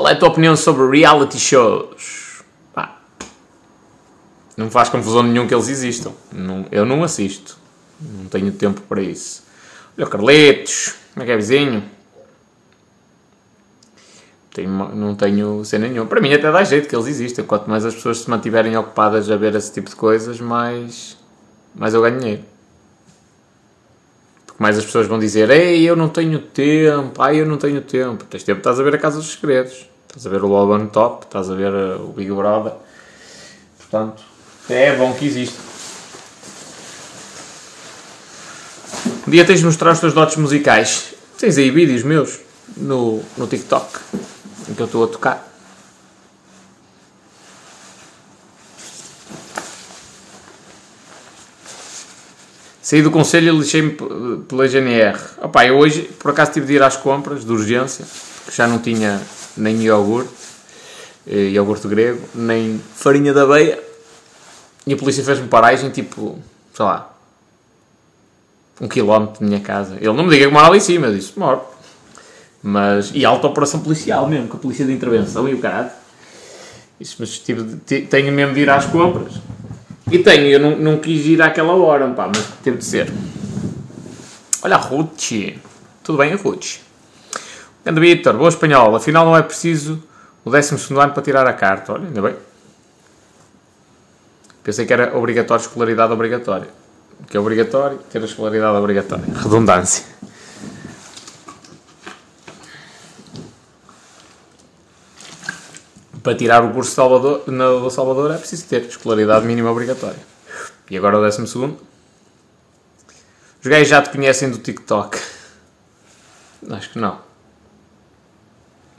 Qual é a tua opinião sobre reality shows? Pá, não faz confusão nenhum que eles existam. Não- eu não assisto. Não tenho tempo para isso. Olha o Carletos. Como é que é, vizinho? Tenho não tenho cena nenhuma. Para mim até dá jeito que eles existem. Quanto mais as pessoas se mantiverem ocupadas a ver esse tipo de coisas, mais, mais eu ganho dinheiro. Porque mais as pessoas vão dizer Ei, eu não tenho tempo. Ai, eu não tenho tempo. Tens tempo, estás a ver a Casa dos Segredos. Estás a ver o Love on Top. Estás a ver uh, o Big Brother. Portanto, é bom que existe. Um dia tens de mostrar os teus dotes musicais. Tens aí vídeos meus no, no TikTok em que eu estou a tocar. Saí do conselho e lixei-me p- pela GNR. Opa, eu hoje por acaso tive de ir às compras de urgência, porque já não tinha nem iogurte, eh, iogurte grego, nem farinha da aveia. E a polícia fez-me paragem, tipo, sei lá, um quilómetro da minha casa. Ele não me diga que mora ali em cima, eu disse, moro. Mas, e alta operação policial mesmo, com a polícia de intervenção e o caralho. Isso, mas tive te- tenho mesmo de ir às compras. E tenho, eu não, não quis ir àquela hora, pá, mas teve de ser. Olha a Ruth. Tudo bem, Ruth? Grande Vitor, boa espanhol. Afinal não é preciso o 12 ano para tirar a carta. Olha, ainda bem. Pensei que era obrigatório, escolaridade obrigatória. Que é obrigatório ter a escolaridade obrigatória. Redundância. Para tirar o curso Salvador, na do Salvador é preciso ter escolaridade mínima obrigatória. E agora o décimo segundo. Os gajos já te conhecem do TikTok. Acho que não.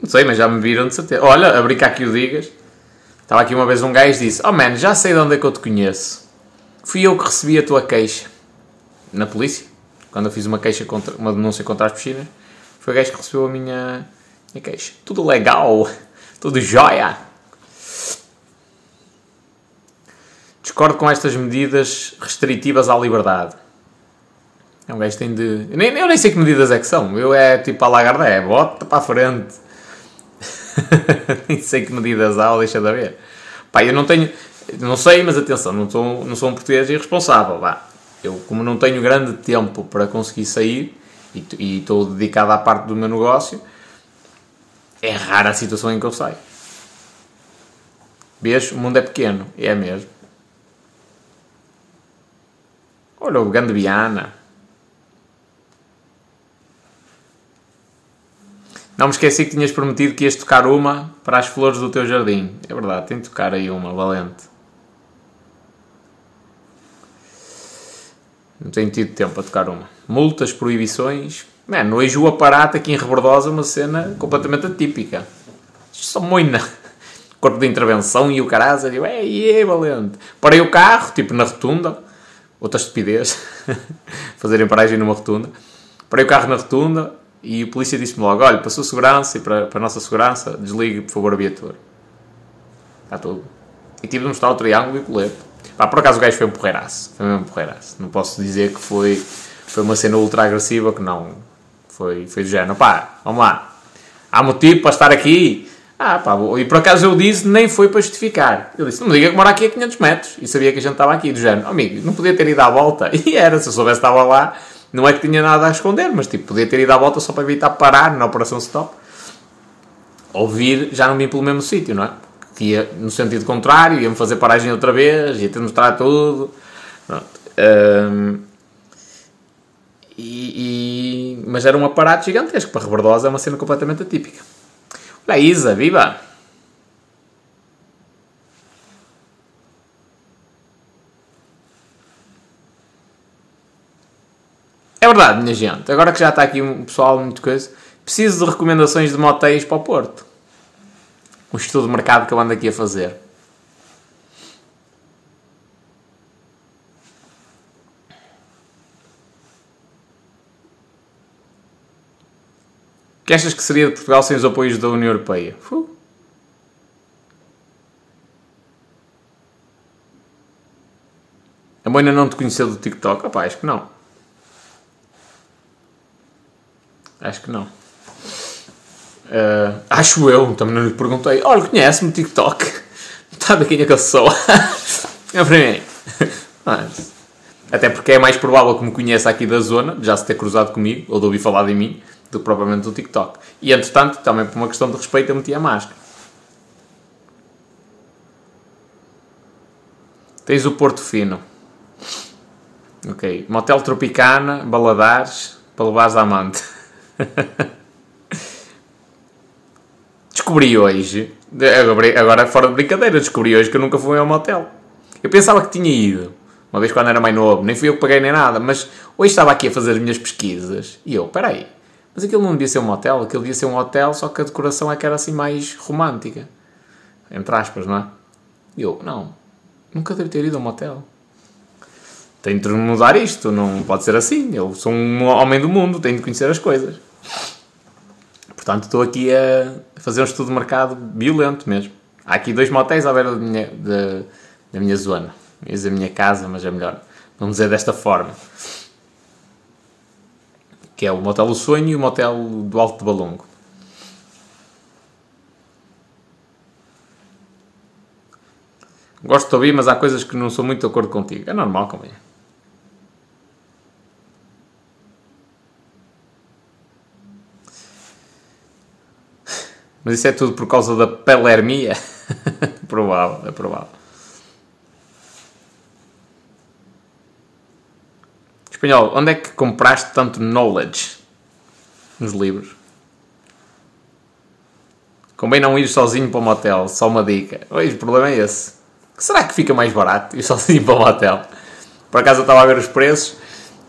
Não sei, mas já me viram de certeza. Olha, a brincar que o digas. Estava aqui uma vez um gajo e disse: Oh man, já sei de onde é que eu te conheço. Fui eu que recebi a tua queixa. Na polícia. Quando eu fiz uma queixa contra, uma denúncia contra as piscinas. Foi o gajo que recebeu a minha, minha queixa. Tudo legal. Tudo jóia. Discordo com estas medidas restritivas à liberdade. É um gajo que tem de. Eu nem, eu nem sei que medidas é que são. Eu é tipo a lagarda, é bota para a frente. nem sei que medidas há ou deixa de haver. Pá, eu não tenho. Não sei, mas atenção, não sou, não sou um português irresponsável. Vá. Eu, como não tenho grande tempo para conseguir sair e estou dedicado à parte do meu negócio, é rara a situação em que eu saio. Vês? O mundo é pequeno. É mesmo. Olha o grande Viana. Não me esqueci que tinhas prometido que ias tocar uma para as flores do teu jardim. É verdade, tem de tocar aí uma, valente. Não tenho tido tempo a tocar uma. Multas, proibições. Mano, hoje o aparato aqui em Rebordosa é uma cena completamente atípica. Só moina. Corpo de intervenção e o caralho. Eu, ei, é valente. Parei o carro, tipo na rotunda. Outra estupidez. Fazerem paragem numa rotunda. Parei o carro na rotunda e o polícia disse-me logo: Olha, para a sua segurança e para, para a nossa segurança, desligue por favor a viatura. Está tudo. E tive de mostrar o triângulo e o colete. Pá, por acaso o gajo foi um porreiraço. Foi mesmo um porreiraço. Não posso dizer que foi, foi uma cena ultra agressiva, que não. Foi, foi do género. Pá, vamos lá. Há motivo para estar aqui. Ah, pá, e por acaso eu disse, nem foi para justificar. Ele disse, não me diga que mora aqui a 500 metros. E sabia que a gente estava aqui, do género. Oh, amigo, não podia ter ido à volta. E era, se eu soubesse estava lá, não é que tinha nada a esconder, mas tipo, podia ter ido à volta só para evitar parar na operação stop. Ou vir, já não vim pelo mesmo sítio, não é? Que ia no sentido contrário, ia-me fazer paragem outra vez, ia ter de mostrar tudo. Hum, e, e- mas era um aparato gigantesco. Para Rebordosa é uma cena completamente atípica. Olha Isa, viva! É verdade, minha gente. Agora que já está aqui um pessoal, muito coisa, preciso de recomendações de motéis para o Porto. Um estudo de mercado que eu ando aqui a fazer. O que achas que seria de Portugal sem os apoios da União Europeia? Fu. A Moina não te conheceu do TikTok? Opá, acho que não. Acho que não. Uh, acho eu, também não lhe perguntei. Olha, conhece-me TikTok? Sabe quem é que eu sou? é para mim. Mas, até porque é mais provável que me conheça aqui da zona, já se ter cruzado comigo, ou de ouvir falar de mim, do que propriamente do TikTok. E entretanto, também por uma questão de respeito, eu meti a máscara. Tens o Porto Fino. Ok. Motel Tropicana, Baladares, para levares a amante. descobri hoje, agora fora de brincadeira, descobri hoje que eu nunca fui ao motel. Eu pensava que tinha ido, uma vez quando era mais novo, nem fui eu que paguei nem nada, mas hoje estava aqui a fazer as minhas pesquisas e eu, peraí, mas aquilo não devia ser um motel, aquilo devia ser um hotel, só que a decoração é que era assim mais romântica. Entre aspas, não é? E eu, não, nunca devo ter ido a um motel. Tenho de mudar isto, não pode ser assim. Eu sou um homem do mundo, tenho de conhecer as coisas. Portanto, estou aqui a fazer um estudo de mercado violento mesmo. Há aqui dois motéis à beira da minha, da, da minha zona. Ia dizer minha casa, mas é melhor não dizer desta forma. Que é o Motel do Sonho e o Motel do Alto de Balongo. Gosto de ouvir, mas há coisas que não sou muito de acordo contigo. É normal, como é. Mas isso é tudo por causa da pelermia? provável, é provável. Espanhol, onde é que compraste tanto knowledge nos livros? Convém não ir sozinho para o motel, só uma dica. Oi, o problema é esse. Será que fica mais barato ir sozinho para o motel? Por acaso eu estava a ver os preços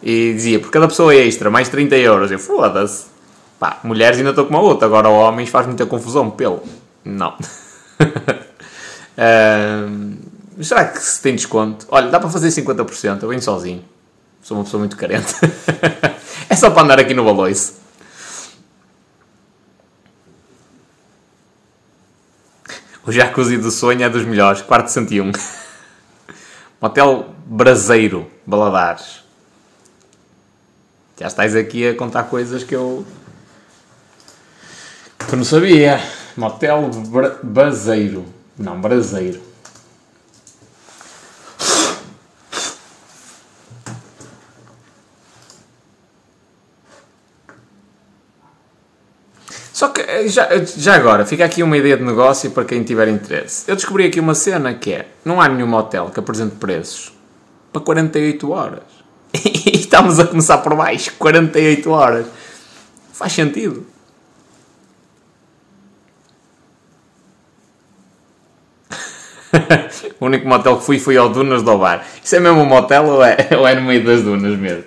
e dizia, por cada pessoa extra, mais 30 euros. Eu, foda-se. Pá, mulheres ainda estou com uma outra, agora homens faz muita confusão, pelo. Não. será que se tem desconto? Olha, dá para fazer 50%, eu venho sozinho. Sou uma pessoa muito carente. é só para andar aqui no Baloice. O jacuzzi do sonho é dos melhores, quarto 101. Motel Braseiro, Baladares. Já estás aqui a contar coisas que eu eu não sabia. Motel Bra Baseiro. Não, Braseiro. Só que, eh, já, já agora, fica aqui uma ideia de negócio para quem tiver interesse. Eu descobri aqui uma cena que é: não há nenhum motel que apresente preços para 48 horas. e estamos a começar por baixo 48 horas. Faz sentido. o único motel que fui foi ao Dunas do Bar. Isso é mesmo um motel ou é, ou é no meio das dunas mesmo?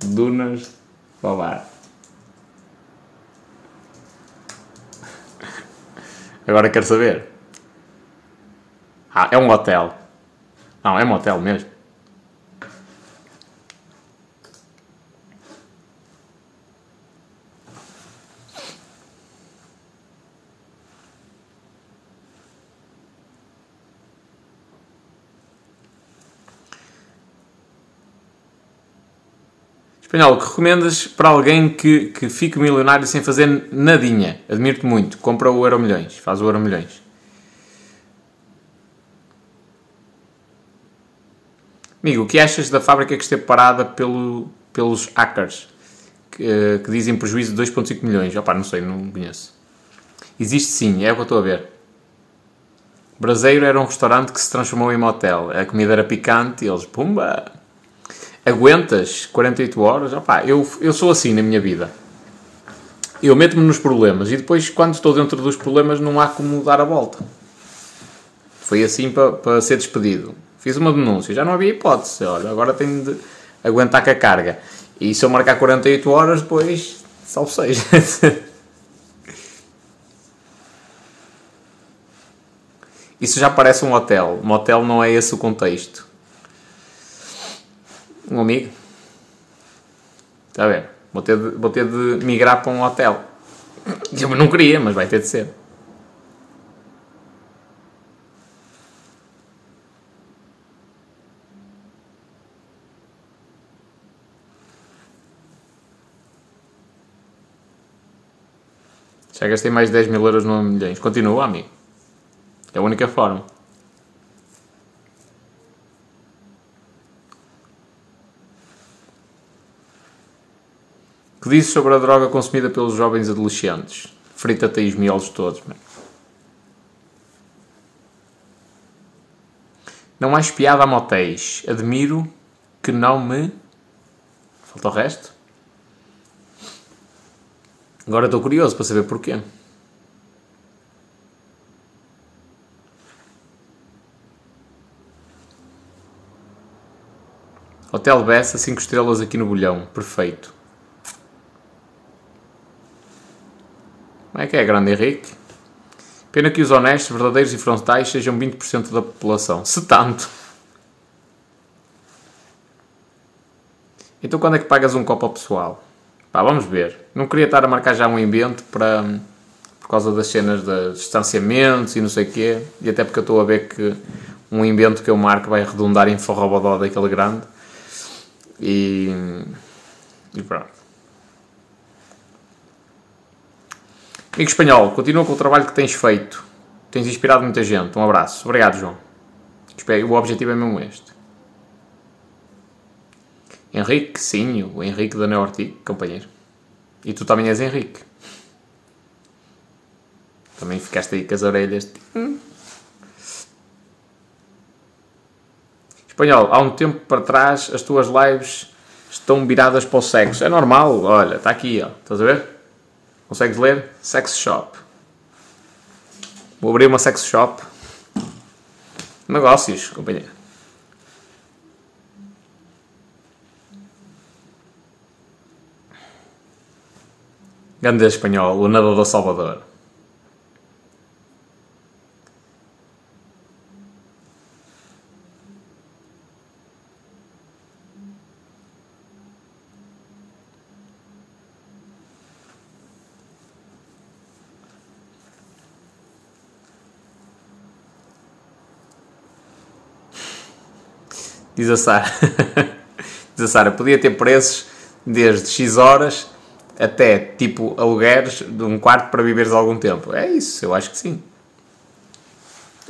Dunas do Bar. Agora quero saber. Ah, é um hotel. Não, é motel mesmo. Espanhol, que recomendas para alguém que, que fique milionário sem fazer nadinha? Admiro-te muito. Compra o Euro Milhões. Faz o Euro Milhões. Amigo, o que achas da fábrica que esteve parada pelo, pelos hackers? Que, eh, que dizem prejuízo de 2.5 milhões. Opá, não sei, não conheço. Existe sim, é o que eu estou a ver. Braseiro era um restaurante que se transformou em motel. A comida era picante e eles, pumba, aguentas 48 horas, opá, eu, eu sou assim na minha vida. Eu meto-me nos problemas e depois, quando estou dentro dos problemas, não há como dar a volta. Foi assim para, para ser despedido. Fiz uma denúncia, já não havia hipótese. Olha, agora tenho de aguentar com a carga. E se eu marcar 48 horas, depois, salvo seja. Isso já parece um hotel. Um hotel não é esse o contexto um amigo. Está a ver? Vou ter, de, vou ter de migrar para um hotel. Eu não queria, mas vai ter de ser. Já gastei mais de 10 mil euros no milhões. Continua, amigo. É a única forma. Que dizes sobre a droga consumida pelos jovens adolescentes? Frita-te aí os miolos todos, mano. Não há espiada a motéis. Admiro que não me. Falta o resto? Agora estou curioso para saber porquê. Hotel Bessa, 5 estrelas aqui no Bolhão. Perfeito. É que é, grande Henrique? Pena que os honestos, verdadeiros e frontais sejam 20% da população. Se tanto. Então quando é que pagas um copo ao pessoal? Pá, vamos ver. Não queria estar a marcar já um invento para... Por causa das cenas de distanciamentos e não sei o quê. E até porque eu estou a ver que um invento que eu marco vai redundar em forrobodó daquele grande. E... E pronto. Amigo espanhol, continua com o trabalho que tens feito. Tens inspirado muita gente. Um abraço. Obrigado, João. O objetivo é mesmo este. Henrique, sim, o Henrique da Neortic, companheiro. E tu também és Henrique. Também ficaste aí com as orelhas. Hum. Espanhol, há um tempo para trás as tuas lives estão viradas para o sexo. É normal, olha, está aqui, ó. Estás a ver? Consegues ler? Sex Shop. Vou abrir uma sex shop. Negócios, companheiro. Grande espanhol, o nadador Salvador. Diz a Sara. Diz a Sara, podia ter preços desde X horas até tipo alugueres de um quarto para viveres algum tempo. É isso, eu acho que sim.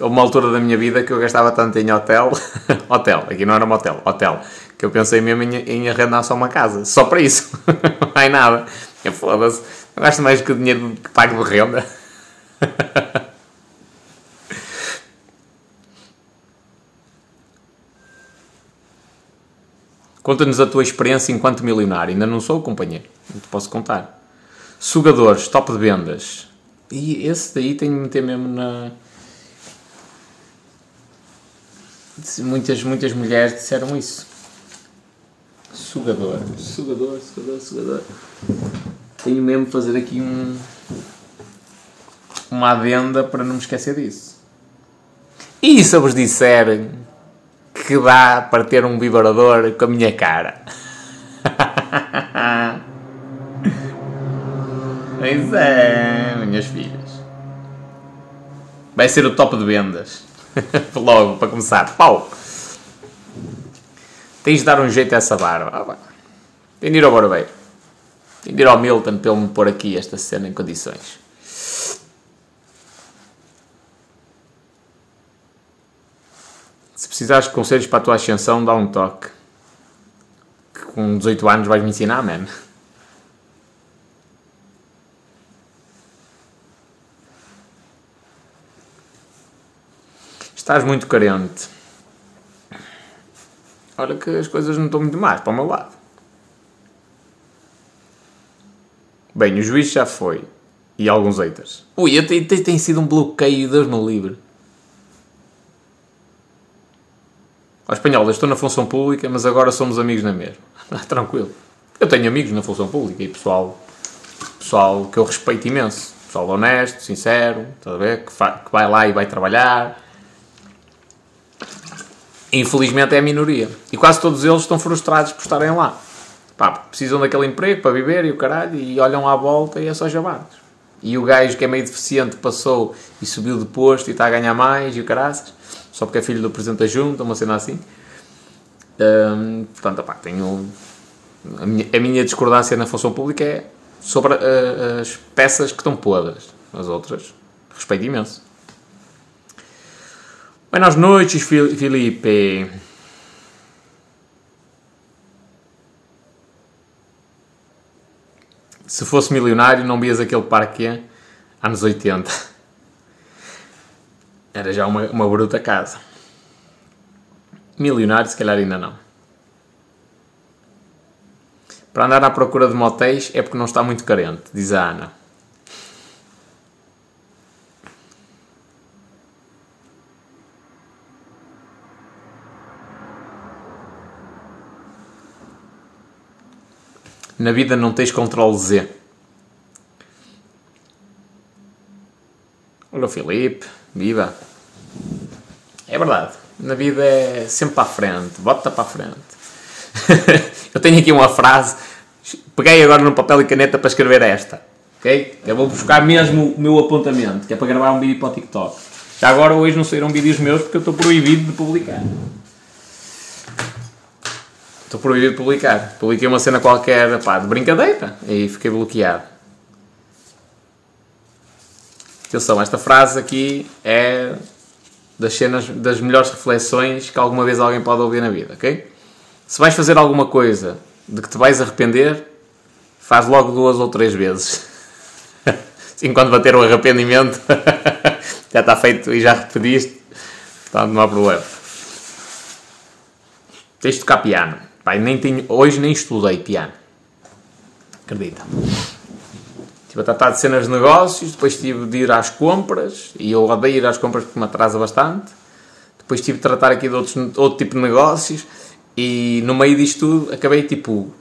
Houve uma altura da minha vida que eu gastava tanto em hotel, hotel, aqui não era um hotel, hotel, que eu pensei mesmo em, em arrendar só uma casa, só para isso, não mais nada. Foda-se, eu gasto mais que o dinheiro que pago de renda. Conta-nos a tua experiência enquanto milionário. Ainda não sou o companheiro, não te posso contar. Sugadores, top de vendas. E esse daí tenho de meter mesmo na. Muitas, muitas mulheres disseram isso. Sugador, sugador, sugador, sugador. Tenho mesmo de fazer aqui um. Uma adenda para não me esquecer disso. E se eu vos disser que dá para ter um vibrador com a minha cara. pois é, minhas filhas. Vai ser o top de vendas. Logo, para começar. Pau! Tens de dar um jeito a essa barba. Ah, Tem de ir ao barbeiro. Tem de ir ao Milton para ele me pôr aqui esta cena em condições. Precisares de conselhos para a tua ascensão, dá um toque. Que com 18 anos vais me ensinar, man. Estás muito carente. Olha que as coisas não estão muito mais para o meu lado. Bem, o juiz já foi. E alguns haters. Ui, tem, tem sido um bloqueio, Deus me livre. Ó espanhol, eu estou na função pública, mas agora somos amigos na mesma. Tranquilo. Eu tenho amigos na função pública e pessoal, pessoal que eu respeito imenso. Pessoal honesto, sincero, está a ver? Que, que vai lá e vai trabalhar. Infelizmente é a minoria. E quase todos eles estão frustrados por estarem lá. Pá, precisam daquele emprego para viver e o caralho, e olham à volta e é só jabados. E o gajo que é meio deficiente passou e subiu de posto e está a ganhar mais e o caraças só porque é filho do Presidente da Junta, uma cena assim. Um, portanto, tenho. A minha, a minha, discordância na função pública é sobre uh, as peças que estão podres. As outras, respeito imenso. Buenas noites, Felipe. Se fosse milionário, não vias aquele parque anos 80. Era já uma, uma bruta casa. Milionário, se calhar ainda não. Para andar à procura de motéis é porque não está muito carente, diz a Ana. Na vida não tens Ctrl Z. Olha o Filipe, viva. É verdade. Na vida é sempre para a frente, bota para a frente. Eu tenho aqui uma frase, peguei agora no papel e caneta para escrever esta, ok? Eu vou buscar mesmo o meu apontamento, que é para gravar um vídeo para o TikTok. Já agora hoje não saíram vídeos meus porque eu estou proibido de publicar. Estou proibido de publicar. Publiquei uma cena qualquer, pá, de brincadeira e fiquei bloqueado. Atenção, esta frase aqui é das cenas, das melhores reflexões que alguma vez alguém pode ouvir na vida, ok? Se vais fazer alguma coisa de que te vais arrepender, faz logo duas ou três vezes. Assim, quando bater o arrependimento, já está feito e já repetiste, portanto não há problema. Tens de tocar piano. Pai, nem tenho, hoje nem estudei piano. Acredita. Tive a tratar de cenas de negócios, depois tive de ir às compras, e eu odeio ir às compras porque me atrasa bastante. Depois tive de tratar aqui de outros, outro tipo de negócios e no meio disto tudo, acabei tipo.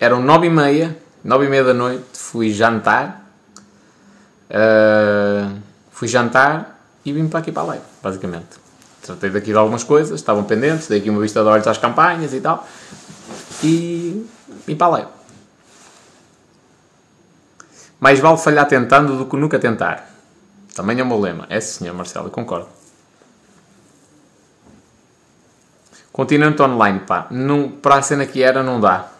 Eram nove e meia, nove e meia da noite, fui jantar. Uh, fui jantar e vim para aqui para a live, basicamente. Tratei daqui de algumas coisas, estavam pendentes, dei aqui uma vista de olhos às campanhas e tal. E vim para a live. Mais vale falhar tentando do que nunca tentar. Também é o meu lema. É senhor Marcelo, eu concordo. Continente online, pá, não, para a cena que era não dá.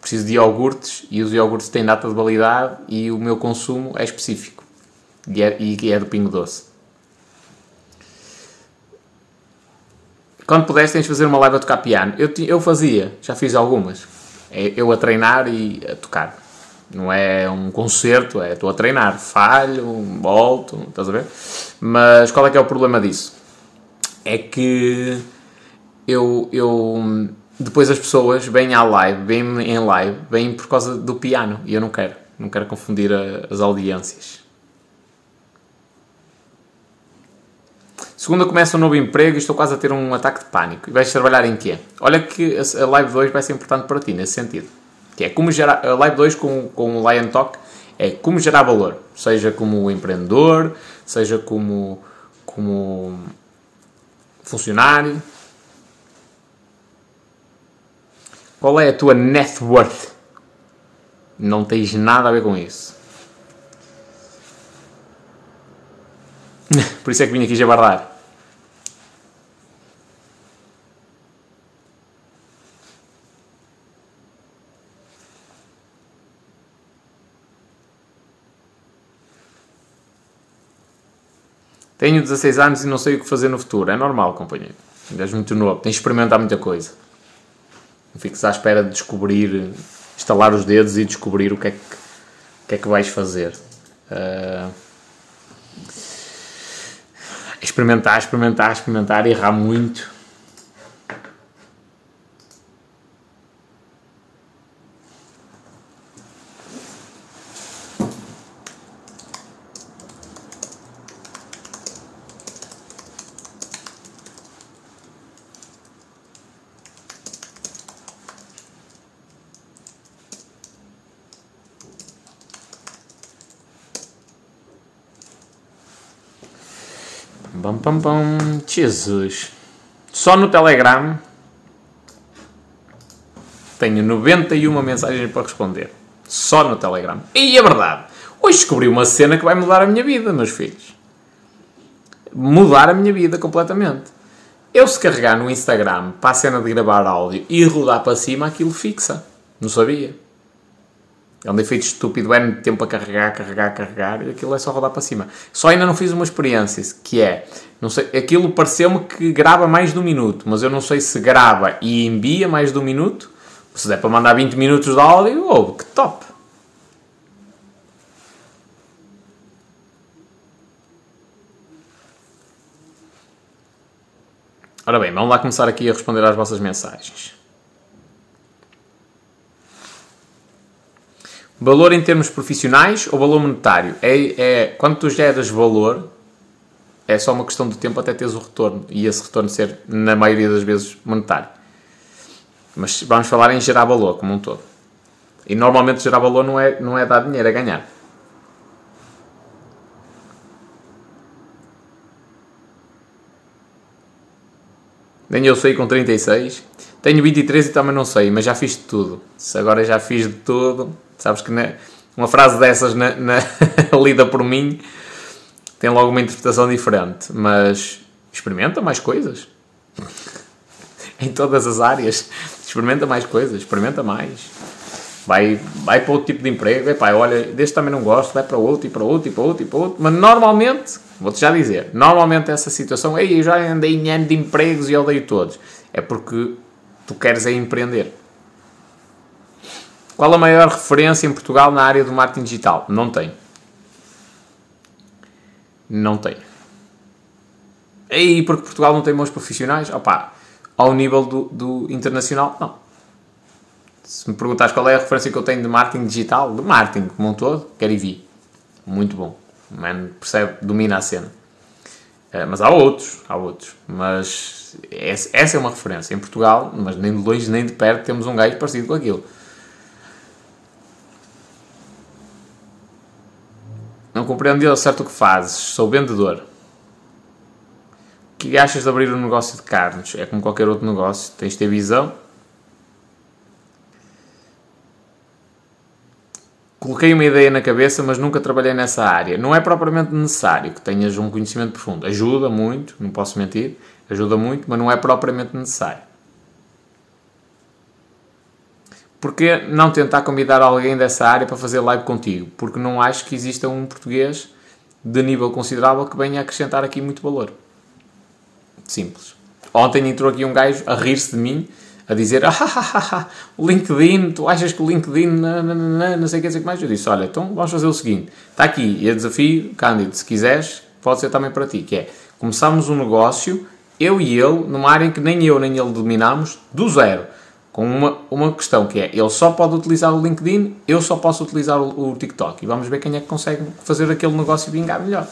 Preciso de iogurtes e os iogurtes têm data de validade e o meu consumo é específico. E é, e é do Pingo Doce. Quando puderes tens de fazer uma live a tocar piano. Eu, eu fazia, já fiz algumas. É eu a treinar e a tocar. Não é um concerto, é estou a treinar. Falho, volto, estás a ver? Mas qual é que é o problema disso? É que eu, eu depois as pessoas vêm à live, vêm em live, vêm por causa do piano e eu não quero, não quero confundir a, as audiências. Segunda começa um novo emprego e estou quase a ter um ataque de pânico. E vais trabalhar em quê? Olha que a live 2 vai ser importante para ti nesse sentido. Que é como gerar, a live 2 com, com o Lion Talk é como gerar valor. Seja como empreendedor, seja como, como funcionário, Qual é a tua net worth? Não tens nada a ver com isso. Por isso é que vim aqui jabardar. Tenho 16 anos e não sei o que fazer no futuro. É normal, companheiro. És muito novo. Tens de experimentar muita coisa. Não fiques à espera de descobrir, estalar os dedos e descobrir o que é que, o que, é que vais fazer. Uh, experimentar, experimentar, experimentar, errar muito Pam, pam. Jesus. Só no Telegram tenho 91 mensagens para responder. Só no Telegram. E é verdade. Hoje descobri uma cena que vai mudar a minha vida, meus filhos. Mudar a minha vida completamente. Eu se carregar no Instagram para a cena de gravar áudio e rodar para cima, aquilo fixa. Não sabia. É um defeito estúpido, é de tempo a carregar, carregar, carregar, e aquilo é só rodar para cima. Só ainda não fiz uma experiência, que é, não sei, aquilo pareceu-me que grava mais de um minuto, mas eu não sei se grava e envia mais de um minuto, se der para mandar 20 minutos de áudio, oh, que top! Ora bem, vamos lá começar aqui a responder às vossas mensagens. Valor em termos profissionais ou valor monetário? É, é, quando tu geras valor, é só uma questão de tempo até teres o retorno. E esse retorno ser, na maioria das vezes, monetário. Mas vamos falar em gerar valor como um todo. E normalmente gerar valor não é, não é dar dinheiro, é ganhar. Nem eu sei com 36. Tenho 23 e também não sei, mas já fiz de tudo. Se agora já fiz de tudo, sabes que na, uma frase dessas na, na lida por mim tem logo uma interpretação diferente. Mas experimenta mais coisas. em todas as áreas. Experimenta mais coisas, experimenta mais. Vai, vai para outro tipo de emprego, epá, olha, deste também não gosto, vai para outro e para outro e para outro e para outro. Mas normalmente, vou-te já dizer, normalmente essa situação, ei, eu já andei em ano de empregos e odeio todos. É porque tu queres é empreender. Qual a maior referência em Portugal na área do marketing digital? Não tem. Não tem. E porque Portugal não tem bons profissionais? Opa, ao nível do, do internacional, não. Se me perguntares qual é a referência que eu tenho de marketing digital, de marketing como um todo, Gary Vee. Muito bom. Man percebe, domina a cena. Uh, mas há outros, há outros. Mas essa é uma referência. Em Portugal, mas nem de longe nem de perto, temos um gajo parecido com aquilo. Não compreendo ao certo o que fazes. Sou vendedor. O que achas de abrir um negócio de carnes? É como qualquer outro negócio. Tens de ter visão Coloquei uma ideia na cabeça, mas nunca trabalhei nessa área. Não é propriamente necessário que tenhas um conhecimento profundo. Ajuda muito, não posso mentir, ajuda muito, mas não é propriamente necessário. Porquê não tentar convidar alguém dessa área para fazer live contigo? Porque não acho que exista um português de nível considerável que venha acrescentar aqui muito valor. Simples. Ontem entrou aqui um gajo a rir-se de mim a dizer ah, ah, ah, o LinkedIn, tu achas que o LinkedIn não, não, sei o que dizer mais? Eu disse, olha, então vamos fazer o seguinte, está aqui, e a desafio, Cândido, se quiseres, pode ser também para ti, que é, começamos um negócio, eu e ele, numa área em que nem eu nem ele dominamos, do zero, com uma, uma questão que é, ele só pode utilizar o LinkedIn, eu só posso utilizar o, o TikTok, e vamos ver quem é que consegue fazer aquele negócio vingar melhor.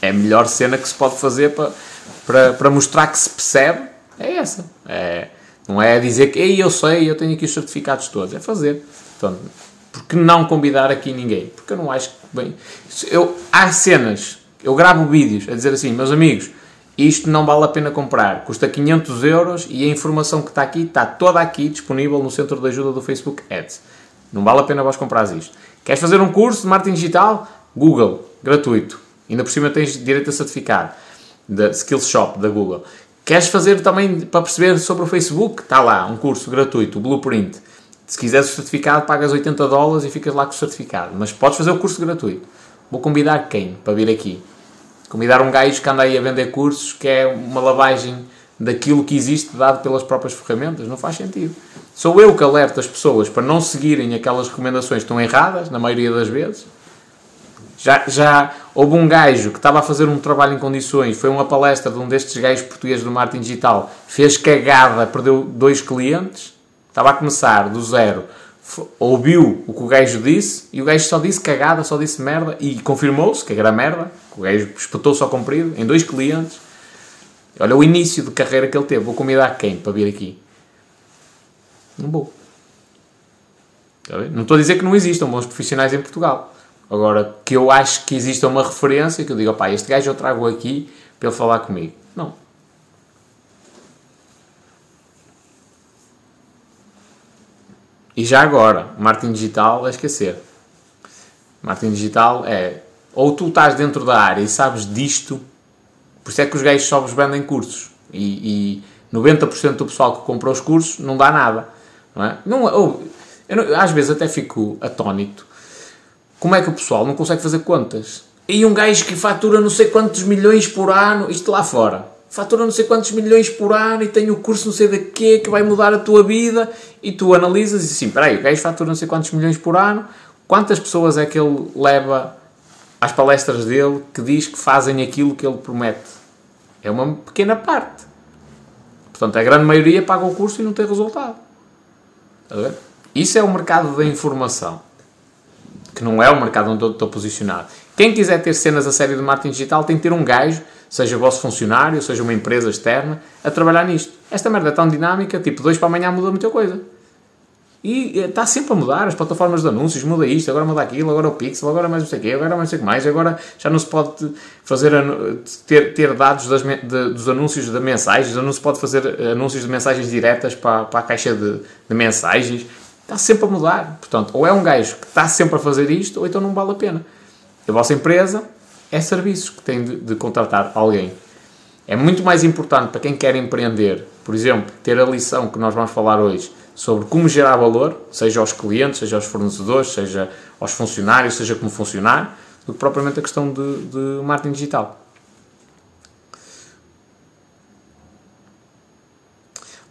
É a melhor cena que se pode fazer para, para, para mostrar que se percebe, é essa. É não é dizer que Ei, eu sei, eu tenho aqui os certificados todos. É fazer. Então, por que não convidar aqui ninguém? Porque eu não acho que. Bem, eu, há cenas, eu gravo vídeos a dizer assim, meus amigos, isto não vale a pena comprar, custa 500 euros e a informação que está aqui está toda aqui disponível no centro de ajuda do Facebook Ads. Não vale a pena vós comprar isto. Queres fazer um curso de marketing digital? Google, gratuito. Ainda por cima tens direito a certificado da Skills Shop da Google. Queres fazer também para perceber sobre o Facebook? Está lá, um curso gratuito, o Blueprint. Se quiseres o certificado, pagas 80 dólares e ficas lá com o certificado. Mas podes fazer o curso gratuito. Vou convidar quem para vir aqui? Convidar um gajo que anda aí a vender cursos, que é uma lavagem daquilo que existe dado pelas próprias ferramentas. Não faz sentido. Sou eu que alerto as pessoas para não seguirem aquelas recomendações que estão erradas, na maioria das vezes. Já, já houve um gajo que estava a fazer um trabalho em condições, foi uma palestra de um destes gajos portugueses do marketing digital, fez cagada, perdeu dois clientes, estava a começar do zero, ouviu o que o gajo disse e o gajo só disse cagada, só disse merda e confirmou-se que era merda, o gajo espetou só comprido em dois clientes. Olha o início de carreira que ele teve. Vou convidar quem para vir aqui? Não vou. Não estou a dizer que não existam bons profissionais em Portugal. Agora, que eu acho que exista uma referência, que eu digo, opá, este gajo eu trago aqui para ele falar comigo. Não. E já agora, marketing digital é esquecer. Marketing digital é ou tu estás dentro da área e sabes disto, por isso é que os gajos só vos vendem cursos. E, e 90% do pessoal que compra os cursos não dá nada. Não é? Não, ou, não- às vezes até fico atónito. Como é que o pessoal não consegue fazer contas? E um gajo que fatura não sei quantos milhões por ano, isto lá fora, fatura não sei quantos milhões por ano e tem o curso não sei de quê que vai mudar a tua vida e tu analisas e assim, peraí, o gajo fatura não sei quantos milhões por ano, quantas pessoas é que ele leva às palestras dele que diz que fazem aquilo que ele promete? É uma pequena parte. Portanto, a grande maioria paga o curso e não tem resultado. Isso é o mercado da informação. Que não é o mercado onde eu estou posicionado. Quem quiser ter cenas a sério de marketing digital tem que ter um gajo, seja vosso funcionário, seja uma empresa externa, a trabalhar nisto. Esta merda é tão dinâmica, tipo, dois para amanhã muda muita coisa. E está sempre a mudar, as plataformas de anúncios, muda isto, agora muda aquilo, agora o Pixel, agora mais não sei o quê, agora mais não sei o que mais, agora já não se pode fazer, ter, ter dados das de- dos anúncios de mensagens, não se pode fazer eh, anúncios de mensagens diretas para, para a caixa de, de mensagens, está sempre a mudar. Portanto, ou é um gajo que está sempre a fazer isto, ou então não vale a pena. A vossa empresa é serviços que tem de, de contratar alguém. É muito mais importante para quem quer empreender, por exemplo, ter a lição que nós vamos falar hoje sobre como gerar valor, seja aos clientes, seja aos fornecedores, seja aos funcionários, seja como funcionar, do que propriamente a questão de, de marketing digital.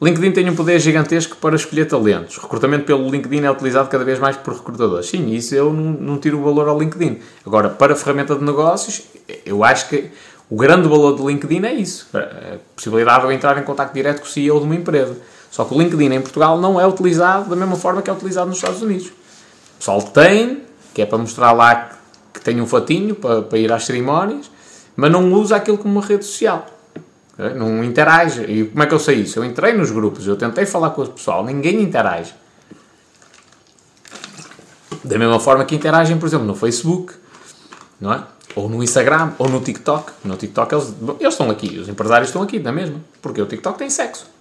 LinkedIn tem um poder gigantesco para escolher talentos. Recrutamento pelo LinkedIn é utilizado cada vez mais por recrutadores. Sim, isso eu não, não tiro o valor ao LinkedIn. Agora, para a ferramenta de negócios, eu acho que o grande valor do LinkedIn é isso. A possibilidade de eu entrar em contato direto com o CEO de uma empresa. Só que o LinkedIn em Portugal não é utilizado da mesma forma que é utilizado nos Estados Unidos. O pessoal tem, que é para mostrar lá que tem um fatinho para, para ir às cerimónias, mas não usa aquilo como uma rede social. Ok? Não interage. E como é que eu sei isso? Eu entrei nos grupos, eu tentei falar com o pessoal, ninguém interage. Da mesma forma que interagem, por exemplo, no Facebook, não é? Ou no Instagram, ou no TikTok. No TikTok eles, eles estão aqui, os empresários estão aqui, não é mesmo? Porque o TikTok tem sexo.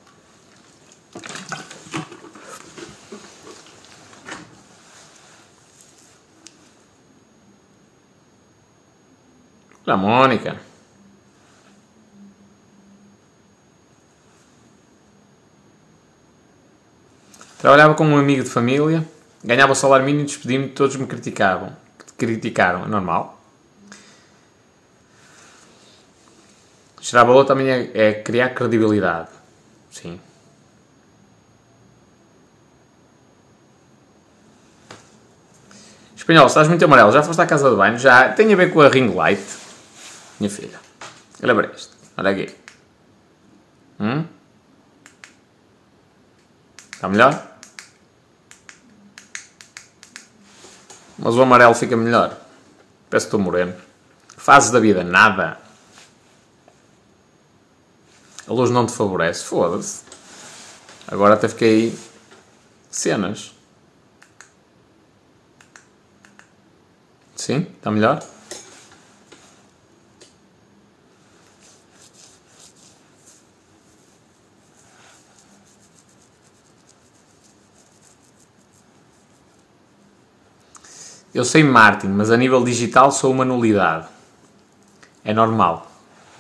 Olha a Mónica. Trabalhava com um amigo de família, ganhava o salário mínimo despedi-me, todos me criticavam. Criticaram, é normal. Gerar valor também é, é criar credibilidade. Sim. Espanhol, estás muito amarelo. Já foste à casa de banho? Já. Tem a ver com a ring light. Minha filha. Olha para isto. Olha aqui. Hum? Está melhor? Mas o amarelo fica melhor. Parece que estou moreno. Fases da vida, nada. A luz não te favorece. Foda-se. Agora até fiquei cenas. Sim? Está melhor? Eu sei marketing, mas a nível digital sou uma nulidade. É normal.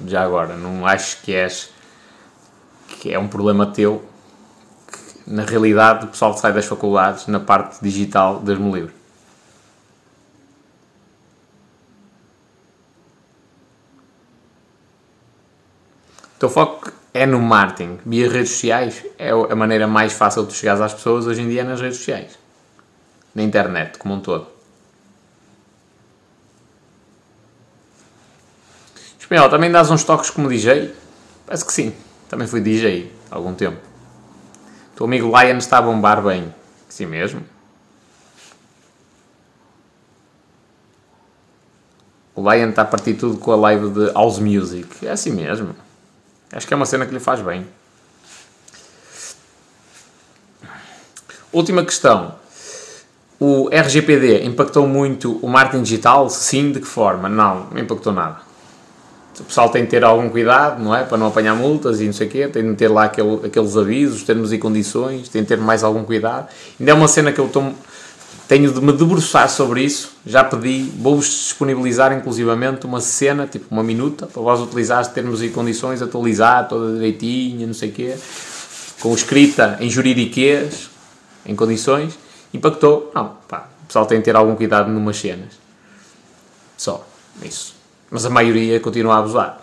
Já agora, não acho que és que é um problema teu. Que, na realidade, o pessoal que sai das faculdades na parte digital, Deus-me livre. Teu foco é no marketing. Via redes sociais é a maneira mais fácil de chegar às pessoas hoje em dia é nas redes sociais. Na internet, como um todo. Espanhol, também dás uns toques como DJ? Parece que sim. Também fui DJ há algum tempo. O teu amigo Lion está a bombar bem. Sim mesmo. O Lion está a partir tudo com a live de House Music. É assim mesmo. Acho que é uma cena que lhe faz bem. Última questão. O RGPD impactou muito o marketing digital? Sim, de que forma? Não, não impactou nada. O pessoal tem de ter algum cuidado, não é? Para não apanhar multas e não sei o quê. Tem de ter lá aquele, aqueles avisos, termos e condições. Tem de ter mais algum cuidado. Ainda é uma cena que eu estou, tenho de me debruçar sobre isso. Já pedi, vou-vos disponibilizar inclusivamente uma cena, tipo uma minuta, para vós utilizar termos e condições, atualizar toda direitinha, não sei o quê. Com escrita em juridiquês, em condições. Impactou? Não, pá, o pessoal tem de ter algum cuidado numas cenas. Só, isso. Mas a maioria continua a abusar.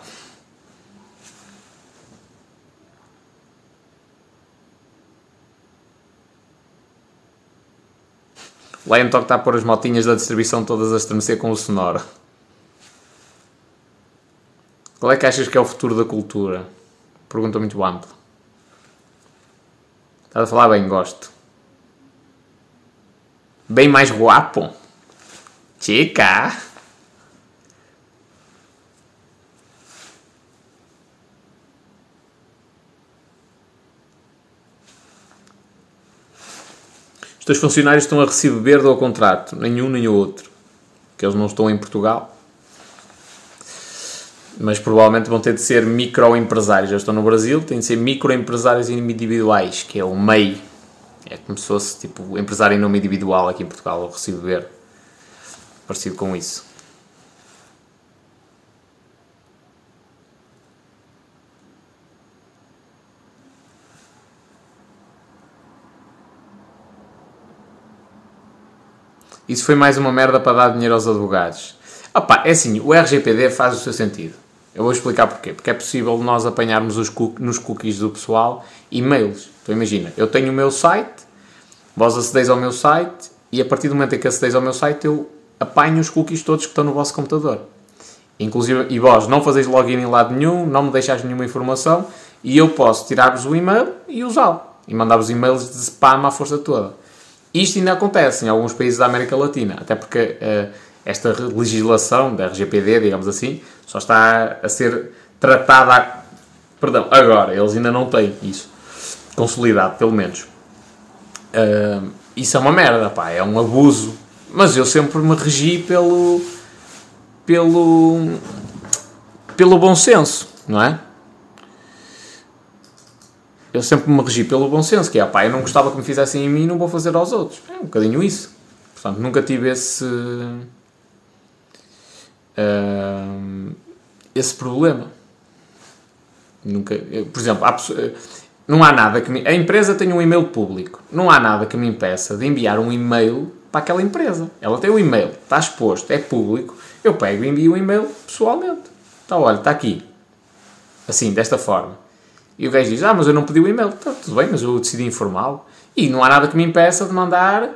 Lion Talk está a pôr as motinhas da distribuição todas a estremecer com o sonoro. Qual é que achas que é o futuro da cultura? Pergunta muito ampla. Estás a falar bem, gosto. Bem mais guapo. Chica. Os teus funcionários estão a receber do contrato, nenhum nem o outro. Que eles não estão em Portugal. Mas provavelmente vão ter de ser microempresários. Já estão no Brasil, têm de ser microempresários individuais, que é o MEI. É como se fosse tipo empresário em nome individual aqui em Portugal, o recibo verde. Parecido com isso. Isso foi mais uma merda para dar dinheiro aos advogados. Opa, é assim, o RGPD faz o seu sentido. Eu vou explicar porquê. Porque é possível nós apanharmos os cook nos cookies do pessoal e-mails. Então imagina, eu tenho o meu site, vós acedeis ao meu site e a partir do momento em que acedeis ao meu site eu apanho os cookies todos que estão no vosso computador. Inclusive, e vós não fazeis login em lado nenhum, não me deixais nenhuma informação e eu posso tirar-vos o e-mail e usá-lo. E mandar-vos e-mails de spam à força toda. Isto ainda acontece em alguns países da América Latina, até porque uh, esta legislação da RGPD, digamos assim, só está a ser tratada. Perdão, agora, eles ainda não têm isso consolidado, pelo menos. Uh, isso é uma merda, pá, é um abuso. Mas eu sempre me regi pelo. pelo. pelo bom senso, não é? Eu sempre me regi pelo bom senso, que é, pá, eu não gostava que me fizessem em mim, não vou fazer aos outros. É um bocadinho isso. Portanto, nunca tive esse... Uh, esse problema. Nunca... Eu, por exemplo, há, não há nada que me... A empresa tem um e-mail público. Não há nada que me impeça de enviar um e-mail para aquela empresa. Ela tem o um e-mail, está exposto, é público. Eu pego e envio o um e-mail pessoalmente. Então, olha, está aqui. Assim, desta forma e o gajo diz: Ah, mas eu não pedi o e-mail. Tá, tudo bem, mas eu decidi informá-lo. E não há nada que me impeça de mandar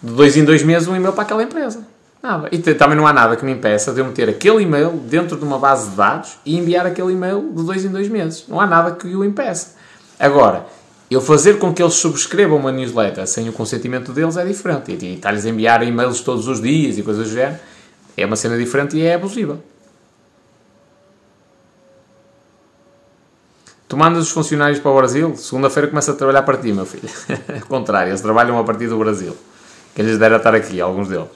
de dois em dois meses um e-mail para aquela empresa. Nada. E também não há nada que me impeça de eu meter aquele e-mail dentro de uma base de dados e enviar aquele e-mail de dois em dois meses. Não há nada que o impeça. Agora, eu fazer com que eles subscrevam uma newsletter sem o consentimento deles é diferente. E estar-lhes a enviar e-mails todos os dias e coisas do género é uma cena diferente e é abusiva. Tu mandas os funcionários para o Brasil, segunda-feira começa a trabalhar para ti, meu filho. Ao contrário, eles trabalham a partir do Brasil. Quem lhes dera estar aqui, alguns deles.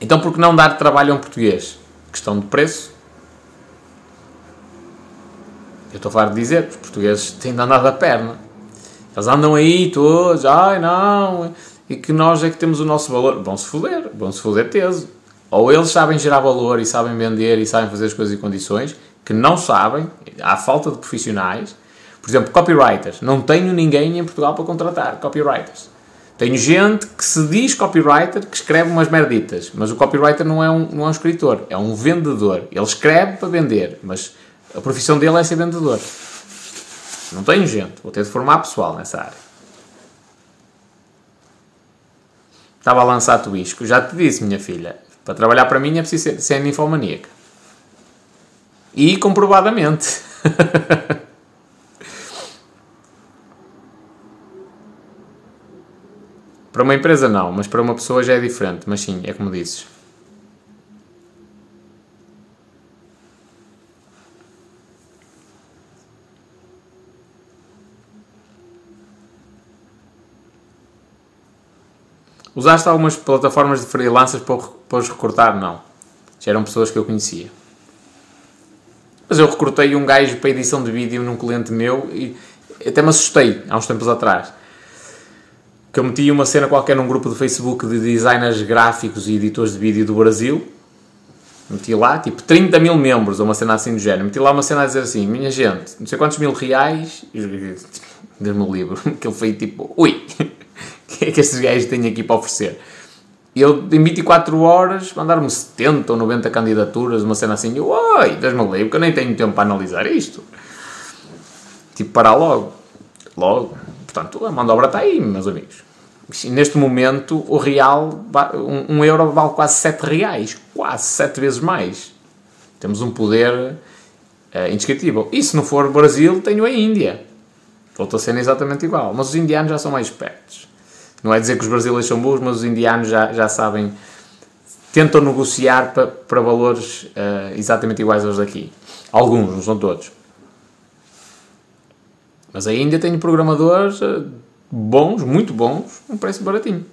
Então, por que não dar trabalho a um português? Questão de preço. Eu estou a falar de dizer, os portugueses têm de andar da perna. Eles andam aí todos, ai não, e que nós é que temos o nosso valor. Vão-se foder, vão-se foder teso. Ou eles sabem gerar valor e sabem vender e sabem fazer as coisas e condições, que não sabem, há falta de profissionais. Por exemplo, copywriters. Não tenho ninguém em Portugal para contratar copywriters. Tenho gente que se diz copywriter que escreve umas merditas, mas o copywriter não é um, não é um escritor, é um vendedor. Ele escreve para vender, mas a profissão dele é ser vendedor. Não tenho gente, vou ter de formar pessoal nessa área. Estava a lançar tu isco, já te disse, minha filha, para trabalhar para mim é preciso ser, ser ninfomaníaca. E comprovadamente. para uma empresa não, mas para uma pessoa já é diferente. Mas sim, é como dizes. Usaste algumas plataformas de freelancers para, os recrutar? Não. Já eram pessoas que eu conhecia. Mas eu recrutei um gajo para edição de vídeo num cliente meu e até me assustei há uns tempos atrás. Que eu meti uma cena qualquer num grupo de Facebook de designers gráficos e editores de vídeo do Brasil. Meti lá, tipo, 30 mil membros, ou uma cena assim do género. Meti lá uma cena a dizer assim: minha gente, não sei quantos mil reais, Deus me livre. Que ele foi tipo, ui, o que é que estes gajos têm aqui para oferecer? E ele, em 24 horas, mandaram-me 70 ou 90 candidaturas, uma cena assim. Eu, oi, Deus me livre, que eu nem tenho tempo para analisar isto. Tipo, parar logo. Logo. Portanto, a mão de obra está aí, meus amigos. E neste momento, o real, um, um euro vale quase 7 reais. Quase 7 vezes mais. Temos um poder uh, indescritível. E se não for Brasil, tenho a Índia. Voltou a ser exatamente igual. Mas os indianos já são mais espertos. Não é dizer que os brasileiros são burros, mas os indianos já, já sabem. Tentam negociar para, para valores uh, exatamente iguais aos daqui. Alguns, não são todos. Mas a Índia programadores uh, bons, muito bons, um preço baratinho.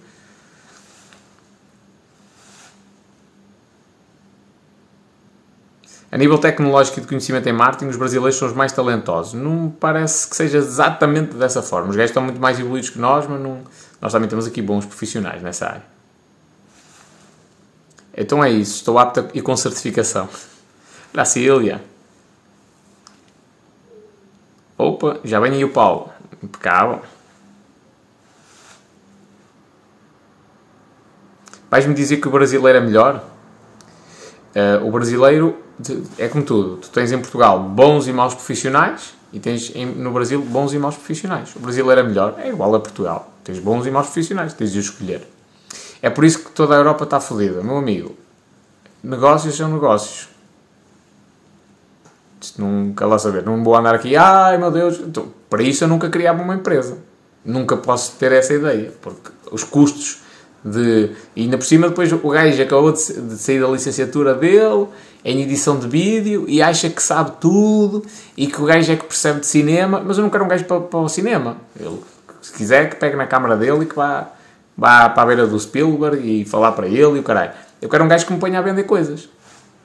A nível tecnológico e de conhecimento em marketing, os brasileiros são os mais talentosos. Não parece que seja exatamente dessa forma. Os gajos estão muito mais evoluídos que nós, mas não... nós também temos aqui bons profissionais nessa área. Então é isso. Estou apto e com certificação. Cília. Opa, já vem aí o Paulo. Impecável. Vais-me dizer que o brasileiro é melhor? Uh, o brasileiro é como tudo. Tu tens em Portugal bons e maus profissionais e tens no Brasil bons e maus profissionais. O brasileiro é melhor, é igual a Portugal. Tens bons e maus profissionais, tens de escolher. É por isso que toda a Europa está fodida, meu amigo. Negócios são negócios. Isto nunca lá saber. Não vou andar aqui, ai meu Deus. Então, para isso eu nunca criava uma empresa. Nunca posso ter essa ideia, porque os custos de. E ainda por cima, depois o gajo acabou de, sair da licenciatura dele em edição de vídeo e acha que sabe tudo e que o gajo é que percebe de cinema, mas eu não quero um gajo para, para o cinema. Ele, se quiser, que pegue na câmara dele e que vá, vá para a beira do Spielberg e falar para ele e o caralho. Eu quero um gajo que me ponha a vender coisas.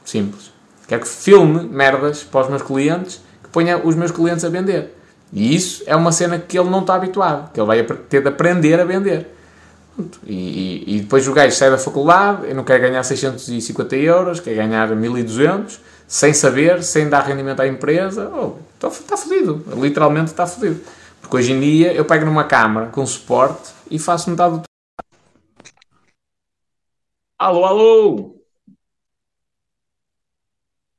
Simples. Quero que filme merdas para os meus clientes, que ponha os meus clientes a vender. E isso é uma cena que ele não está habituado, que ele vai ter de aprender a vender. E, e, e, depois o gajo sai da faculdade, não quer ganhar 650 euros, quer ganhar 1200, sem saber, sem dar rendimento à empresa. Oh, está, está fodido, literalmente está fodido. Porque hoje em dia eu pego numa câmara com suporte e faço metade do. Alô, alô!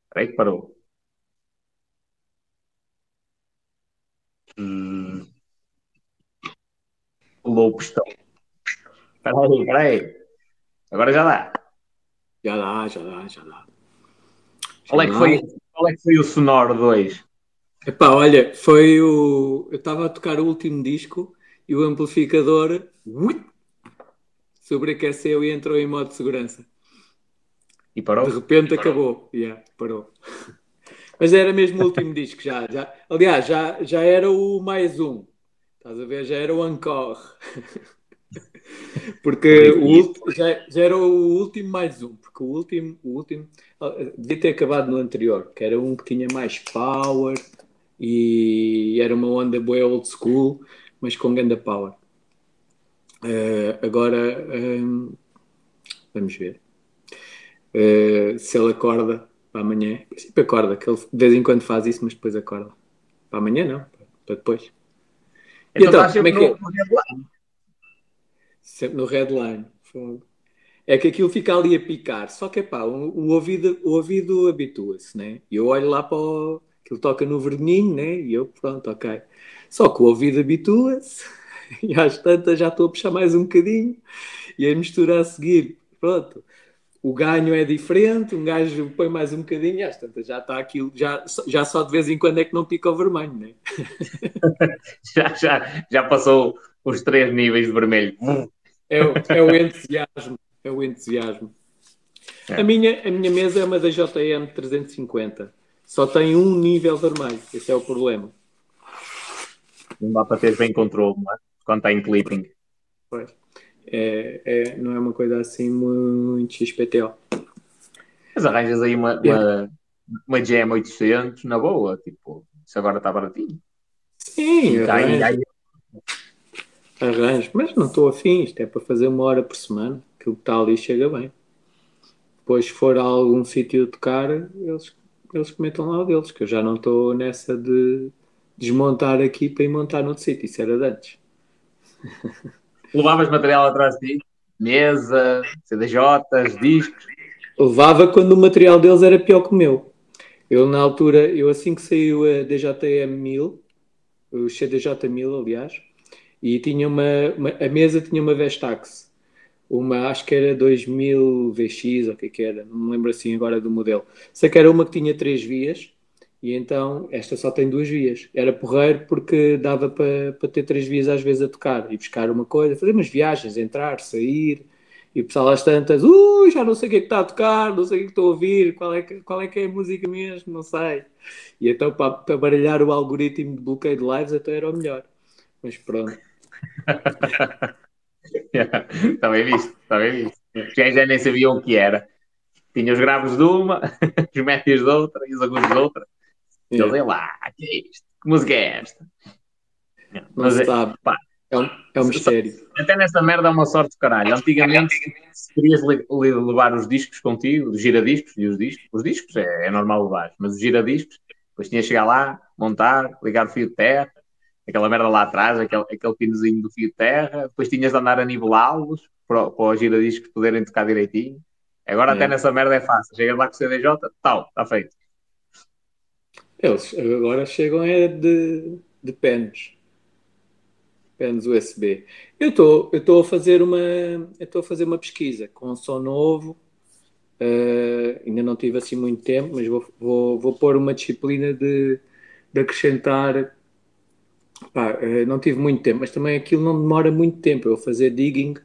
Espera aí que parou. Hum. Alô, pistão. Peraí, peraí. Agora já dá. Já dá, já dá, já dá. Qual é, que foi, qual é que foi o Sonoro 2? Epá, olha, foi o. Eu estava a tocar o último disco e o amplificador ui, sobreaqueceu e entrou em modo de segurança. E parou? De repente e acabou. Yeah, parou. Mas era mesmo o último disco já, já. Aliás, já, já era o mais um. Estás a ver? Já era o encore. Porque o, já, já, era o último mais um, porque o último, o último devia ter acabado no anterior, que era um que tinha mais power e era uma onda boa old school, mas com grande power. Uh, agora um, vamos ver uh, se ele acorda para amanhã. Em princípio acorda, que ele de vez em quando faz isso, mas depois acorda. Para amanhã não, para depois. Então, então como é que é? sempre no headline. É que aquilo fica ali a picar. Só que, pá, o, o ouvido, o ouvido habitua-se, né? E eu olho lá para o... Aquilo toca no verninho, né? E eu, pronto, ok. Só que o ouvido habitua-se. E às tantas já estou a puxar mais um bocadinho. E a mistura a seguir, pronto. O ganho é diferente, um gajo põe mais um bocadinho e às tantas já está aquilo, já, já só de vez em quando é que não pica o vermelho, né? já, já, já passou os três níveis de vermelho. É o, é o entusiasmo. É o entusiasmo. É. A, minha, a minha mesa é uma da JM 350. Só tem um nível vermelho. Esse é o problema. Não dá para ter bem controle, não é? Quando está em clipping. Pois. É, é, não é uma coisa assim muito XPTO. Mas arranjas aí uma, uma, uma GM 800 na boa. Tipo, isso agora está baratinho. Sim, arranjo arranjo, mas não estou afim, isto é para fazer uma hora por semana, aquilo que está ali chega bem. Depois, se for a algum sítio tocar, eles, eles comentam lá o deles, que eu já não estou nessa de desmontar aqui para ir montar noutro sítio. Isso era de antes. Levavas material atrás de ti? Mesa, CDJs, discos? Levava quando o material deles era pior que o meu. Eu, na altura, eu assim que saiu a DJM 1000, o CDJ 1000, aliás, e tinha uma, uma, a mesa tinha uma Vestax, uma acho que era 2000 VX, ou o que, é que era, não me lembro assim agora do modelo. Sei que era uma que tinha três vias, e então esta só tem duas vias. Era porreiro porque dava para, para ter três vias às vezes a tocar e buscar uma coisa, fazer umas viagens, entrar, sair. E o pessoal às tantas, uh, já não sei o que é que está a tocar, não sei o que estou a ouvir, qual é que, qual é, que é a música mesmo, não sei. E então para, para baralhar o algoritmo de bloqueio de lives até era o melhor. Mas pronto. Bem visto, bem visto. Já, já nem sabiam o que era. Tinha os graves de uma, os médios de outra e os agudos de outra. Yeah. Eles, lá, que é isto? Que música é esta? Não Mas, é, sabe. Pá, é um, é um mistério. Até nessa merda é uma sorte do caralho. Antigamente, se querias levar os discos contigo, os giradiscos e os discos, os discos é, é normal levar, mas os giradiscos, depois tinhas de chegar lá, montar, ligar o fio de terra, aquela merda lá atrás, aquele, aquele pinozinho do fio de terra, depois tinhas de andar a nivelá-los para, para os giradiscos poderem tocar direitinho. Agora, é. até nessa merda é fácil. Chegas lá com o CDJ, tal, está feito. Eles agora chegam é de, de pens. Pens USB. Eu estou a fazer uma estou a fazer uma pesquisa com som novo. Uh, ainda não tive assim muito tempo, mas vou, vou, vou pôr uma disciplina de, de acrescentar. Pá, uh, não tive muito tempo, mas também aquilo não demora muito tempo. Eu fazer digging,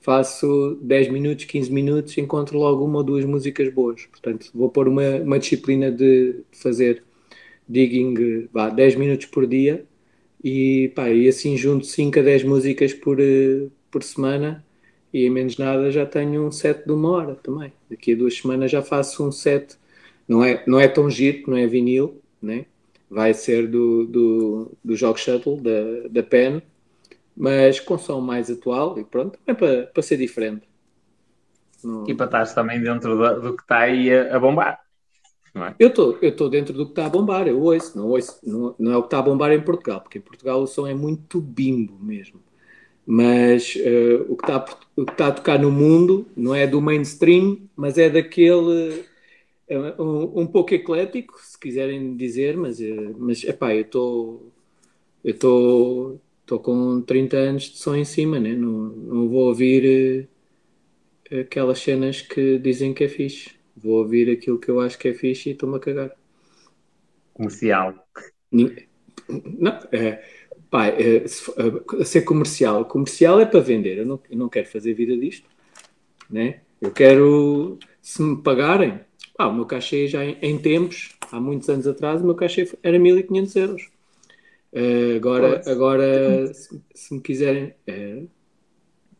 faço 10 minutos, 15 minutos, encontro logo uma ou duas músicas boas. Portanto, vou pôr uma, uma disciplina de fazer digging vá, 10 minutos por dia e, pá, e assim junto 5 a 10 músicas por, eh, por semana e em menos nada já tenho um set de uma hora também. Daqui a duas semanas já faço um set, não é, não é tão giro, não é vinil, né? Vai ser do, do, do jogo Shuttle, da, da PEN, mas com som mais atual e pronto, é para, para ser diferente. Não... E para estar também dentro do, do que está aí a, a bombar. É? Eu estou tô dentro do que está a bombar, eu ouço, não, ouço não, não é o que está a bombar em Portugal, porque em Portugal o som é muito bimbo mesmo. Mas uh, o, que está, o que está a tocar no mundo não é do mainstream, mas é daquele uh, um, um, pouco eclético, se quiserem dizer, mas, uh, mas epá, eu estou eu estou estou com 30 anos de som em cima, né? não, não vou ouvir aquelas cenas que dizem que é fixe vou ouvir aquilo que eu acho que é fixe e estou-me a cagar. Comercial. Não, é, pá, é, é, ser comercial. Comercial é para vender. Eu não, eu não quero fazer vida disto. Né? Eu quero, se me pagarem, pá, o meu cachê já em, em, tempos, há muitos anos atrás, o meu cachê era 1500 euros. Uh, agora, agora se, se, me quiserem, era,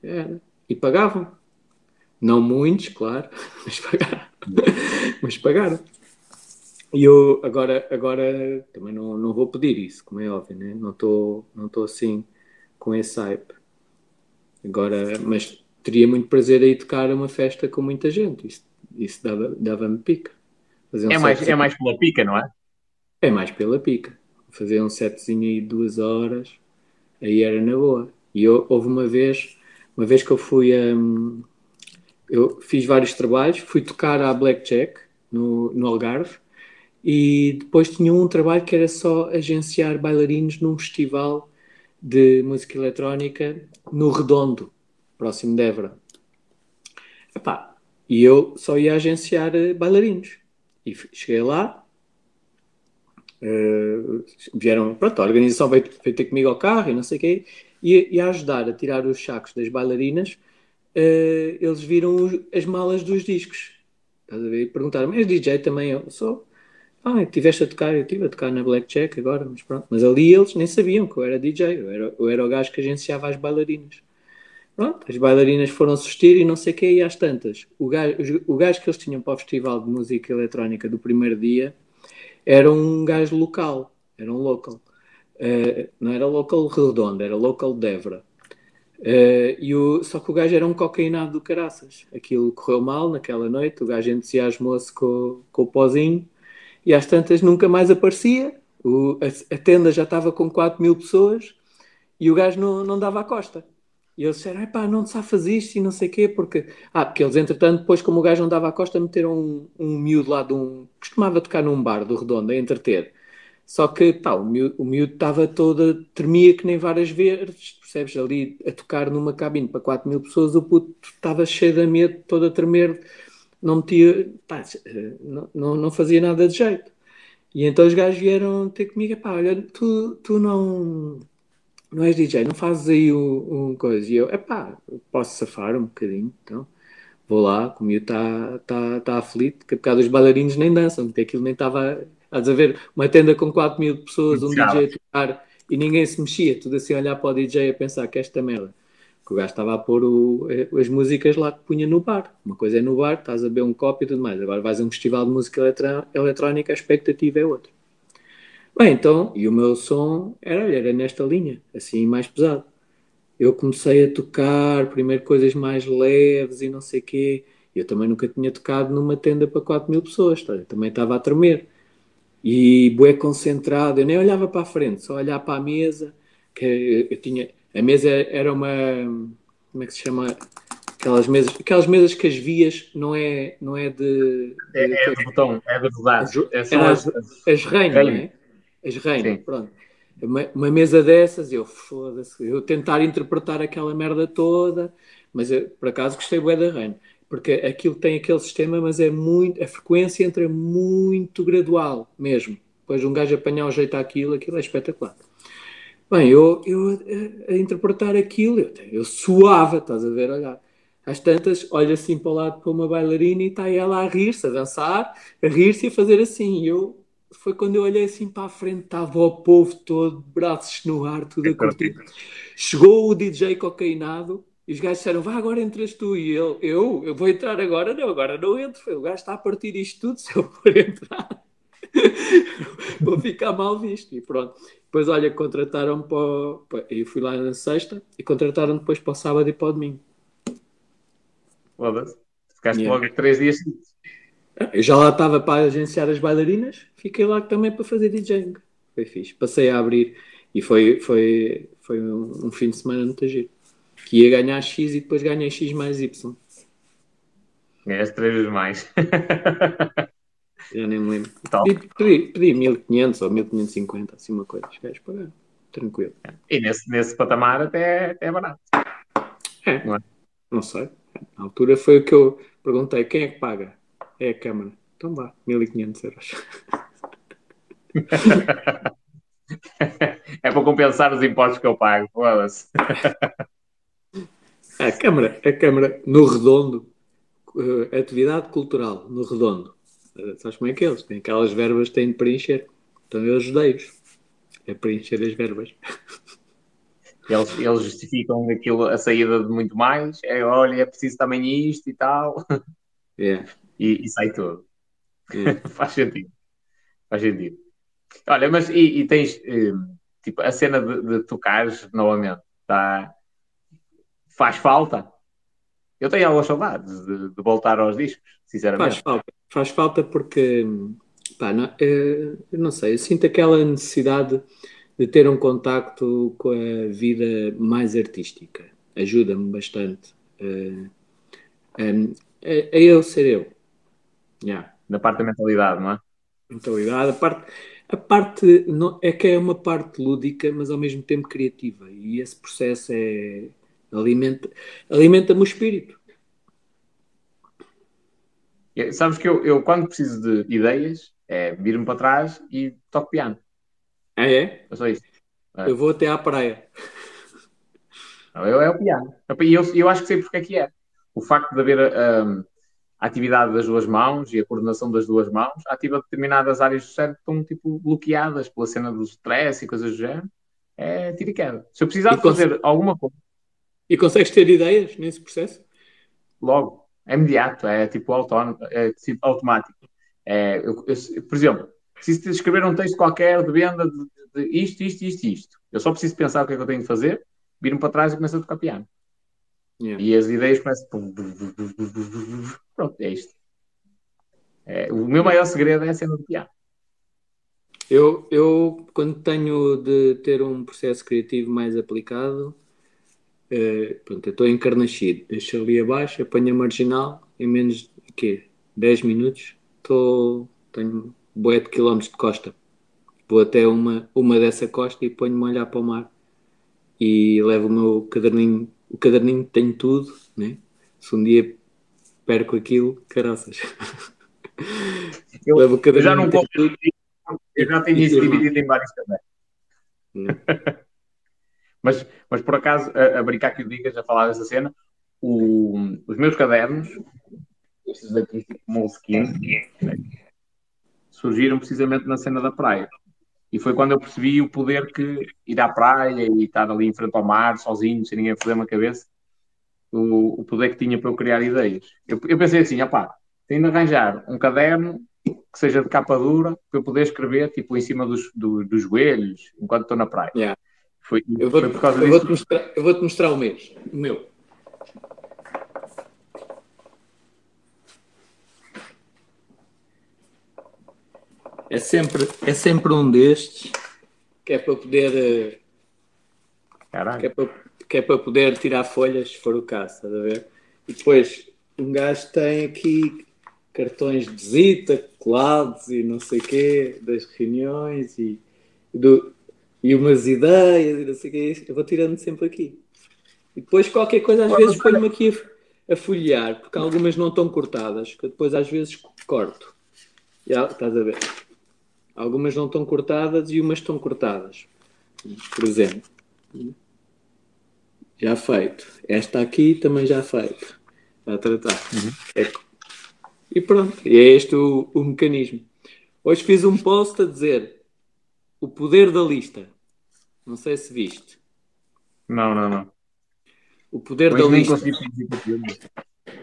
era. E pagavam. Não muitos, claro, mas pagaram. mas pagaram. E eu agora, agora também não, não vou pedir isso, como é óbvio, né? não estou não tô assim com esse hype. Agora, mas teria muito prazer aí tocar uma festa com muita gente. Isso, isso dava-me dava pica. Um é, mais, é mais pela pica, não é? É mais pela pica. Fazer um setzinho aí de duas horas, aí era na boa. E eu, houve uma vez, uma vez que eu fui a. Um, eu fiz vários trabalhos, fui tocar à Blackjack no, no Algarve e depois tinha um trabalho que era só agenciar bailarinos num festival de música eletrónica no Redondo, próximo de Évora. Epá, e eu só ia agenciar eh, bailarinos. E cheguei lá, uh, vieram, pronto, a organização veio, veio ter comigo ao carro e não sei o quê, e, e a ajudar a tirar os sacos das bailarinas uh, eles viram as malas dos discos. Estás a ver? Perguntaram-me, és DJ também? Eu sou. Ah, tiveste a tocar? Eu estive a tocar na Blackjack agora, mas pronto. Mas ali eles nem sabiam que eu era DJ, eu era, eu era o gajo que agenciava as bailarinas. Pronto, as bailarinas foram assistir e não sei o que, e às tantas. O gajo, o gajo que eles tinham para o Festival de Música Eletrónica do primeiro dia era um gajo local, era um local. Uh, não era local redondo, era local de Évora. Uh, e o, só que o gajo era um cocainado do caraças. Aquilo correu mal naquela noite, o gajo entusiasmou-se com, com o pozinho e às tantas nunca mais aparecia. O, a, a, tenda já estava com 4 mil pessoas e o gajo não, não dava a costa. E eles disseram, não te safas isto e não sei o quê, porque... Ah, porque eles, entretanto, depois, como o gajo não dava a costa, meteram um, um miúdo lá de um... Costumava tocar num bar do Redondo, a entreter. Só que, pá, o miúdo estava toda... Tremia que nem várias vezes, percebes? Ali a tocar numa cabine para 4 mil pessoas, o puto estava cheio de medo, todo a tremer, não metia... Pá, não, não, não fazia nada de jeito. E então os gajos vieram ter comigo, pá, olha, tu, tu não não és DJ, não fazes aí um, um coisa. E eu, epá, posso safar um bocadinho, então vou lá, o está tá, tá aflito, que por causa dos bailarinos nem dançam, porque aquilo nem estava. Estás a ver uma tenda com 4 mil pessoas, um DJ a tocar e ninguém se mexia, tudo assim a olhar para o DJ a pensar que esta merda. Que o gajo estava a pôr o, as músicas lá que punha no bar. Uma coisa é no bar, estás a beber um copo e tudo mais. Agora vais a um festival de música eletrónica, a expectativa é outra. Bem, então, e o meu som era, era nesta linha, assim, mais pesado. Eu comecei a tocar, primeiro coisas mais leves e não sei o quê. Eu também nunca tinha tocado numa tenda para 4 mil pessoas, tá? também estava a tremer. E bué concentrado, eu nem olhava para a frente, só olhava para a mesa, que eu, eu tinha... A mesa era uma... Como é que se chama? Aquelas mesas, aquelas mesas que as vias não é, não é de... de é, é de botão, é de rodar. É as, as, as não é? As reinas, pronto. Uma, uma, mesa dessas, eu foda-se, eu tentar interpretar aquela merda toda, mas eu, por acaso gostei bem da reina, porque aquilo tem aquele sistema, mas é muito, a frequência entra muito gradual mesmo. Depois um gajo apanhar o jeito àquilo, aquilo é espetacular. Bem, eu, eu a, a interpretar aquilo, eu, eu suava, estás a ver, olhar. Às tantas, olha assim para o lado para uma bailarina e está ela a rir-se, a dançar, a rir-se e a fazer assim. E eu foi quando eu olhei assim para a frente, estava o povo todo, braços no ar, tudo a curtir. Chegou o DJ cocainado e os gajos disseram: Vá, agora entras tu. E ele: Eu? Eu vou entrar agora? Não, agora não entro. O gajo está a partir disto tudo. Se eu for entrar, vou ficar mal visto. E pronto. Depois, olha, contrataram para. Eu fui lá na sexta e contrataram depois para o sábado e para o domingo. Foda-se. Ficaste yeah. logo três dias eu já lá estava para agenciar as bailarinas, fiquei lá também para fazer DJing. Foi fixe. Passei a abrir e foi, foi, foi um, um fim de semana muito giro. Que ia ganhar X e depois ganhei X mais Y. Ganhaste três vezes mais. Já nem me lembro. Pedi, pedi, pedi 1500 ou 1550, assim uma coisa. Os gajos pagaram. Tranquilo. E nesse, nesse patamar até é barato. É. Não, é? não sei. Na altura foi o que eu perguntei: quem é que paga? É a Câmara. Então vá, 1500 euros. é para compensar os impostos que eu pago. Foda-se. A Câmara, a Câmara, no redondo, uh, atividade cultural, no redondo. Uh, sabes como é que é eles? Tem aquelas verbas que têm de preencher. Então eu ajudei-os a preencher as verbas. Eles, eles justificam aquilo, a saída de muito mais. É, olha, é preciso também isto e tal. Yeah e, e sai tudo. Faz sentido. Faz sentido. Olha, mas e, e tens eh, tipo a cena de, de tocares novamente, tá? Faz falta? Eu tenho algumas saudades de, de, voltar aos discos, sinceramente. Faz falta, faz falta porque pá, não, eh, não sei, eu sinto aquela necessidade de ter um contacto com a vida mais artística. Ajuda-me bastante um, a, a eu ser eu. Yeah. Da parte da mentalidade, não é? Mentalidade, a parte, a parte não, é que é uma parte lúdica, mas ao mesmo tempo criativa. E esse processo é alimenta, alimenta-me o espírito. Sabes que eu, eu, quando preciso de ideias, é vir-me para trás e toco piano. Ah, é? É só isso. É. Eu vou até à praia. Não, eu, é o piano. E eu, eu acho que sei porque é que é. O facto de haver um, a atividade das duas mãos e a coordenação das duas mãos ativa determinadas áreas do cérebro que estão tipo bloqueadas pela cena do stress e coisas do género. É tiro e queda. Se eu precisar de fazer alguma coisa. E consegues ter ideias nesse processo? Logo. É imediato. É tipo autónomo, é tipo automático. É, eu, eu, por exemplo, preciso escrever um texto qualquer de venda de, de, isto, isto, isto, isto. Eu só preciso pensar o que é que eu tenho de fazer, vir-me para trás e começo a tocar piano. Yeah. E as ideias começam. Pronto, é isto. É, o meu maior segredo é a cena do piano. Eu, eu, quando tenho de ter um processo criativo mais aplicado, eh, pronto, eu estou encarnascido. Deixo ali abaixo, apanho a marginal, em menos de quê? 10 minutos, estou, tenho boé de quilómetros de costa. Vou até uma, uma dessa costa e ponho-me a olhar para o mar. E levo o meu caderninho, o caderninho tem tudo, né? Se um dia perco aquilo, caraças. Eu, eu já não compro. tudo. Eu já tenho isso dividido em vários cadernos. Mas, mas por acaso, a, a brincar que o digas, a falar dessa cena, o- os meus cadernos, estes daqui, tipo Moleskine, surgiram precisamente na cena da praia. E foi quando eu percebi o poder que ir à praia e estar ali em frente ao mar, sozinho, sem ninguém foder uma cabeça, o, o poder que tinha para eu criar ideias. Eu, eu pensei assim, opá, tenho de arranjar um caderno que seja de capa dura para eu poder escrever, tipo, em cima dos, do- dos joelhos, enquanto estou na praia. Yeah. Foi, Eu vou-te vou-te mostrar, vou-te mostrar o mês. O meu. É sempre, é sempre um destes que é para poder eh, que Caralho. é para, que é para poder tirar folhas se for o caso, estás a ver? E depois um gajo tem aqui cartões de visita colados e não sei o quê das reuniões e, do, e umas ideias e não sei o quê. Eu vou tirando sempre aqui. E depois qualquer coisa às vezes ponho-me aqui a, a folhear, porque algumas não estão cortadas, que eu depois às vezes corto. Já, estás a ver? Algumas não estão cortadas e umas estão cortadas. Por exemplo. Já feito. Esta aqui também já feito. Já tratar. É- E pronto. E é este o, o mecanismo. Hoje fiz um post a dizer o poder da lista. Não sei se viste. Não, não, não. O poder Hoje da lista.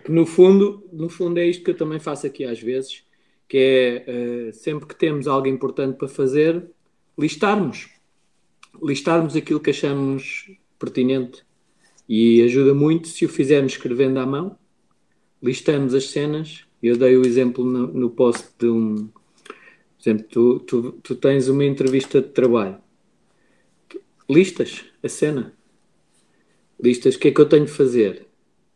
que no fundo, no fundo é isto que eu também faço aqui às vezes, que é eh, sempre que temos algo importante para fazer, listarmos. Listarmos aquilo que achamos pertinente. E ajuda muito se o fizermos escrevendo à mão. Listamos as cenas. Eu dei o exemplo no, no post de um. Por exemplo, tu, tu, tu tens uma entrevista de trabalho. Listas a cena. Listas o que é que eu tenho de fazer.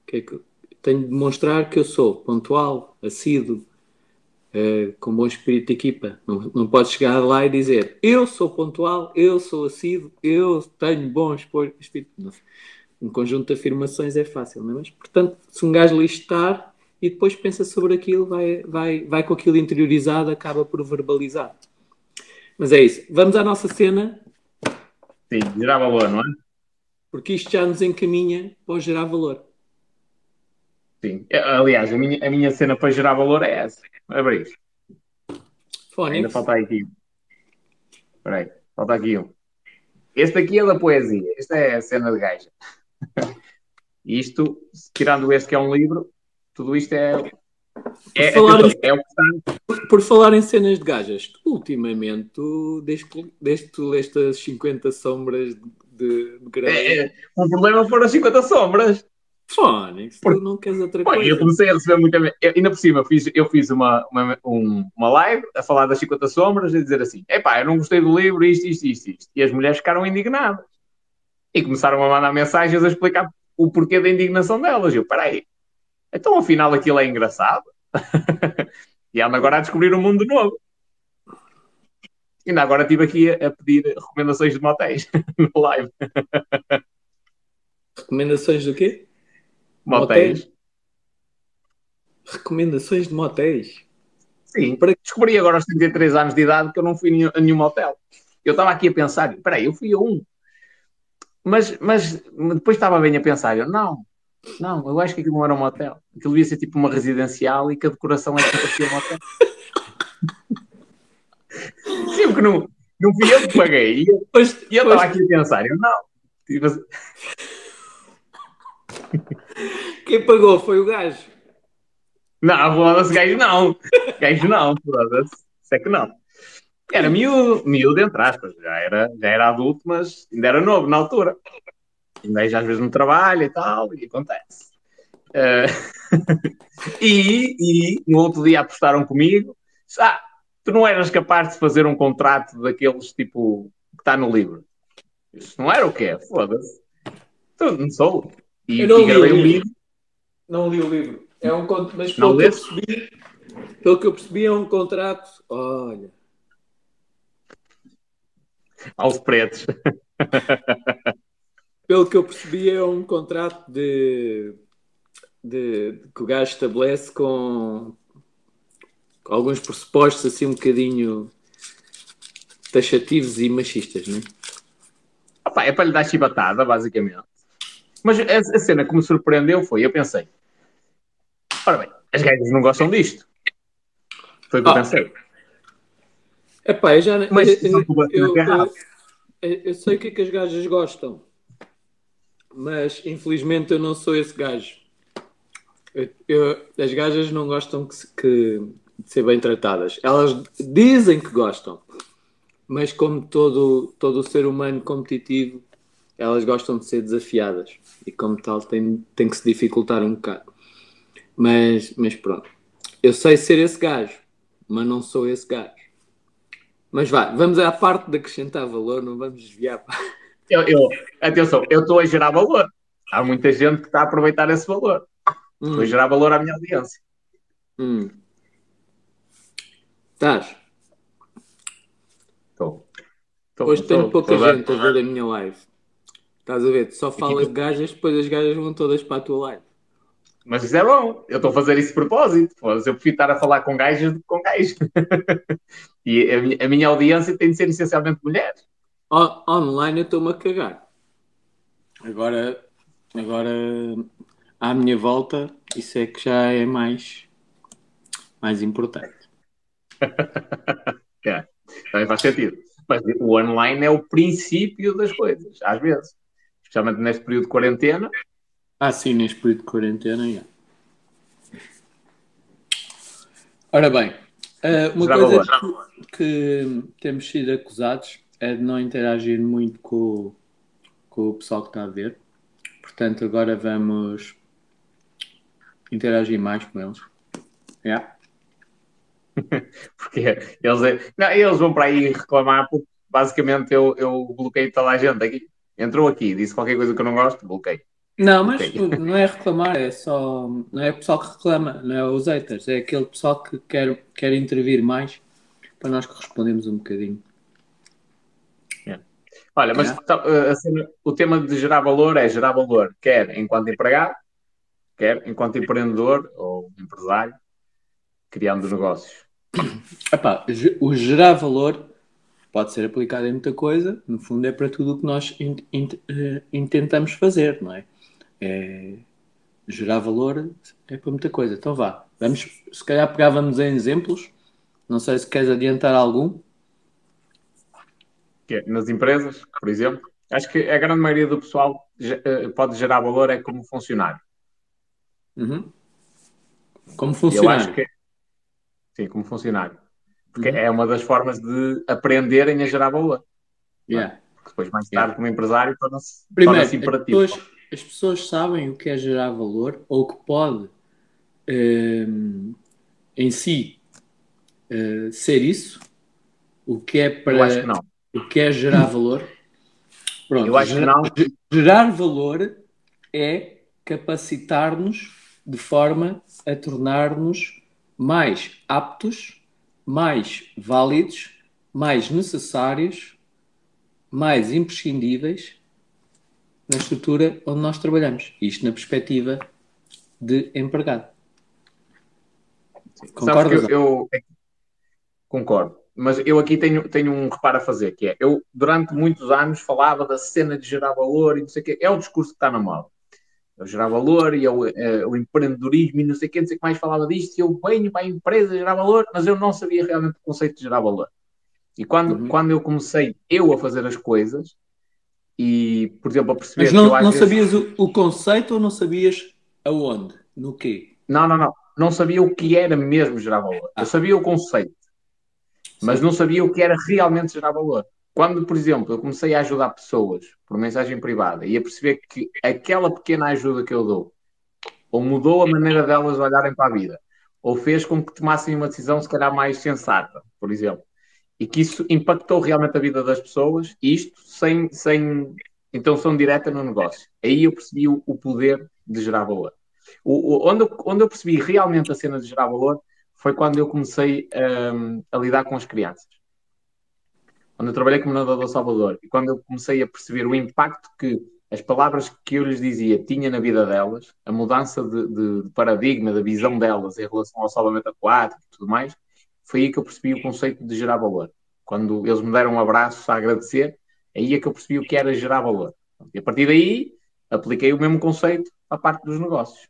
O que é que, tenho de demonstrar que eu sou pontual, assíduo, eh, com bom espírito de equipa. Não, não podes chegar lá e dizer eu sou pontual, eu sou assíduo, eu tenho bom espírito. Não. Um conjunto de afirmações é fácil, não é? Mas, portanto, se um gajo listar e depois pensa sobre aquilo, vai, vai, vai com aquilo interiorizado, acaba por verbalizar. Mas é isso. Vamos à nossa cena, Sim, gerar valor, não é? porque isto já nos encaminha para o gerar valor. Sim. É, Aliás, a minha, a minha cena para gerar valor é essa. Abrir. Ainda Fónix. falta aqui. Espera aí, falta aqui um. Este aqui é da poesia. Esta é a cena de gaja. Isto, tirando este que é um livro, tudo isto é. É, falar em- é que está. Por, por falar em cenas de gajas, ultimamente, tu, desde, desde que tu leste as 50 sombras de, de, de É, é, o problema foram as 50 sombras. Fónix, tu Por- não queres outra Pô, coisa. eu comecei a receber muita. eu- ainda por cima, eu fiz, eu fiz uma, uma, um- uma live a falar das 50 sombras e dizer assim: epá, eu não gostei do livro, isto, isto, isto, isto. E as mulheres ficaram indignadas. E começaram a mandar mensagens a explicar o porquê da indignação delas. Eu, peraí, então afinal aquilo é engraçado. e ando agora a descobrir um mundo novo. Ainda agora estive aqui a, a pedir recomendações de motéis no live. Recomendações do quê? Motéis. Recomendações de motéis. Sim, para descobri agora aos 33 anos de idade que eu não fui a nenhum motel. Eu estava aqui a pensar, peraí, eu fui a um. Mas, mas depois estava bem a pensar, eu, não, não, eu acho que aquilo não era um motel. Aquilo devia ser tipo uma residencial e que a decoração é que parecia um motel. Sim, porque não, não fui eu que paguei. E eu Pois, eu estava aqui a pensar, eu, não. Tipo assim, quem pagou foi o gajo. Não, foda-se, gajo não. Gajo não, foda-se. Isso é que não. Era miúdo, miúdo entre aspas. Já era, já era adulto, mas ainda era novo na altura. Um gajo às vezes no trabalho e tal, e acontece. Eh, e, e no outro dia apostaram comigo. Ah, tu não eras capaz de fazer um contrato daqueles tipo que está no livro. Isso não era o que é, foda-se. Tu não sou. E, Eu não e li gravei o um livro. Não li o livro. É um mas pelo que, percebi, pelo que eu percebi é um contrato. Olha, aos pretos. pelo que eu percebi é um contrato de, de- que o gajo estabelece com, com alguns pressupostos assim um bocadinho taxativos e machistas, não é? É para lhe dar chibatada, basicamente. Mas a, a cena que me surpreendeu foi, eu pensei, ora bem, as gajas não gostam disto. Foi o que eu Ah. pensei. Epá, eu já Mas eu, eu, eu- eu sei o que é que as gajas gostam, mas infelizmente eu não sou esse gajo. Eu- eu- as gajas não gostam que, que- de ser bem tratadas. Elas dizem que gostam, mas como todo, todo ser humano competitivo, elas gostam de ser desafiadas e como tal tem, tem que se dificultar um bocado. Mas, mas pronto, eu sei ser esse gajo, mas não sou esse gajo. Mas vá, vamos à parte de acrescentar valor, não vamos desviar. Eu, eu- atenção, eu estou a gerar valor. Há muita gente que está a aproveitar esse valor. Hum, Estou a gerar valor à minha audiência. hum. Estás? Estou. Hoje tenho pouca gente a ver a minha live. Estás a ver? Tu só falas de gajas, depois as gajas vão todas para a tua live. Mas isso é bom. Eu estou a fazer isso de propósito. Eu prefiro estar a falar com gajas do que com gajos. e a minha, a minha audiência tem de ser essencialmente mulheres. O- online eu estou-me a cagar. Agora, agora, à minha volta, isso é que já é mais, mais importante. É, também faz sentido. Mas o online é o princípio das coisas, às vezes. Especialmente neste período de quarentena. Ah, sim, neste período de quarentena, já. Ora bem, eh, uma Já coisa que temos sido acusados é de não interagir muito com, com o pessoal que está a ver. Portanto, agora vamos interagir mais com eles. Yeah. Porque eles, é- não, eles vão para aí reclamar porque basicamente eu, eu bloqueei toda a gente aqui. Entrou aqui, disse qualquer coisa que eu não gosto, bloqueei. Não, mas não é reclamar, é só. Não é o pessoal que reclama, não é os haters, é aquele pessoal que quer, quer intervir mais para nós correspondermos um bocadinho. Olha, mas É. então, a cena- o tema de gerar valor é gerar valor, quer enquanto empregado, quer enquanto empreendedor ou empresário, criando negócios. Epá, o gerar valor pode ser aplicado em muita coisa, no fundo é para tudo o que nós eh, intentamos fazer, não é? É- Gerar valor é para muita coisa. Então vá, vamos, se calhar pegávamos em exemplos, não sei se queres adiantar algum. É, nas empresas, por exemplo, acho que a grande maioria do pessoal eh, pode gerar valor é como funcionário. Uhum. Como funcionário. que sim, como funcionário. Porque Uhum. é uma das formas de aprenderem a gerar valor. Yeah. Porque depois, mais tarde, como empresário, torna-se Primeiro, torna-se as imperativo. pessoas, as pessoas sabem o que é gerar valor ou o que pode ehm, em si eh, ser isso, o que é para Eu acho que não. o que é gerar valor. Pronto, Eu acho que gerar, não. gerar valor é capacitar-nos de forma a tornar-nos mais aptos, mais válidos, mais necessários, mais imprescindíveis na estrutura onde nós trabalhamos. Isto na perspectiva de empregado. Concordas? que eu, eu- concordo, mas eu aqui tenho, tenho um reparo a fazer, que é, eu durante muitos anos falava da cena de gerar valor e não sei o quê, é o discurso que está na moda. O gerar valor e o, é o empreendedorismo e não sei quê, não sei que mais falava disto, e eu venho para a empresa gerar valor, mas eu não sabia realmente o conceito de gerar valor. E quando, Uhum. quando eu comecei eu a fazer as coisas, e, por exemplo, a perceber Mas que não, eu às não vezes- sabias o, o conceito ou não sabias aonde? No quê? Não, não, não. Não sabia o que era mesmo gerar valor. Ah. Eu sabia o conceito, mas Sim. não sabia o que era realmente gerar valor. Quando, por exemplo, eu comecei a ajudar pessoas por mensagem privada e a perceber que aquela pequena ajuda que eu dou ou mudou a maneira delas olharem para a vida, ou fez com que tomassem uma decisão, se calhar, mais sensata, por exemplo. E que isso impactou realmente a vida das pessoas, isto sem, sem intenção direta no negócio. Aí eu percebi o, o poder de gerar valor. O, o, onde, eu, onde eu percebi realmente a cena de gerar valor foi quando eu comecei um, a lidar com as crianças. Quando eu trabalhei como nadador Salvador e quando eu comecei a perceber o impacto que as palavras que eu lhes dizia tinha na vida delas, a mudança de, de, de paradigma, da visão delas em relação ao salvamento aquático e tudo mais, foi aí que eu percebi o conceito de gerar valor. Quando eles me deram um abraço a agradecer, aí é que eu percebi o que era gerar valor. E a partir daí, apliquei o mesmo conceito à parte dos negócios.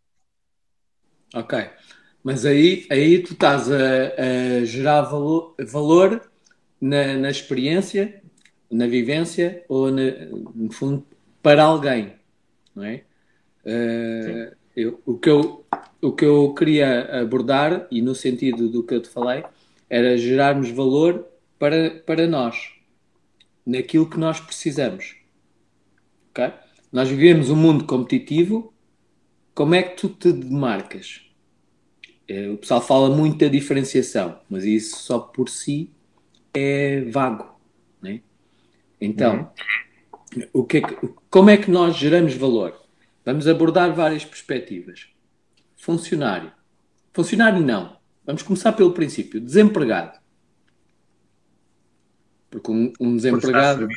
Ok. Mas aí, aí tu estás a, a gerar valor, valor na, na, experiência, na vivência ou, na, no fundo, para alguém, não é? Uh, eu, o, que eu, o que eu queria abordar, e no sentido do que eu te falei, era gerarmos valor para, para nós, naquilo que nós precisamos. Okay? Nós vivemos um mundo competitivo, como é que tu te demarcas? É, o pessoal fala muito da diferenciação, mas isso só por si é vago. Né? Então, uhum. o que é que, como é que nós geramos valor? Vamos abordar várias perspectivas. Funcionário. Funcionário não. Vamos começar pelo princípio. Desempregado. Porque um, um desempregado,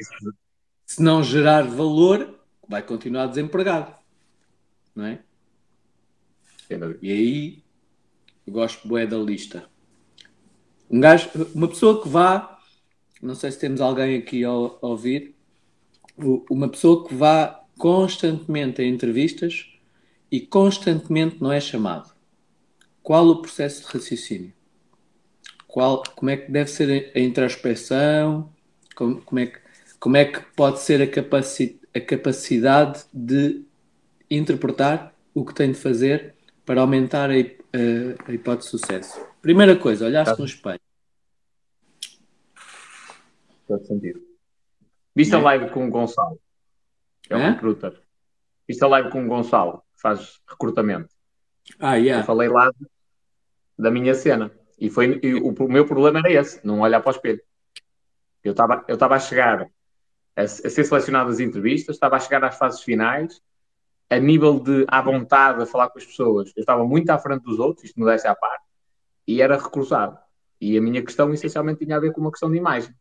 se não gerar valor, vai continuar desempregado. Não é? E aí eu gosto bué da lista. Um gajo, uma pessoa que vá, não sei se temos alguém aqui a, a ouvir, uma pessoa que vá constantemente a entrevistas e constantemente não é chamado. Qual o processo de raciocínio? Qual, como é que deve ser a introspeção? Como, como, é, que, como é que pode ser a, capaci, a capacidade de interpretar o que tem de fazer para aumentar a, a, a hipótese de sucesso. Primeira coisa, olhaste tá. no espelho. Todo sentido. Viste a live com o Gonçalo, é um é? recruiter. Viste a live com o Gonçalo, que faz recrutamento. Ah, yeah. Eu falei lá da minha cena. E, foi, e o, o, meu problema era esse, não olhar para o espelho. Eu estava eu a chegar a, a ser selecionado às entrevistas, estava a chegar às fases finais a nível de à vontade a falar com as pessoas, eu estava muito à frente dos outros, isto me desse à parte, e era recrutado. E a minha questão essencialmente tinha a ver com uma questão de imagem,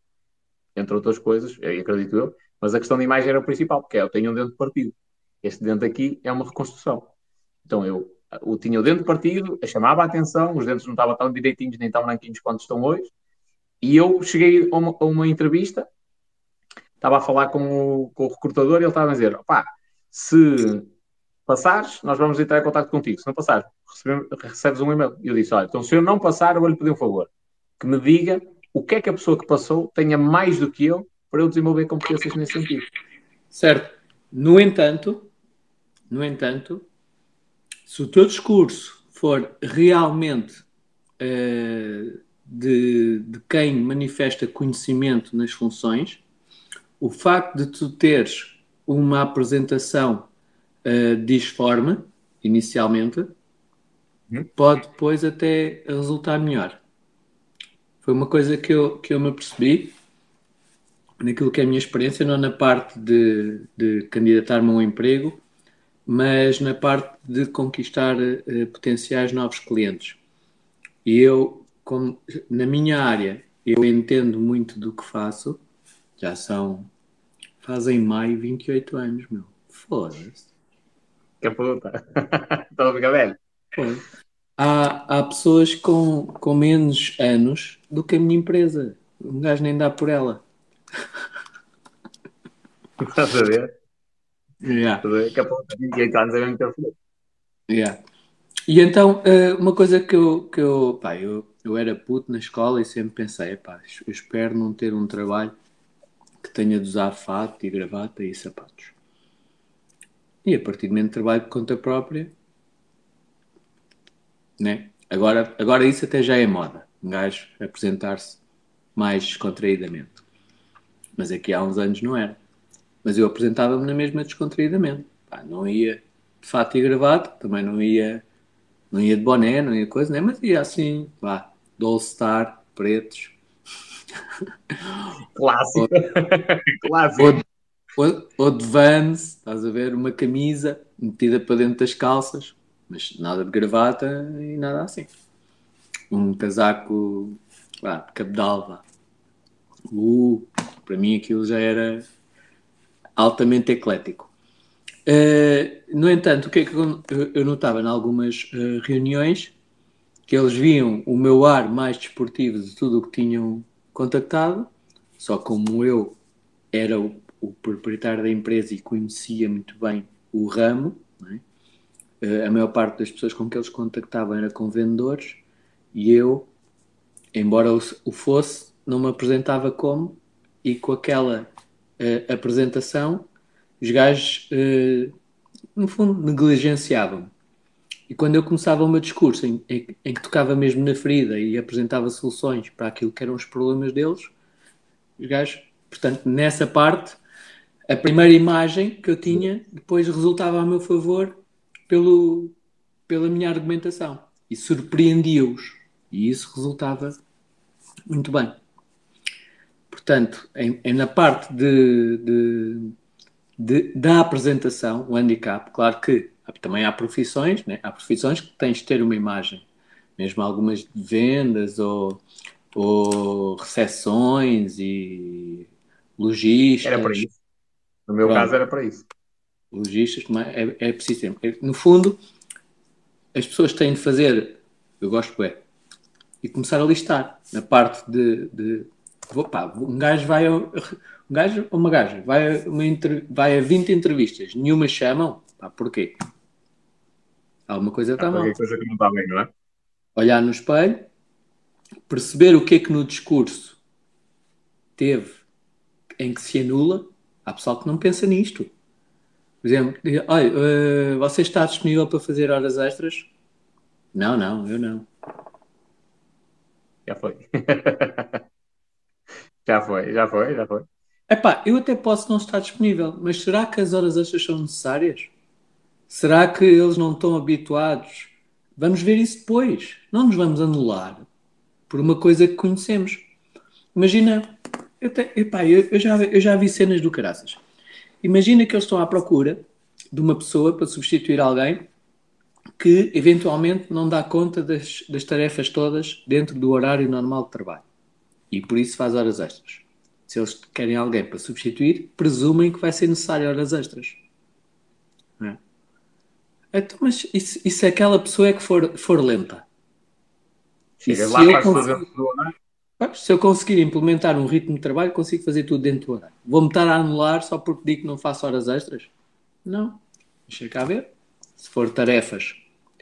entre outras coisas, acredito eu, mas a questão de imagem era o principal, porque é, eu tenho um dente partido. Este dente aqui é uma reconstrução. Então eu o tinha o dente partido, chamava a atenção, os dentes não estavam tão direitinhos nem tão branquinhos quanto estão hoje, e eu cheguei a uma, a uma entrevista, estava a falar com o, com o recrutador e ele estava a dizer, opá, se passares, nós vamos entrar em contato contigo. Se não passares, recebes um e-mail. E eu disse: Olha, então se eu não passar, eu vou lhe pedir um favor. Que me diga o que é que a pessoa que passou tenha mais do que eu para eu desenvolver competências nesse sentido. Certo. No entanto, no entanto, se o teu discurso for realmente uh, de, de quem manifesta conhecimento nas funções, o facto de tu teres uma apresentação uh, disforme, inicialmente, uhum. pode depois até resultar melhor. Foi uma coisa que eu, que eu me apercebi naquilo que é a minha experiência, não na parte de, de candidatar-me a um emprego, mas na parte de conquistar uh, potenciais novos clientes. E eu, como, na minha área, eu entendo muito do que faço, já são, fazem maio 28 anos, meu. Foda-se. Que puta. Estou a ficar velho. Há, há pessoas com, com menos anos do que a minha empresa. Um gajo nem dá por ela. Estás a ver? Yeah. Estás a ver? Que a puta, 28 anos é que eu falei. Yeah. E então, eh, uma coisa que eu, que eu, pá, eu, eu era puto na escola e sempre pensei, pá, eu espero não ter um trabalho que tenha de usar fato e gravata e sapatos. E a partir do momento trabalho por conta própria, né? Agora, agora isso até já é moda. Um gajo apresentar-se mais descontraídamente. Mas aqui há uns anos não era. Mas eu apresentava-me na mesma descontraídamente. Pá, não ia de fato e gravado, também não ia Não ia de boné, não ia coisa, né? mas ia assim, vá, do All-Star, pretos. Clássico. Clássico. Ou, ou de Vans, estás a ver, uma camisa metida para dentro das calças, mas nada de gravata e nada assim. Um casaco, vá, cabedal, vá. Uh, para mim aquilo já era altamente eclético. Uh, no entanto, o que é que eu, eu notava em algumas uh, reuniões que eles viam o meu ar mais desportivo de tudo o que tinham contactado, só como eu era o, o proprietário da empresa e conhecia muito bem o ramo, é? Uh, a maior parte das pessoas com que eles contactavam era com vendedores e eu, embora o, fosse, não me apresentava como e com aquela apresentação os gajos, uh, no fundo, negligenciavam. E quando eu começava o meu discurso, em, em, em, que tocava mesmo na ferida e apresentava soluções para aquilo que eram os problemas deles, os gajos, portanto, nessa parte, a primeira imagem que eu tinha depois resultava a meu favor pelo, pela minha argumentação. E surpreendia-os. E isso resultava muito bem. Portanto, em, em na parte de, de de, da apresentação, o handicap, claro que também há profissões, né? há profissões que tens de ter uma imagem, mesmo algumas vendas ou, ou recepções e lojistas. Era para isso. No meu Pronto. caso era para isso. Lojistas, é, é preciso ter. No fundo, as pessoas têm de fazer, eu gosto é, e começar a listar na parte de, de pá, um gajo vai um gajo ou uma gaja vai a, uma vai a 20 entrevistas, nenhuma chamam, pá, porquê? Alguma coisa está mal. coisa que não está bem, não é? Olhar no espelho, perceber o que é que no discurso teve em que se anula. Há pessoal que não pensa nisto. Por exemplo, olha, uh, você está disponível para fazer horas extras? Não, não, eu não. Já foi. já foi, já foi, já foi. Epá, eu até posso não estar disponível, mas será que as horas extras são necessárias? Será que eles não estão habituados? Vamos ver isso depois. Não nos vamos anular por uma coisa que conhecemos. Imagina, eu, te, epá, eu, eu, já, eu já vi cenas do caraças. Imagina que eles estão à procura de uma pessoa para substituir alguém que eventualmente não dá conta das, das tarefas todas dentro do horário normal de trabalho e por isso faz horas extras se eles querem alguém para substituir, presumem que vai ser necessário horas extras. É? Então, mas e se, e se aquela pessoa é que for, for lenta? Chega lá para conseguir, fazer Se eu conseguir implementar um ritmo de trabalho, consigo fazer tudo dentro do horário. Vou-me estar a anular só porque digo que não faço horas extras? Não. Deixa cá ver. Se for tarefas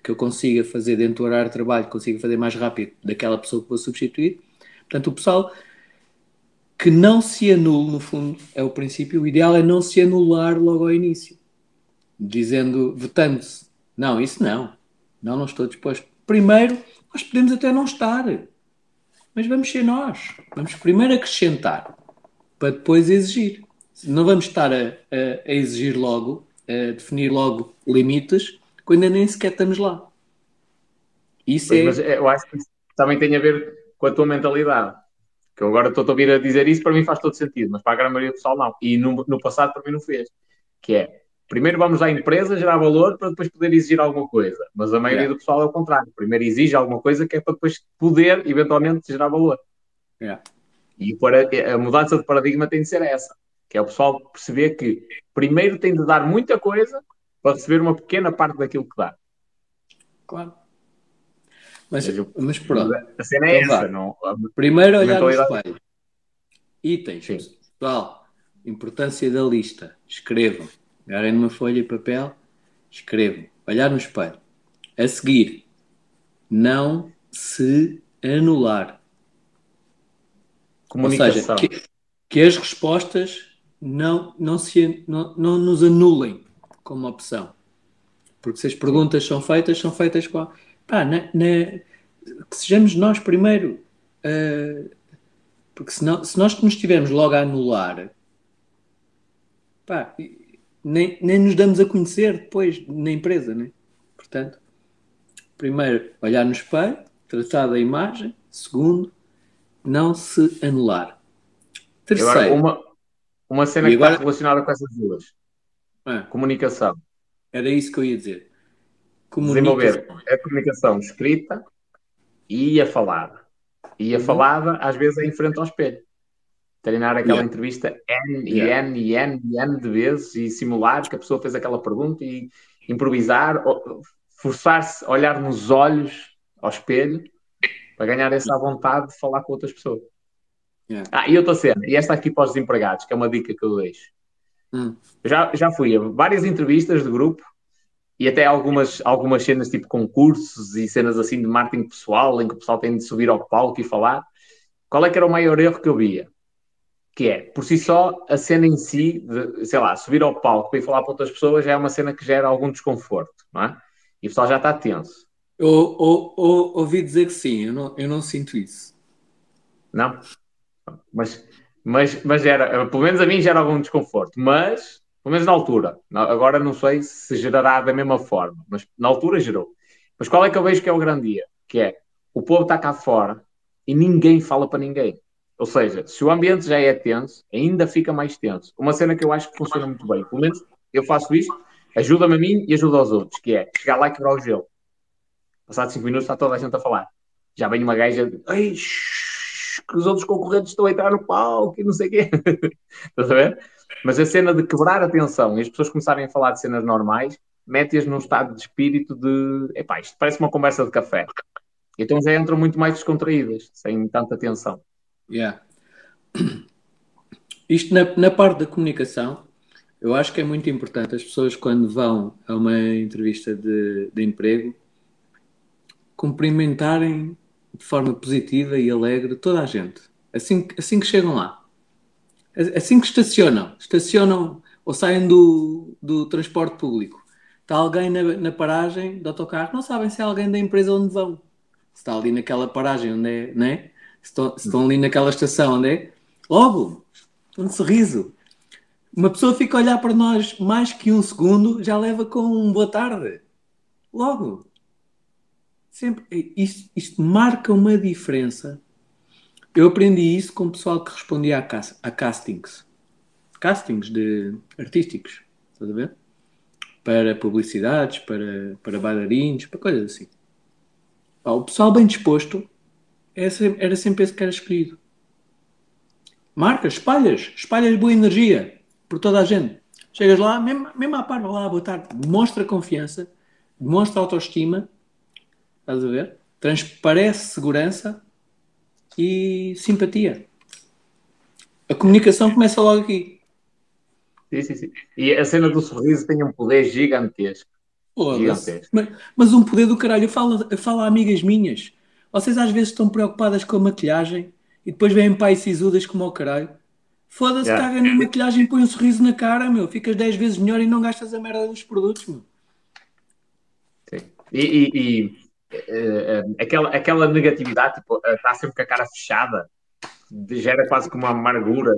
que eu consiga fazer dentro do horário de trabalho, consigo fazer mais rápido daquela pessoa que vou substituir. Portanto, o pessoal que não se anule, no fundo, é o princípio. O ideal é não se anular logo ao início, dizendo, votando-se. Não, isso não. Não, não estou disposto. Primeiro, nós podemos até não estar, mas vamos ser nós. Vamos primeiro acrescentar, para depois exigir. Não vamos estar a, a, a exigir logo, a definir logo limites, quando ainda nem sequer estamos lá. Isso pois, é... Mas eu acho que isso também tem a ver com a tua mentalidade que eu agora estou a ouvir a dizer isso, para mim faz todo sentido, mas para a grande maioria do pessoal não. E no, no passado para mim não fez. Que é, primeiro vamos à empresa gerar valor para depois poder exigir alguma coisa. Mas a maioria yeah. do pessoal é o contrário. Primeiro exige alguma coisa que é para depois poder, eventualmente, gerar valor. Yeah. E para, a mudança de paradigma tem de ser essa. Que é o pessoal perceber que primeiro tem de dar muita coisa para receber uma pequena parte daquilo que dá. Claro. Mas, mas pronto. A cena é então, essa, não? Primeiro olhar no espelho. Itens. Sim. Pessoal, importância da lista. Escrevam. Pegarem numa folha e papel, escrevam. Olhar no espelho. A seguir, não se anular. Comunicação. Ou seja, que, que as respostas não, não, se, não, não nos anulem como opção. Porque se as perguntas são feitas, são feitas com a pá, na, na, que sejamos nós primeiro. Uh, porque senão, se nós nos estivermos logo a anular, pá, nem, nem nos damos a conhecer depois na empresa, né? Portanto, primeiro, olhar no espelho, tratar da imagem. Segundo, não se anular. Terceiro. Agora, uma, uma cena que agora- está relacionada com essas duas. Ah, Comunicação. era isso que eu ia dizer. Desenvolver a comunicação escrita e a falada. E a Uhum. falada, às vezes, é em frente ao espelho. Treinar aquela Yeah. entrevista N e Yeah. N e N e N de vezes e simular que a pessoa fez aquela pergunta e improvisar, forçar-se a olhar nos olhos ao espelho para ganhar essa vontade de falar com outras pessoas. Yeah. Ah, e outra cena, e esta aqui para os desempregados, que é uma dica que eu deixo. Hum. Já, já fui a várias entrevistas de grupo e até algumas, algumas cenas tipo concursos e cenas assim de marketing pessoal, em que o pessoal tem de subir ao palco e falar. Qual é que era o maior erro que eu via? Que é, por si só, a cena em si, de, sei lá, subir ao palco para ir falar para outras pessoas já é uma cena que gera algum desconforto, não é? E o pessoal já está tenso. Eu, ou- ou- ouvi dizer que sim, eu não, eu não sinto isso. Não? Mas, mas, mas era, pelo menos a mim gera algum desconforto. Mas, pelo menos na altura. Agora não sei se gerará da mesma forma, mas na altura gerou. Mas qual é que eu vejo que é o grande dia? Que é, o povo está cá fora e ninguém fala para ninguém. Ou seja, se o ambiente já é tenso, ainda fica mais tenso. Uma cena que eu acho que funciona muito bem. Pelo menos eu faço isto, ajuda-me a mim e ajuda aos outros, que é chegar lá e quebrar o gelo. Passados 5 minutos está toda a gente a falar. Já vem uma gaja, Ei, que os outros concorrentes estão a entrar no palco e não sei o quê. Estás a ver? Mas a cena de quebrar a tensão e as pessoas começarem a falar de cenas normais, mete-as num estado de espírito de, epá, isto parece uma conversa de café. Então já entram muito mais descontraídas, sem tanta tensão. Yeah. Isto na, na parte da comunicação, eu acho que é muito importante as pessoas quando vão a uma entrevista de, de emprego cumprimentarem de forma positiva e alegre toda a gente. Assim, assim que chegam lá. Assim que estacionam. Estacionam ou saem do, do transporte público. Está alguém na, na paragem do autocarro, não sabem se é alguém da empresa onde vão. Se está ali naquela paragem onde é, né? Estão, estão ali naquela estação onde é, logo, um sorriso. Uma pessoa fica a olhar para nós mais que um segundo, já leva com um boa tarde. Logo. Sempre. Isto, isto marca uma diferença. Eu aprendi isso com o pessoal que respondia a, a castings. Castings de artísticos. Estás a ver? Para publicidades, para, para bailarinos, para coisas assim. O pessoal bem disposto era sempre, era sempre esse que era escolhido. Marcas, espalhas, espalhas boa energia por toda a gente. Chegas lá, mesmo, mesmo à par, lá, boa tarde, demonstra confiança, demonstra autoestima, estás a ver? Transparece segurança e simpatia. A comunicação começa logo aqui. Sim, sim, sim. E a cena do sorriso tem um poder. Gigantesco. Mas, mas um poder do caralho. Eu falo, eu falo a amigas minhas. Vocês às vezes estão preocupadas com a maquilhagem e depois vêm pai sisudas como ao caralho. Foda-se, Yeah. caga na maquilhagem e põe um sorriso na cara, meu. Ficas 10 vezes melhor e não gastas a merda dos produtos, meu. Sim. E, e- e, eh, eh, aquela, aquela negatividade, tipo, eh, está sempre com a cara fechada, gera quase como uma amargura.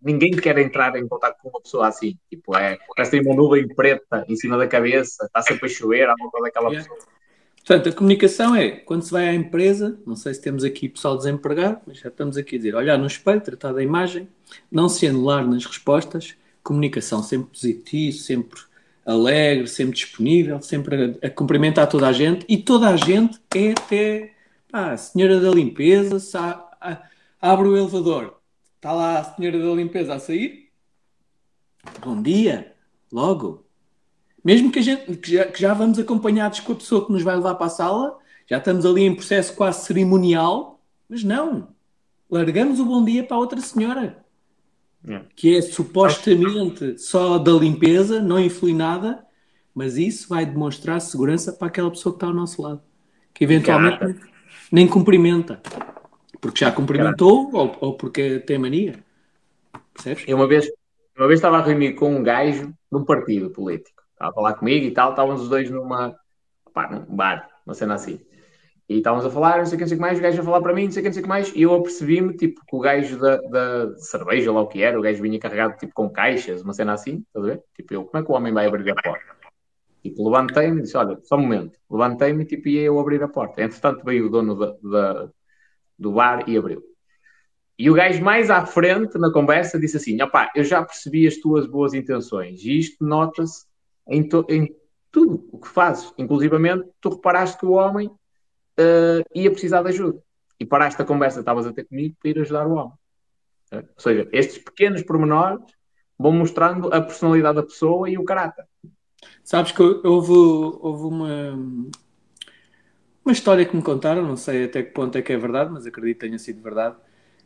Ninguém quer entrar em contato com uma pessoa assim. Tipo, é, parece que tem uma nuvem preta em cima da cabeça, está sempre a chover à volta daquela Yeah. pessoa. Portanto, a comunicação é quando se vai à empresa, não sei se temos aqui pessoal desempregado, mas já estamos aqui a dizer: olhar no espelho, tratar da imagem, não se anular nas respostas, comunicação sempre positivo, sempre alegre, sempre disponível, sempre a, a cumprimentar toda a gente e toda a gente é até pá, a senhora da limpeza, a- abre o elevador, está lá a senhora da limpeza a sair. Bom dia, logo. Mesmo que, gente, que, já, que já vamos acompanhados com a pessoa que nos vai levar para a sala, já estamos ali em processo quase cerimonial, mas não. Largamos o bom dia para a outra senhora, que é supostamente só da limpeza, não influi nada, mas isso vai demonstrar segurança para aquela pessoa que está ao nosso lado, que eventualmente nem cumprimenta, porque já cumprimentou ou, ou porque tem mania. Percebes? Eu uma vez, uma vez estava a reunir com um gajo de um partido político. Estava a falar comigo e tal, estávamos os dois numa, pá, num bar, uma cena assim. E estávamos a falar, não sei o que, não sei o que mais, o gajo a falar para mim, não sei o que, não sei o que mais, e eu apercebi-me, tipo, que o gajo da, da cerveja, lá o que era, o gajo vinha carregado, tipo, com caixas, uma cena assim, estás a ver? Tipo, eu, como é que o homem vai abrir a porta? Tipo, levantei-me e disse: Olha, só um momento. Levantei-me tipo, e ia eu abrir a porta. Entretanto, veio o dono da, da, do bar e abriu. E o gajo mais à frente na conversa disse assim: opá, eu já percebi as tuas boas intenções e isto nota-se em, em, tudo o que fazes. Inclusivamente, tu reparaste que o homem uh, ia precisar de ajuda e paraste a conversa que estavas a ter comigo para ir ajudar o homem. Ou seja, estes pequenos pormenores vão mostrando a personalidade da pessoa e o caráter. Sabes que houve, houve uma, uma história que me contaram, não sei até que ponto é que é verdade, mas acredito que tenha sido verdade,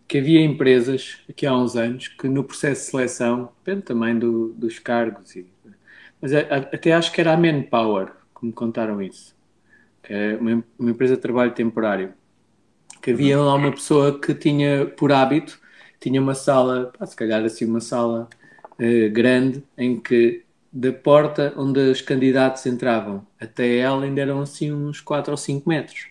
que havia empresas, aqui há uns anos, que no processo de seleção, depende também do, dos cargos, e, mas até acho que era a Manpower que me contaram isso, que é uma, uma empresa de trabalho temporário, que havia lá uma pessoa que tinha por hábito, tinha uma sala, pá, se calhar assim uma sala uh, grande, em que da porta onde os candidatos entravam até ela ainda eram assim uns 4 ou 5 metros.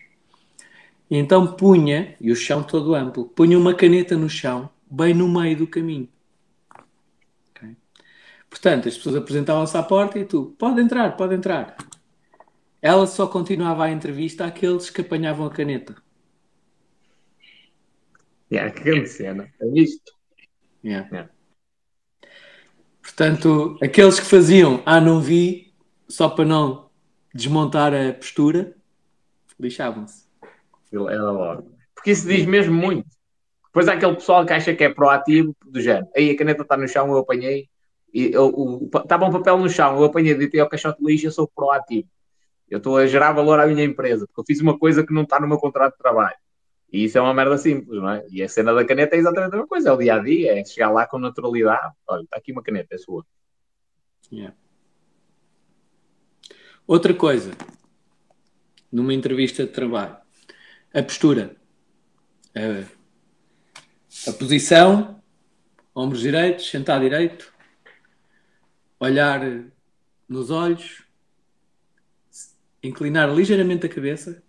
E então punha, e o chão todo amplo, punha uma caneta no chão, bem no meio do caminho. Portanto, as pessoas apresentavam-se à porta e tu, pode entrar, pode entrar. Ela só continuava a entrevista àqueles que apanhavam a caneta. Yeah, que grande cena. É isto. Yeah. Yeah. Portanto, aqueles que faziam, ah, não vi, só para não desmontar a postura, lixavam-se. Era logo. Porque isso diz mesmo muito. Depois há aquele pessoal que acha que é proativo, do género. Aí a caneta está no chão, eu apanhei. E estava um papel no chão, eu apanhei, deitei ao caixote de lixo, eu sou proativo. Eu estou a gerar valor à minha empresa, porque eu fiz uma coisa que não está no meu contrato de trabalho. E isso é uma merda simples, não é? E a cena da caneta é exatamente a mesma coisa, é o dia a dia, é chegar lá com naturalidade. Olha, está aqui uma caneta, é sua. Yeah. Outra coisa, numa entrevista de trabalho, a postura, a, a posição, ombros direitos, sentar direito, olhar nos olhos, inclinar ligeiramente a cabeça.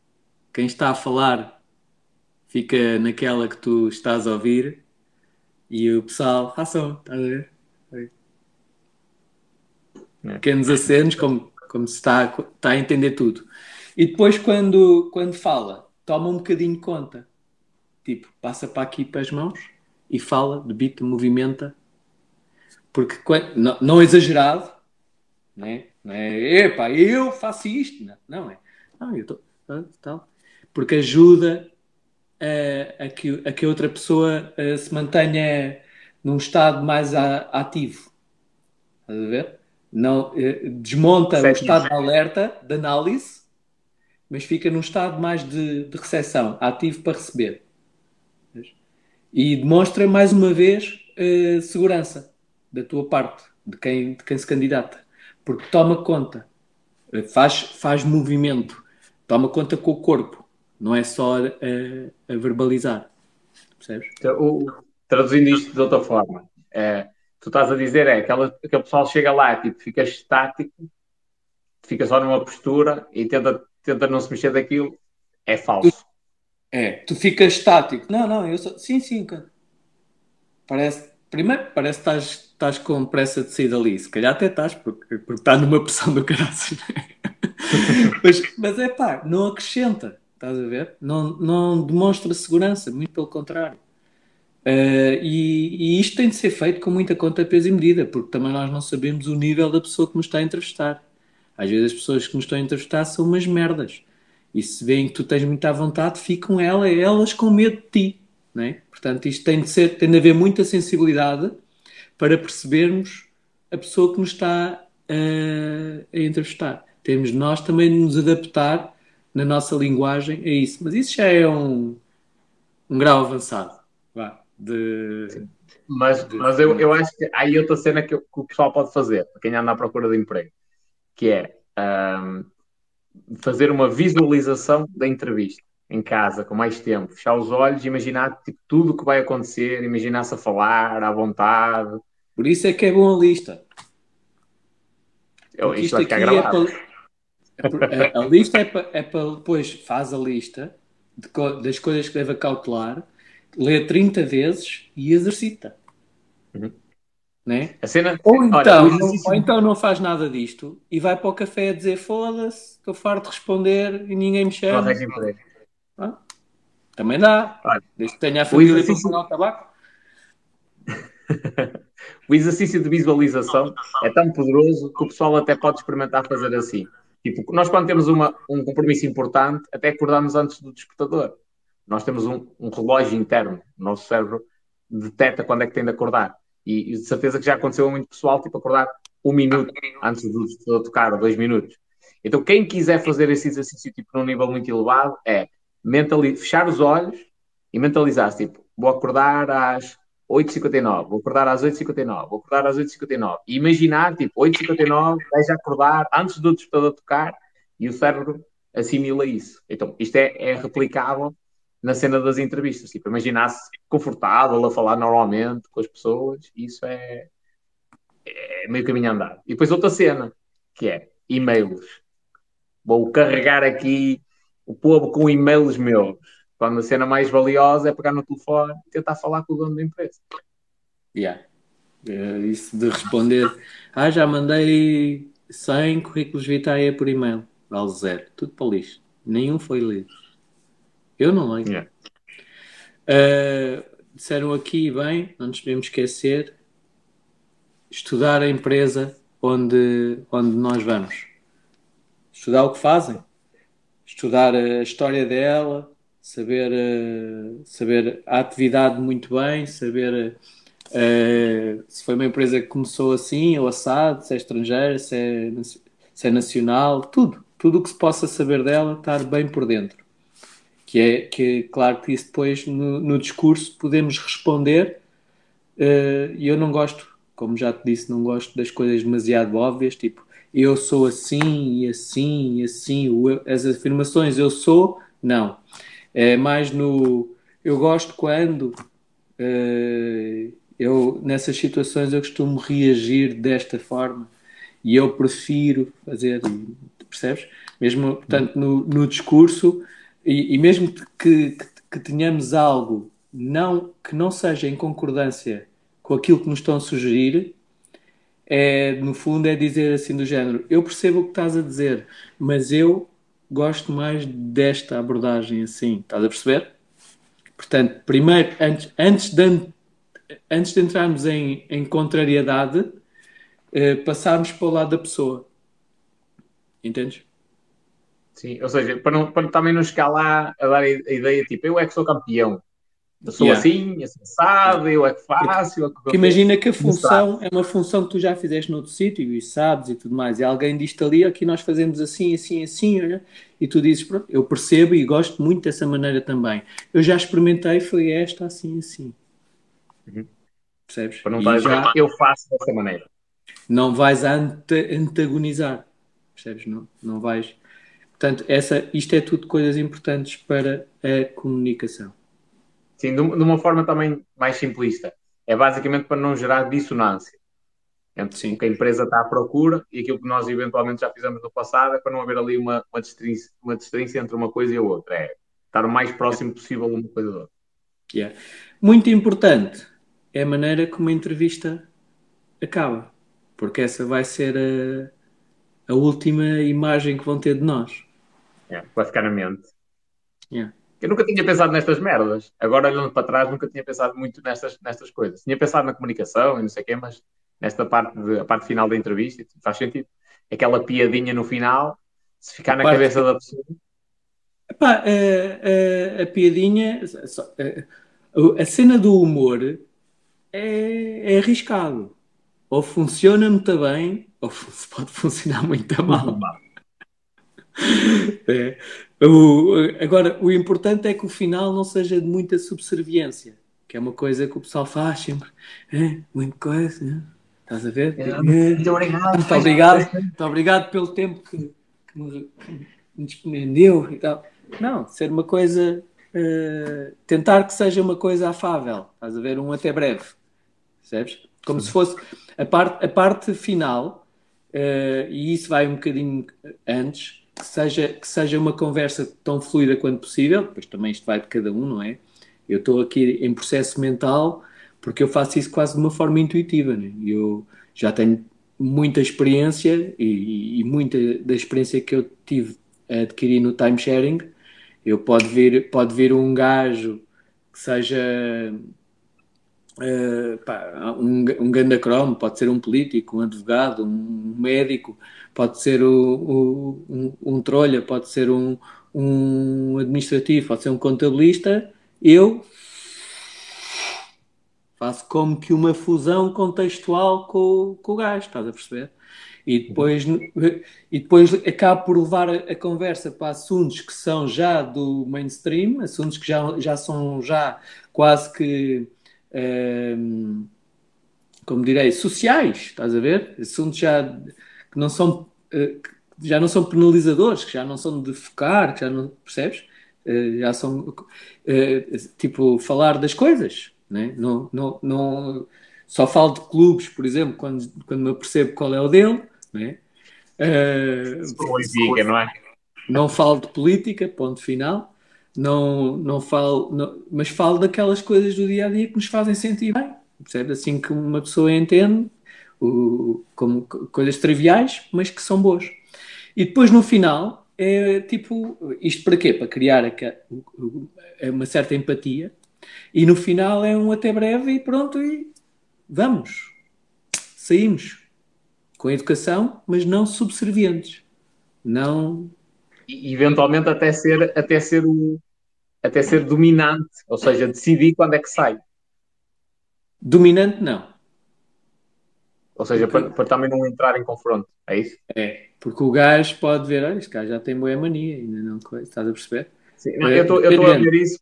Quem está a falar fica naquela que tu estás a ouvir e o pessoal, ação, estás a ver? É. Pequenos acenos, como, como se está, está a entender tudo. E depois, quando, quando fala, toma um bocadinho de conta. Tipo, passa para aqui para as mãos e fala, debita, movimenta. Porque não, não é exagerado, né? não é, epá, eu faço isto. Não, não é. Não, eu estou. Tal. Porque ajuda a, a, que, a que outra pessoa a, se mantenha num estado mais a, ativo. Estás a ver? Não, eh, desmonta o estado de alerta, de análise, mas fica num estado mais de, de recepção, ativo para receber. E demonstra mais uma vez uh, segurança da tua parte, de quem, de quem se candidata. Porque toma conta, faz, faz movimento, toma conta com o corpo não é só a, a verbalizar. Percebes? Então, o, traduzindo isto de outra forma, é, tu estás a dizer é que aquele pessoal chega lá, tipo, fica estático, fica só numa postura e tenta, tenta não se mexer daquilo, é falso. É, tu ficas estático. Não, não, eu sou. Sim, sim, cara. Parece. Primeiro, parece que estás, estás com pressa de sair dali. Se calhar até estás, porque, porque está numa pressão do caralho. mas, mas é pá, não acrescenta. Estás a ver? Não, não demonstra segurança, muito pelo contrário. Uh, e, e, isto tem de ser feito com muita conta, peso e medida, porque também nós não sabemos o nível da pessoa que nos está a entrevistar. Às vezes as pessoas que nos estão a entrevistar são umas merdas. E se veem que tu tens muita vontade, ficam ela, elas com medo de ti. Não é? Portanto, isto tem de, ser, tem de haver muita sensibilidade para percebermos a pessoa que nos está uh, a entrevistar. Temos nós também de nos adaptar na nossa linguagem é isso. Mas isso já é um, um grau avançado. Vá, de, mas, de, mas eu, eu acho que há aí outra cena que, que, o pessoal pode fazer, para quem anda à procura de emprego, que é um, fazer uma visualização da entrevista em casa, com mais tempo, fechar os olhos, imaginar tipo, tudo o que vai acontecer, imaginar-se a falar à vontade. Por isso é que é bom a lista. Eu, isto, isto vai ficar gravado. É a, a lista é para, é para depois faz a lista de, das coisas que deve cautelar, lê 30 vezes e exercita. Uhum. Né? A cena, ou, olha, então, não, ou então não faz nada disto e vai para o café a dizer foda-se, estou farto de responder e ninguém me não chama. emprego. Ah, Também dá. Olha, Desde que tenha a família exercício- o tabaco. O exercício de visualização é tão poderoso que o pessoal até pode experimentar fazer assim. Tipo, nós quando temos uma, um compromisso importante, até acordamos antes do despertador. Nós temos um, um relógio interno. O nosso cérebro detecta quando é que tem de acordar. E, e de certeza que já aconteceu a muito pessoal, tipo, acordar um minuto antes do despertador tocar, ou dois minutos. Então, quem quiser fazer esse exercício, tipo, num nível muito elevado, é fechar os olhos e mentalizar-se, tipo, vou acordar às 8h59, vou acordar às 8h59, vou acordar às 8h59. E imaginar, tipo, 8h59, vais acordar antes do despertador tocar e o cérebro assimila isso. Então, isto é, é replicável na cena das entrevistas. Tipo, imaginar-se confortável a falar normalmente com as pessoas, isso é, é meio caminho andado. E depois outra cena, que é e-mails. Vou carregar aqui o povo com e-mails meus. Quando a cena mais valiosa é pegar no telefone e tentar falar com o dono da empresa. Yeah. É isso de responder, ah, já mandei 100 currículos vitae por e-mail. Vale zero. Tudo para lixo. Nenhum foi lido. Eu não leio. Yeah. Uh, disseram aqui, bem, não nos podemos esquecer, estudar a empresa onde, onde nós vamos. Estudar o que fazem. Estudar a história dela, saber, uh, saber a atividade muito bem, saber uh, se foi uma empresa que começou assim ou assado, se é estrangeira, se é, se é nacional, tudo. Tudo o que se possa saber dela, estar bem por dentro que é, que claro que isso depois no, no discurso podemos responder uh, e eu não gosto, como já te disse, não gosto das coisas demasiado óbvias, tipo eu sou assim e assim e assim, as afirmações eu sou, não. É mais no eu gosto quando uh, eu nessas situações eu costumo reagir desta forma e eu prefiro fazer, percebes? Mesmo, portanto, no, no discurso e, e mesmo que, que, que, tenhamos algo não, que não seja em concordância com aquilo que nos estão a sugerir, é, no fundo é dizer assim do género, eu percebo o que estás a dizer, mas eu gosto mais desta abordagem assim, estás a perceber? Portanto, primeiro, antes, antes, de, antes de entrarmos em, em contrariedade, eh, passarmos para o lado da pessoa. Entendes? Sim, ou seja, para, não, para também não chegar lá a dar a ideia tipo, eu é que sou campeão. Eu sou Yeah. assim, assim, sabe, eu é que faço. Eu é que imagina que a função é uma função que tu já fizeste noutro sítio e sabes e tudo mais. E alguém diz-te ali, aqui nós fazemos assim, assim, assim, olha, e tu dizes, pronto, eu percebo e gosto muito dessa maneira também. Eu já experimentei, foi esta, assim, assim. Uhum. Percebes? Para não estar já eu faço dessa maneira. não vais antagonizar. Percebes? Não, não vais. Portanto, essa, isto é tudo coisas importantes para a comunicação. Sim, de, um- uma forma também mais simplista. É basicamente para não gerar dissonância entre Sim. o que a empresa está à procura e aquilo que nós eventualmente já fizemos no passado, é para não haver ali uma, uma, distância, uma distância entre uma coisa e a outra. É estar o mais próximo possível uma coisa da outra. Yeah. Muito importante é a maneira como a entrevista acaba, porque essa vai ser a, a última imagem que vão ter de nós. É, vai ficar na mente. Yeah. Eu nunca tinha pensado nestas merdas. Agora, olhando para trás, nunca tinha pensado muito nestas, nestas coisas. Tinha pensado na comunicação e não sei o quê, mas nesta parte, de, a parte final da entrevista, faz sentido. Aquela piadinha no final, se ficar na Parte- cabeça da pessoa. Epá, a, a- a piadinha, a, a cena do humor é, é arriscado. Ou funciona muito bem, ou pode funcionar muito mal. É. O- agora, o importante é que o final não seja de muita subserviência, que é uma coisa que o pessoal faz sempre. É, muita coisa, né? estás a ver? É. Muito obrigado. Muito obrigado, muito obrigado pelo tempo que, que me, me despendeu e tal. Não, ser uma coisa, eh, tentar que seja uma coisa afável, estás a ver? Um até breve, percebes? Como se fosse a parte, a parte final, eh, e isso vai um bocadinho antes, que seja, que seja uma conversa tão fluida quanto possível, depois também isto vai de cada um, não é? Eu estou aqui em processo mental porque eu faço isso quase de uma forma intuitiva. Né? Eu já tenho muita experiência e, e, muita da experiência que eu tive a adquirir no timesharing, eu pode vir, pode vir um gajo que seja uh, pá, um, um gandacromo, pode ser um político, um advogado, um médico, pode ser o, o, um, um trolha, pode ser um, um administrativo, pode ser um contabilista, eu faço como que uma fusão contextual com, com o gajo, estás a perceber? E depois, e depois acabo por levar a, conversa para assuntos que são já do mainstream, assuntos que já, já são já quase que, um, como direi, sociais, estás a ver? Assuntos já que não são, eh, que já não são penalizadores, que já não são de focar, que já não, percebes? Eh, já são, eh, tipo, falar das coisas, né? não, não, não, só falo de clubes, por exemplo, quando, quando me apercebo qual é o dele, né? Uh, não é? Não falo de política, ponto final. Não, não falo, não, mas falo daquelas coisas do dia a dia que nos fazem sentir bem, percebe? Assim que uma pessoa entende, o, como coisas triviais, mas que são boas. E depois no final é tipo, isto para quê? Para criar uma certa empatia. E no final é um até breve e pronto, e vamos, saímos com educação, mas não subservientes. Não. E, eventualmente até ser, até ser o, até ser dominante, ou seja, decidir quando é que sai. Dominante não. Ou seja, porque... para, para, também não entrar em confronto, é isso? É, porque o gajo pode ver, olha, este gajo já tem boa mania, ainda não estás a perceber? Sim, não, eu estou a ver isso,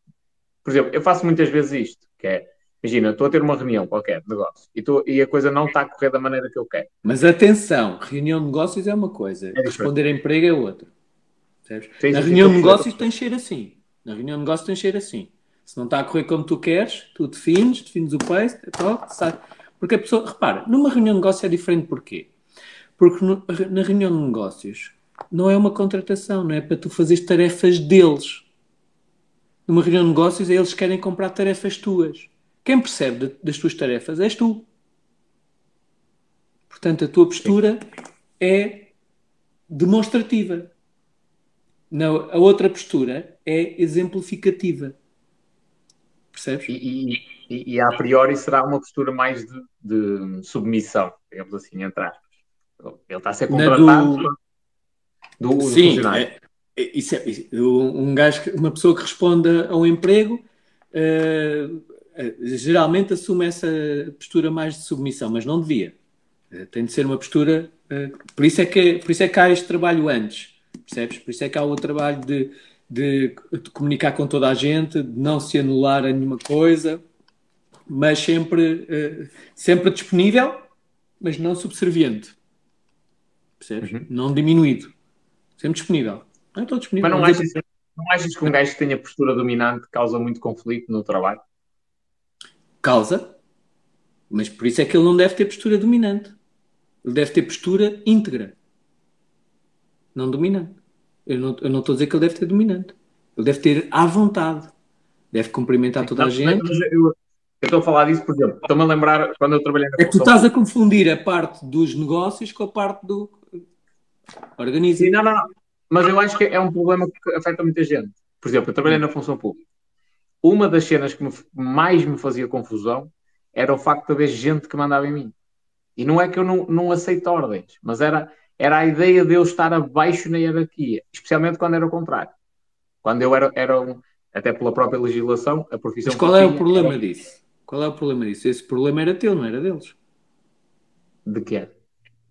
por exemplo, eu faço muitas vezes isto, que é Imagina, estou a ter uma reunião qualquer de negócio e, tô, e a coisa não está a correr da maneira que eu quero. Mas atenção, reunião de negócios é uma coisa, é responder a emprego é outra. Sim, Na reunião de negócios tem cheiro assim. Na reunião de negócios tem cheiro assim. Se não está a correr como tu queres, tu defines, defines o pace, toque, sai. Porque a pessoa, repara, numa reunião de negócios é diferente porquê? Porque no, na reunião de negócios não é uma contratação, não é para tu fazeres tarefas deles. Numa reunião de negócios eles querem comprar tarefas tuas. Quem percebe das tuas tarefas és tu. Portanto, a tua postura é demonstrativa. Não, a outra postura é exemplificativa. Percebes? E, e, e, a priori será uma postura mais de, de submissão, digamos assim, entre aspas. Ele está a ser contratado do... do, Sim. É, é, isso é, um gajo, uma pessoa que responde a um emprego uh, geralmente assume essa postura mais de submissão, mas não devia. Eh, tem de ser uma postura. Por isso é que, por isso é que há este trabalho antes, percebes? Por isso é que há o trabalho de, de, de comunicar com toda a gente, de não se anular a nenhuma coisa, mas sempre, sempre disponível, mas não subserviente. Percebes? Uhum. Não diminuído. Sempre disponível. Não estou disponível. Mas não achas, não achas que um gajo que tenha postura dominante causa muito conflito no trabalho? Causa, mas por isso é que ele não deve ter postura dominante. Ele deve ter postura íntegra, não dominante. Eu não, eu não estou a dizer que ele deve ter dominante. Ele deve ter à vontade. Deve cumprimentar toda a gente. Eu, eu estou a falar disso, por exemplo, estou-me a lembrar quando eu trabalhei na É que tu estás a confundir a parte dos negócios com a parte do organismo. Sim, não, não, não. Mas eu acho que é um problema que afeta muita gente. Por exemplo, eu trabalhei na função pública uma das cenas que me, mais me fazia confusão era o facto de haver gente que mandava em mim. E não é que eu não, não aceito ordens, mas era, era a ideia de eu estar abaixo na hierarquia, especialmente quando era o contrário. Quando eu era, era um, até pela própria legislação, a profissão. Mas qual é o problema era... disso? Qual é o problema disso? Esse problema era teu, não era deles. De quê?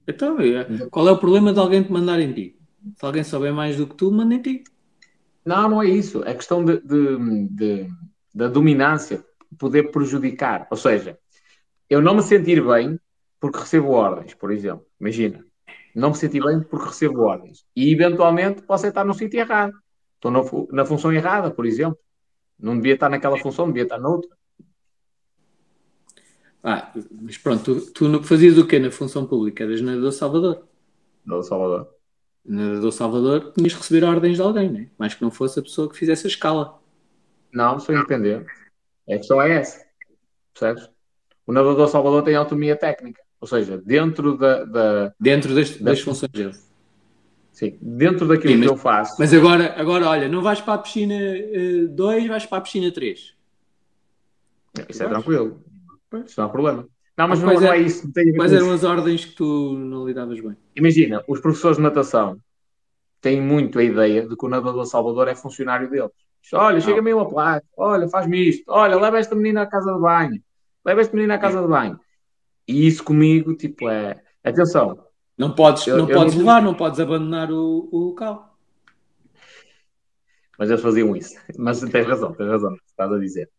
Então, é, qual é o problema de alguém te mandar em ti? Se alguém souber mais do que tu, manda em ti. Não, não é isso. É questão de, de, de, da dominância poder prejudicar. Ou seja, eu não me sentir bem porque recebo ordens, por exemplo. Imagina. Não me sentir bem porque recebo ordens. E eventualmente posso estar no sítio errado. Estou na, na função errada, por exemplo. Não devia estar naquela função, devia estar noutra. Ah, mas pronto, tu, tu fazias o quê na função pública? Eras na do Salvador? Do Salvador do Salvador, tinhas de receber ordens de alguém, né? mais que não fosse a pessoa que fizesse a escala. Não, sou independente. A questão é essa. Percebes? o nadador Salvador tem autonomia técnica. Ou seja, dentro da. da dentro das, das funções dele. Sim, dentro daquilo Sim, mas, que eu faço. Mas agora, agora, olha, não vais para a piscina 2, uh, vais para a piscina 3. Isso é tranquilo. Isso não há problema. Não, mas não, não, é, é isso. Quais eram as ordens que tu não lidavas bem? Imagina, os professores de natação têm muito a ideia de que o nadador Salvador é funcionário deles. Olha, chega-me uma placa, olha, faz-me isto, olha, leva esta menina à casa de banho, leva esta menina à casa de banho. E isso comigo, tipo, é. Atenção. Não podes, eu, não eu podes não... levar, não podes abandonar o, o local. Mas eles faziam isso. Mas tens razão, tens razão, estás a dizer.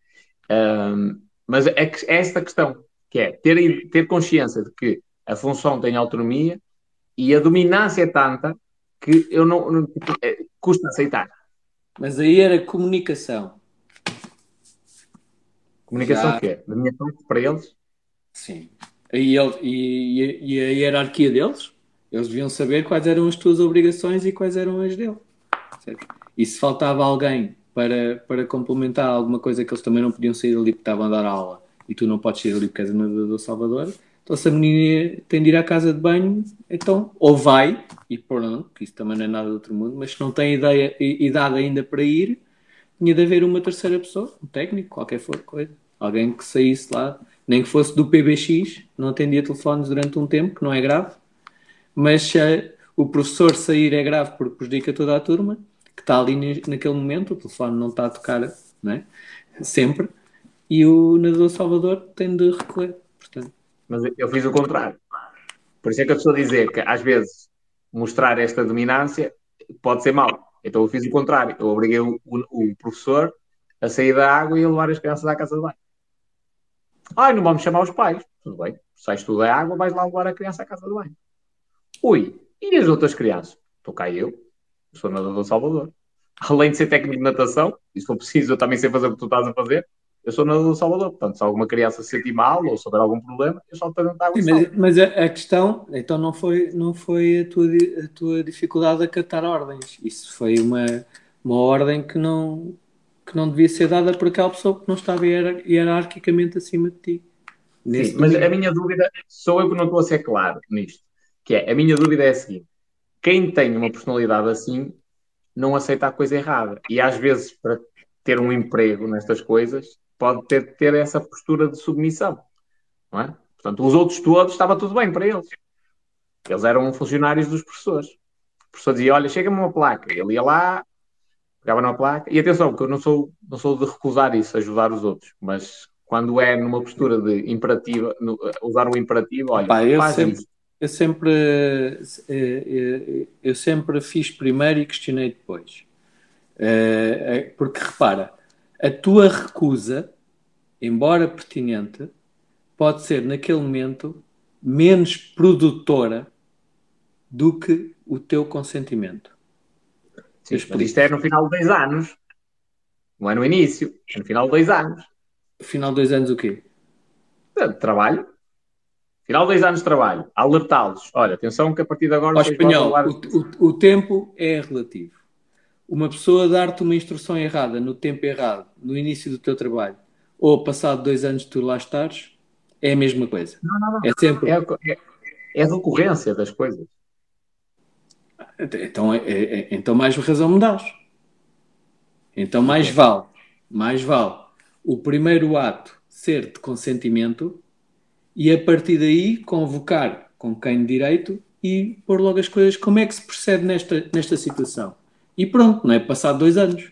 Um, mas é, que, é esta questão, que é ter, ter consciência de que a função tem autonomia e a dominância é tanta que eu não, não é, custa aceitar. Mas aí era comunicação. Comunicação Já... o quê? Da minha parte para eles? Sim. E, ele, e, e, a hierarquia deles? Eles deviam saber quais eram as tuas obrigações e quais eram as dele. Certo? E se faltava alguém para, para complementar alguma coisa que eles também não podiam sair ali porque estavam a dar aula. E tu não podes sair ali porque és do Salvador, então se a menina tem de ir à casa de banho, então ou vai, e pronto, que isso também não é nada do outro mundo, mas se não tem ideia, idade ainda para ir, tinha de haver uma terceira pessoa, um técnico, qualquer for coisa. Alguém que saísse lá, nem que fosse do PBX, não atendia telefones durante um tempo, que não é grave, mas se o professor sair é grave porque prejudica toda a turma, que está ali naquele momento, o telefone não está a tocar, não é? sempre, e o nadador Salvador tem de recolher. Portanto. Mas eu fiz o contrário. Por isso é que eu estou a dizer que às vezes mostrar esta dominância pode ser mau. Então eu fiz o contrário. Eu obriguei o, o, o professor a sair da água e a levar as crianças à casa de banho. Ai, não vamos chamar os pais. Tudo bem. Sais tu da água, vais lá levar a criança à casa de banho. Ui, e as outras crianças? Estou cá eu, sou nadador Salvador. Além de ser técnico de natação, e se for preciso, eu também sei fazer o que tu estás a fazer. Eu sou nadador Salvador, portanto, se alguma criança se sentir mal ou souber algum problema, eu só água Sim, mas, mas a, a, questão, então não foi, não foi a, tua, a tua dificuldade de acatar ordens. Isso foi uma, uma ordem que não, que não devia ser dada por aquela pessoa que não estava hierarquicamente acima de ti. Sim, mas a minha dúvida, sou eu que não estou a ser claro nisto, que é, a minha dúvida é a seguinte, quem tem uma personalidade assim não aceita a coisa errada, e às vezes para ter um emprego nestas coisas, pode ter, ter essa postura de submissão, não é? Portanto, os outros todos estava tudo bem para eles. Eles eram funcionários dos professores. O professor dizia, olha, chega-me uma placa. Ele ia lá, pegava numa placa. E atenção, que eu não sou, não sou de recusar isso, ajudar os outros. Mas quando é numa postura de imperativa, no, usar o imperativo, olha, Pá, eu sempre, isso. Eu sempre, eu, eh, eh, eu sempre fiz primeiro e questionei depois. Eh, porque repara, a tua recusa, embora pertinente, pode ser naquele momento menos produtora do que o teu consentimento. Sim, mas isto é no final de dois anos. Não é no início, é no final de dois anos. Final de dois anos o quê? De trabalho. Final de dois anos de trabalho. Alertá-los. Olha, atenção que a partir de agora... Ó, espanhol, o, o, o tempo é relativo uma pessoa dar-te uma instrução errada no tempo errado, no início do teu trabalho, ou passado dois anos tu lá estares, é a mesma coisa. Não, não, não. É sempre. É, é, é a recorrência das coisas. Então, é, é, é, então mais razão me dás. Então mais vale, mais vale o primeiro ato ser de consentimento e a partir daí convocar com quem de direito e pôr logo as coisas. Como é que se procede nesta, nesta situação? e pronto, não é? Passado dois anos.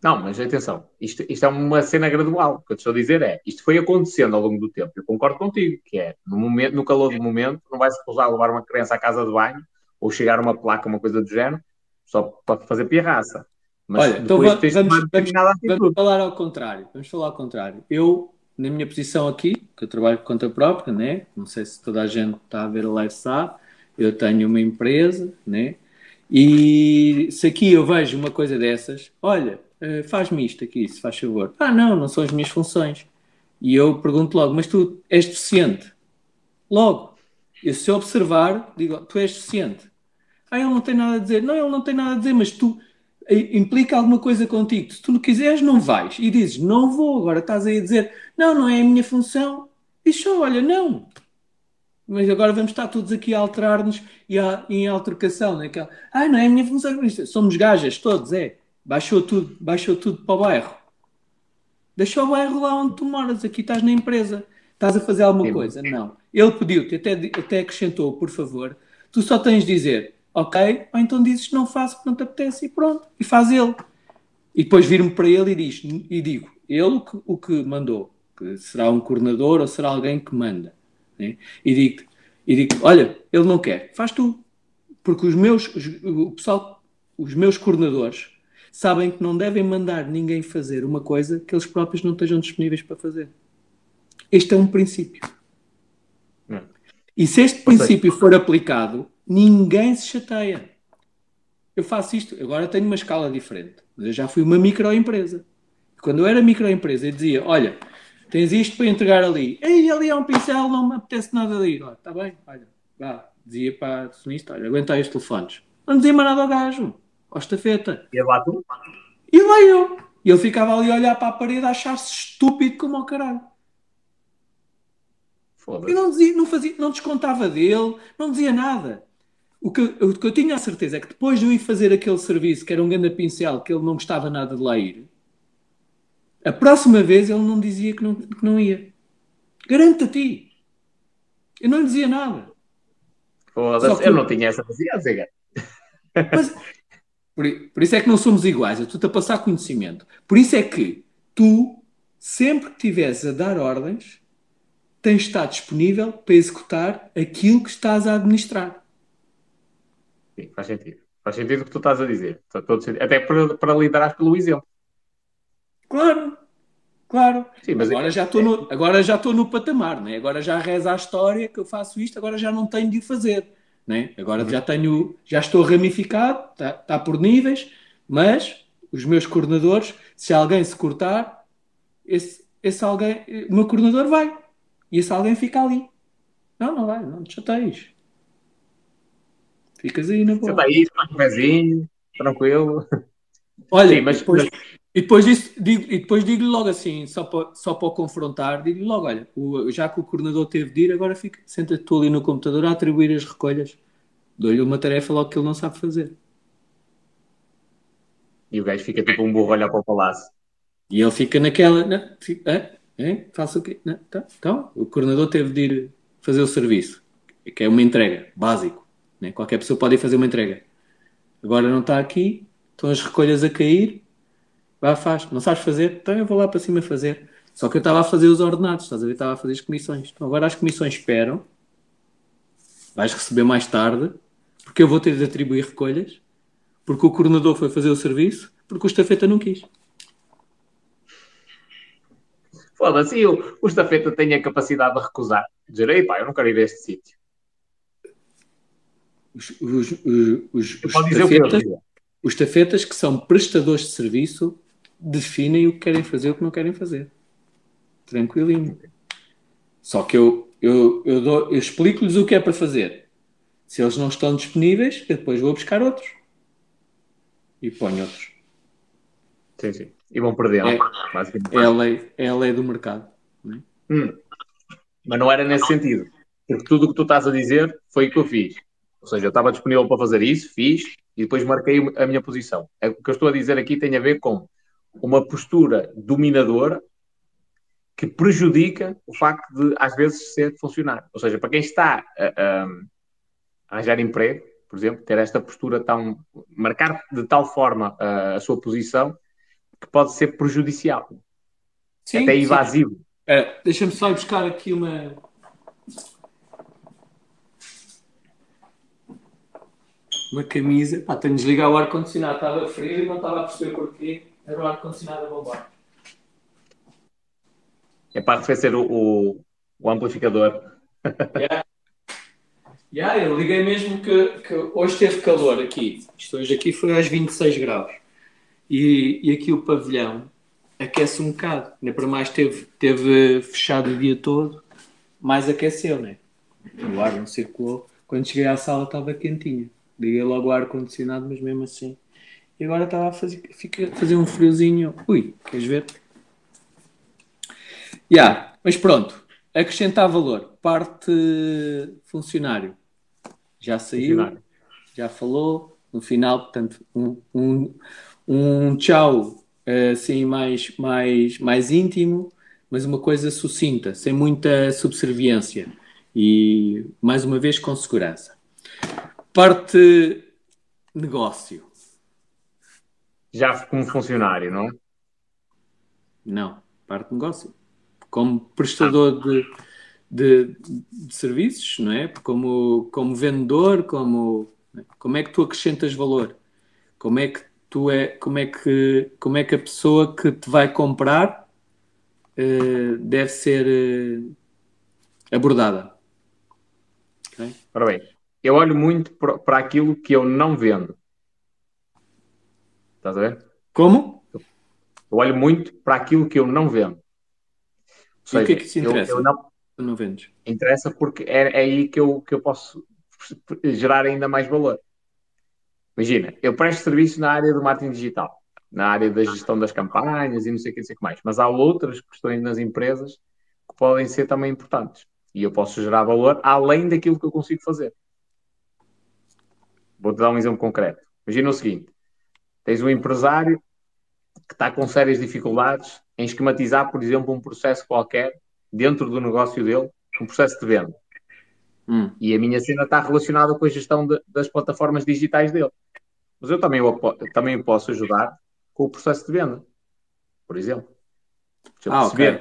Não, mas atenção, isto, isto é uma cena gradual. O que eu te estou a dizer é, isto foi acontecendo ao longo do tempo. Eu concordo contigo, que é, no, momento, no calor do momento, não vai-se recusar levar uma criança à casa de banho ou chegar a uma placa, uma coisa do género, só para fazer pirraça. Mas Olha, então vamos, vamos, vamos, falar ao contrário. Vamos falar ao contrário. Eu, na minha posição aqui, que eu trabalho por conta própria, né? não sei se toda a gente está a ver a live sabe, eu tenho uma empresa, né? E se aqui eu vejo uma coisa dessas, olha, eh, faz-me isto aqui, se faz favor. Ah, não, não são as minhas funções. E eu pergunto logo, mas tu és deficiente? Logo, eu, se observar, digo, tu és deficiente. Ah, ele não tem nada a dizer. Não, ele não tem nada a dizer, mas tu, implica alguma coisa contigo. Se tu não quiseres, não vais. E dizes, não vou. Agora estás aí a dizer, não, não é a minha função. Diz só, olha, não. Mas agora vamos estar todos aqui a alterar-nos e a, em altercação. Né? Ah, não é a minha função. Somos gajas todos, é. Baixou tudo, baixou tudo para o bairro. Deixa o bairro lá onde tu moras. Aqui estás na empresa. Estás a fazer alguma coisa? Não. Ele pediu-te, até, até acrescentou, por favor. Tu só tens de dizer, ok? Ou então dizes que não faço porque não te apetece e pronto. E faz ele. E depois vir-me para ele e, diz, e digo, ele o que mandou, que será um coordenador ou será alguém que manda. Né? E digo e digo, olha, ele não quer, faz tu. Porque os meus, o pessoal, os meus coordenadores sabem que não devem mandar ninguém fazer uma coisa que eles próprios não estejam disponíveis para fazer. Este é um princípio. Não. E se este princípio for aplicado, ninguém se chateia. Eu faço isto, agora tenho uma escala diferente. Mas eu já fui uma microempresa. Quando eu era microempresa, eu dizia: Olha, tens isto para entregar ali. Ei, ali é um pincel, não me apetece nada ali. Está bem, olha, vá. Dizia para a sonista: Olha, aguenta aí os telefones. Não dizia mais nada ao gajo, ao estafeta. E lá tu? E lá eu. E ele ficava ali a olhar para a parede a achar-se estúpido como ao caralho. E não, dizia, não, fazia, não descontava dele, não dizia nada. O que, o que eu tinha a certeza é que depois de eu ir fazer aquele serviço, que era um grande pincel, que ele não gostava nada de lá ir, a próxima vez ele não dizia que não, que não ia. Garanto a ti. Eu não lhe dizia nada. Foda-se, eu não tinha essa paciência. Mas, por, por, isso é que não somos iguais. Eu estou-te a passar conhecimento. Por isso é que tu, sempre que estiveres a dar ordens, tens de estar disponível para executar aquilo que estás a administrar. Sim, faz sentido. Faz sentido o que tu estás a dizer. Até para, para liderar pelo exemplo. Claro, claro. Sim, mas agora, é... já estou no, agora já estou no patamar, né? agora já reza a história que eu faço isto, agora já não tenho de o fazer. Né? Agora já tenho, já estou ramificado, está, está por níveis, mas os meus coordenadores, se alguém se cortar, esse, esse alguém, o meu coordenador vai. E esse alguém fica ali. Não, não vai, não te chateias. Ficas aí na boa. Senta aí, um pezinho, tranquilo. Olha, Sim, mas, depois. E depois, disso, digo, e depois digo-lhe logo assim, só para, só para o confrontar, digo-lhe logo: olha, o, já que o coordenador teve de ir, agora fica, senta-te tu ali no computador a atribuir as recolhas. Dou-lhe uma tarefa logo que ele não sabe fazer. E o gajo fica tipo um burro olhar para o palácio. E ele fica naquela. Na, fica, é, é, faça o quê? Não, tá, então, o coordenador teve de ir fazer o serviço, que é uma entrega, básico. Né? Qualquer pessoa pode ir fazer uma entrega. Agora não está aqui, estão as recolhas a cair, Vá, faz. Não sabes fazer? Então eu vou lá para cima fazer. Só que eu estava a fazer os ordenados, estás a ver? Estava a fazer as comissões. Então agora as comissões esperam. Vais receber mais tarde, porque eu vou ter de atribuir recolhas, porque o coordenador foi fazer o serviço, porque o estafeta não quis. Foda-se, o, o estafeta tem a capacidade de recusar. Dizer, ei pá, eu não quero ir a este sítio. Os, os, os, os, estafetas, os estafetas que são prestadores de serviço definem o que querem fazer e o que não querem fazer. Tranquilinho. Só que eu, eu, eu, eu explico-lhes o que é para fazer. Se eles não estão disponíveis, eu depois vou buscar outros. E ponho outros. Sim, sim. E vão perder. É, é, a, lei, é a lei do mercado. Não é? hum. Mas não era nesse sentido. Porque tudo o que tu estás a dizer foi o que eu fiz. Ou seja, eu estava disponível para fazer isso, fiz e depois marquei a minha posição. É, o que eu estou a dizer aqui tem a ver com uma postura dominadora que prejudica o facto de, às vezes, ser funcionário. Ou seja, para quem está a, a, arranjar emprego, por exemplo, ter esta postura tão. marcar de tal forma a, a sua posição que pode ser prejudicial. Sim, até invasivo. É, Deixa-me só buscar aqui uma, uma camisa. Pá, tenho de desligar o ar-condicionado, estava frio e não estava a perceber porquê. Era o ar-condicionado a bombar. É parte vai ser o, o, o amplificador. Yeah. yeah, eu liguei mesmo que, que hoje teve calor aqui. Isto hoje aqui foi às 26 graus. E, e aqui o pavilhão aquece um bocado. Ainda para mais teve, teve fechado o dia todo, mais aqueceu, né? O ar não circulou. Quando cheguei à sala estava quentinha. Liguei logo o ar-condicionado, mas mesmo assim. e agora estava a fazer, fica, fazer um friozinho. Ui, queres ver? Yeah, mas pronto, acrescentar valor. Parte funcionário. Já saiu, funcionário. já falou. No final, portanto, um, um, um tchau assim mais, mais, mais íntimo, mas uma coisa sucinta, sem muita subserviência e, mais uma vez, com segurança. Parte negócio. Já como funcionário, não? Não, parte negócio. Como prestador de, de, de, serviços, não é? Como, como vendedor, como, como é que tu acrescentas valor? Como é que tu é, como é que, como é que a pessoa que te vai comprar uh, deve ser uh, abordada? Okay? Ora bem, eu olho muito para aquilo que eu não vendo. Estás a ver? Como? Eu olho muito para aquilo que eu não vendo. Seja, o que é que te interessa? Eu, eu não, não vendes? Interessa porque é, é aí que eu, que eu posso gerar ainda mais valor. Imagina, eu presto serviço na área do marketing digital, na área da gestão das campanhas e não sei o que, não sei o que mais, mas há outras questões nas empresas que podem ser também importantes e eu posso gerar valor além daquilo que eu consigo fazer. Vou-te dar um exemplo concreto. Imagina o seguinte: tens um empresário que está com sérias dificuldades em esquematizar, por exemplo, um processo qualquer dentro do negócio dele, um processo de venda. Hum. E a minha cena está relacionada com a gestão de, das plataformas digitais dele. Mas eu também, também posso ajudar com o processo de venda, por exemplo. ah, ok.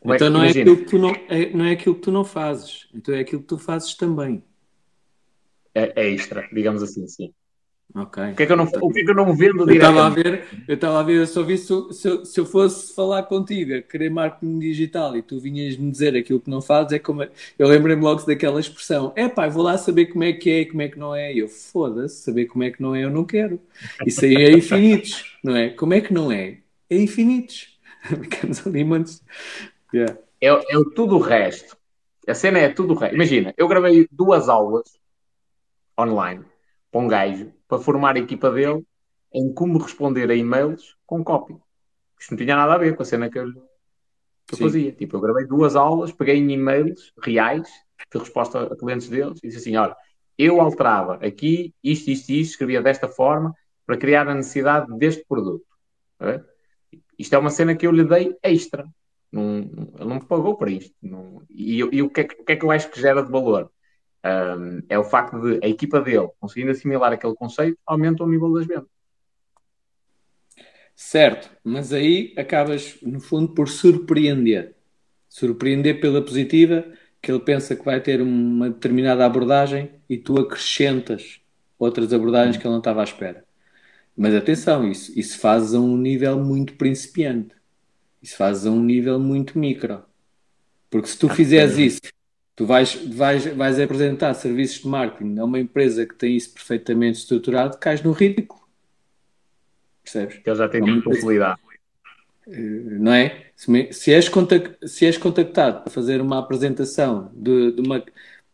Como, é então é não, é aquilo que tu não, é, não é aquilo que tu não fazes. Então é aquilo que tu fazes também. É, é extra, digamos assim, sim. Ok. O que é que eu não, o que é que eu não vendo eu estava a ver Eu estava a ver, eu só vi se, se, se, eu fosse falar contigo, a querer marketing digital e tu vinhas-me dizer aquilo que não fazes, é como. Eu lembrei-me logo daquela expressão: é pá, vou lá saber como é que é e como é que não é. E eu, foda-se, saber como é que não é, eu não quero. Isso aí é infinitos, não é? Como é que não é? É infinitos. Ficamos ali, manos. Yeah. É, é tudo o resto. A cena é tudo o resto. Imagina, eu gravei duas aulas online para um gajo para formar a equipa dele em como responder a e-mails com copy. Isto não tinha nada a ver com a cena que eu, que eu fazia. Tipo, eu gravei duas aulas, peguei em e-mails reais de resposta a clientes deles e disse assim: olha, eu alterava aqui isto, isto e isto, escrevia desta forma para criar a necessidade deste produto. É? Isto é uma cena que eu lhe dei extra. Não, ele não me pagou para isto. Não, e, e o, que é, o que é que eu acho que gera de valor? Um, é o facto de a equipa dele, conseguindo assimilar aquele conceito, aumenta o nível das vendas. Certo, mas aí acabas, no fundo, por surpreender. Surpreender pela positiva, que ele pensa que vai ter uma determinada abordagem e tu acrescentas outras abordagens que ele não estava à espera. Mas atenção, isso, isso fazes a um nível muito principiante. Isso fazes a um nível muito micro. Porque se tu ah, fizeres isso Tu vais, vais, vais apresentar serviços de marketing a uma empresa que tem isso perfeitamente estruturado, cais no ridículo. Percebes? Que ele já tem muita facilidade. Eh, não é? Se, se, és contact, se és contactado para fazer uma apresentação de, de uma,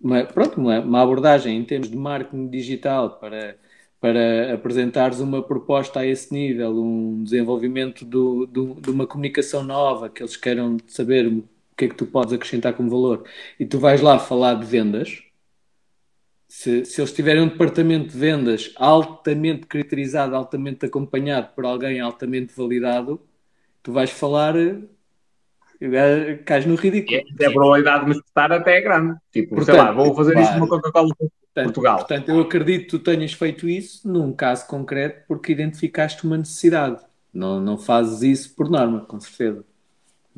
uma, pronto, uma, uma, abordagem em termos de marketing digital para, para apresentares uma proposta a esse nível, um desenvolvimento do, do, de uma comunicação nova, que eles queiram saber que é que tu podes acrescentar como valor, e tu vais lá falar de vendas, se, se eles tiverem um departamento de vendas altamente caracterizado, altamente acompanhado por alguém altamente validado, tu vais falar eh, cais no ridículo. É, a probabilidade de me estar até é grande. Tipo, portanto, sei lá, vou fazer claro, isso numa Coca-Cola Portugal. Portanto, eu acredito que tu tenhas feito isso num caso concreto porque identificaste uma necessidade. Não, não fazes isso por norma, com certeza.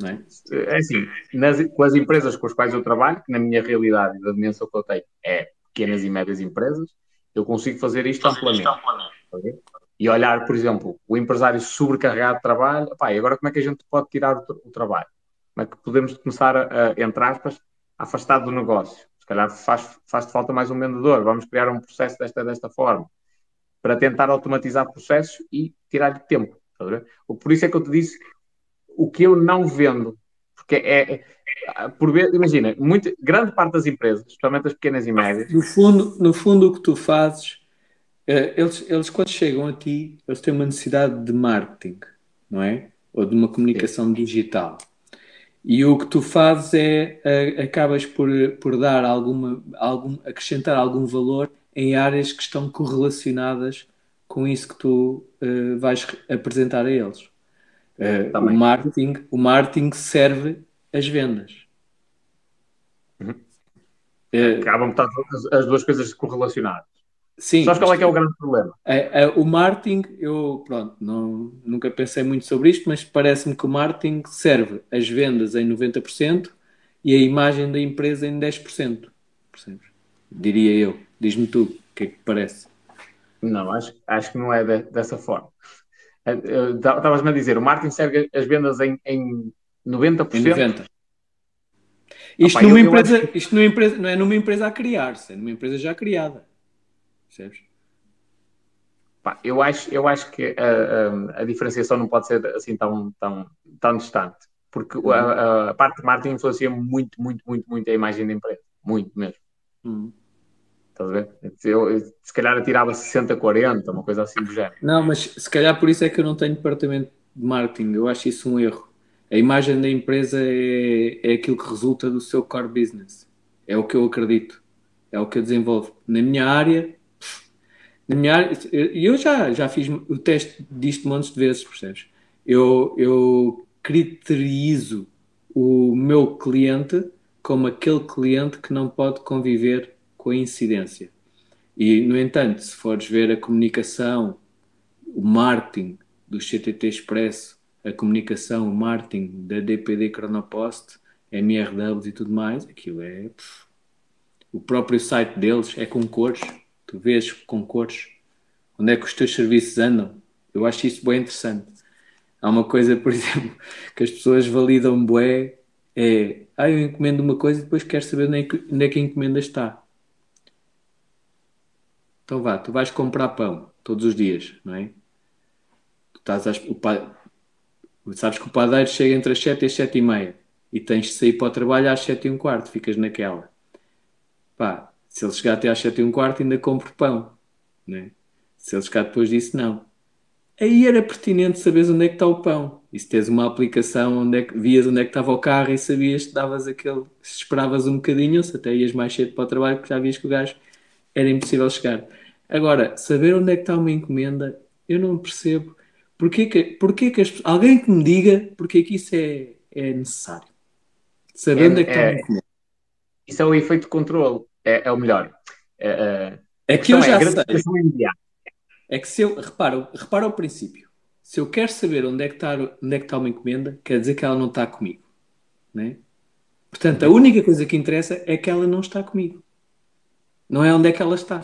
É? é assim, nas, com as empresas com as quais eu trabalho, que na minha realidade e da dimensão que eu tenho é pequenas e médias empresas, eu consigo fazer isto amplamente. E olhar, por exemplo, o empresário sobrecarregado de trabalho, pá, e agora como é que a gente pode tirar o, o trabalho? Como é que podemos começar, a, a, entre aspas, a afastar do negócio? Se calhar faz, faz falta mais um vendedor, vamos criar um processo desta, desta forma, para tentar automatizar processos e tirar-lhe tempo. Por isso é que eu te disse o que eu não vendo. Porque é, por imagina, muito, grande parte das empresas, especialmente as pequenas e médias. No fundo, no fundo, o que tu fazes Eh, eles, eles quando chegam a ti, eles têm uma necessidade de marketing, não é? Ou de uma comunicação digital. E o que tu fazes é eh, acabas por, por dar alguma, algum, acrescentar algum valor em áreas que estão correlacionadas com isso que tu uh, vais apresentar a eles. Uh, o, marketing, o marketing serve as vendas. Uhum. Uh, Acabam estar as, as duas coisas correlacionadas. Sim. Sabes qual é que é o grande problema? É, é, o marketing, eu pronto, não, nunca pensei muito sobre isto, mas parece-me que o marketing serve as vendas em 90% e a imagem da empresa em 10%. Percebes? Diria eu. Diz-me tu, o que é que parece? Não, acho, acho que não é de, dessa forma. Eh, eh, estavas-me a dizer, o marketing serve as vendas em, em 90%? Em 90%. Isto, Opa, numa eu, empresa, eu isto numa empresa, não é numa empresa a criar-se, é numa empresa já criada. Percebes? Pá, eu, acho, eu acho que a, a, a, diferenciação não pode ser assim tão, tão, tão distante, porque uhum. a, a, parte de marketing influencia muito, muito, muito, muito a imagem da empresa. Muito mesmo. Uhum. Estás a ver? Eu, se calhar eu tirava 60-40, uma coisa assim do género. Não, mas se calhar por isso é que eu não tenho departamento de marketing. Eu acho isso um erro. A imagem da empresa é, é aquilo que resulta do seu core business. É o que eu acredito. É o que eu desenvolvo. Na minha área, na minha área, eu já, já fiz o teste disto montes de vezes, percebes? Eu, eu criterizo o meu cliente como aquele cliente que não pode conviver com a incidência. E, no entanto, se fores ver a comunicação, o marketing do CTT Expresso, a comunicação, o marketing da DPD Chronopost, MRWs e tudo mais, aquilo é. O próprio site deles é com cores tu vês com cores onde é que os teus serviços andam. Eu acho isso bem interessante. Há uma coisa, por exemplo, que as pessoas validam bué, é, ah, eu encomendo uma coisa e depois quero saber onde é que, onde é que a encomenda está. Então vá, tu vais comprar pão todos os dias, não é? Tu estás às, o pa, sabes que o padeiro chega entre as 7 e as 7 e meia e tens de sair para o trabalho às 7 e um quarto, ficas naquela. Pá, se ele chegar até às 7 e um quarto, ainda compro pão. Né? Se ele chegar depois disso, não. Aí era pertinente saberes onde é que está o pão. E se tens uma aplicação onde é que vias onde é que estava o carro e sabias que davas aquele. Se esperavas um bocadinho, ou se até ias mais cedo para o trabalho, porque já vias que o gajo era impossível chegar. Agora, saber onde é que está uma encomenda, eu não percebo. Porquê que, porquê que as, alguém que me diga porque que isso é, é necessário? Saber é, onde é que está uma é, encomenda. Isso é o efeito de controle é, é o melhor. É, é, é que eu já é, sei. É que se eu, repara, repara ao princípio. Se eu quero saber onde é, que está, onde é que está uma encomenda, quer dizer que ela não está comigo. Né? Portanto, a única coisa que interessa é que ela não está comigo. Não é onde é que ela está.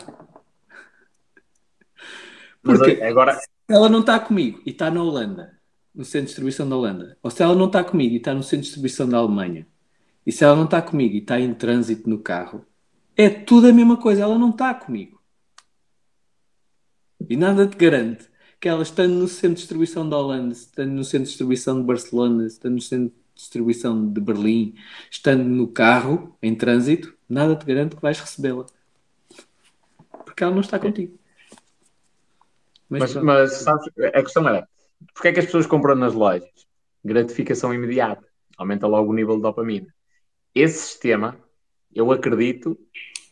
Porque agora... se ela não está comigo e está na Holanda, no centro de distribuição da Holanda, ou se ela não está comigo e está no centro de distribuição da Alemanha, e se ela não está comigo e está em trânsito no carro, é tudo a mesma coisa, ela não está comigo. E nada te garante que ela estando no centro de distribuição da Holanda, estando no centro de distribuição de Barcelona, estando no centro de distribuição de Berlim, estando no carro, em trânsito, nada te garante que vais recebê-la. Porque ela não está contigo. Mas, mas, mas sabes, a questão é, porque é que as pessoas compram nas lojas? Gratificação imediata. Aumenta logo o nível de dopamina. Esse sistema eu acredito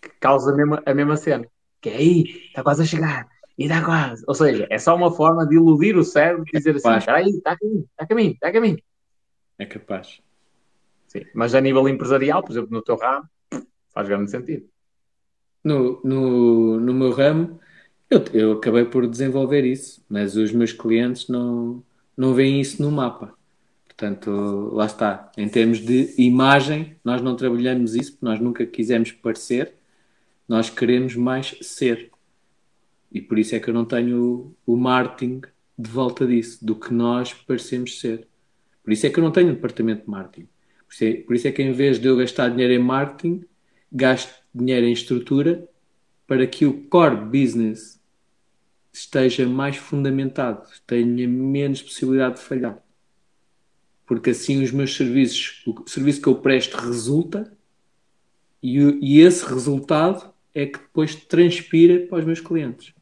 que causa a mesma, a mesma cena. Que é aí, está quase a chegar. E está quase. Ou seja, é só uma forma de iludir o cérebro e dizer assim: espera aí, está a caminho, está a caminho, está a caminho. É capaz. Sim. Mas a nível empresarial, por exemplo, no teu ramo, faz grande sentido. No, no, no meu ramo, eu, eu acabei por desenvolver isso, mas os meus clientes não, não veem isso no mapa. Portanto, lá está. Em termos de imagem, nós não trabalhamos isso porque nós nunca quisemos parecer, nós queremos mais ser. E por isso é que eu não tenho o marketing de volta disso, do que nós parecemos ser. Por isso é que eu não tenho um departamento de marketing. Por isso é, por isso é que em vez de eu gastar dinheiro em marketing, gasto dinheiro em estrutura para que o core business esteja mais fundamentado, tenha menos possibilidade de falhar porque assim os meus serviços, o serviço que eu presto resulta e, e esse resultado é que depois transpira para os meus clientes.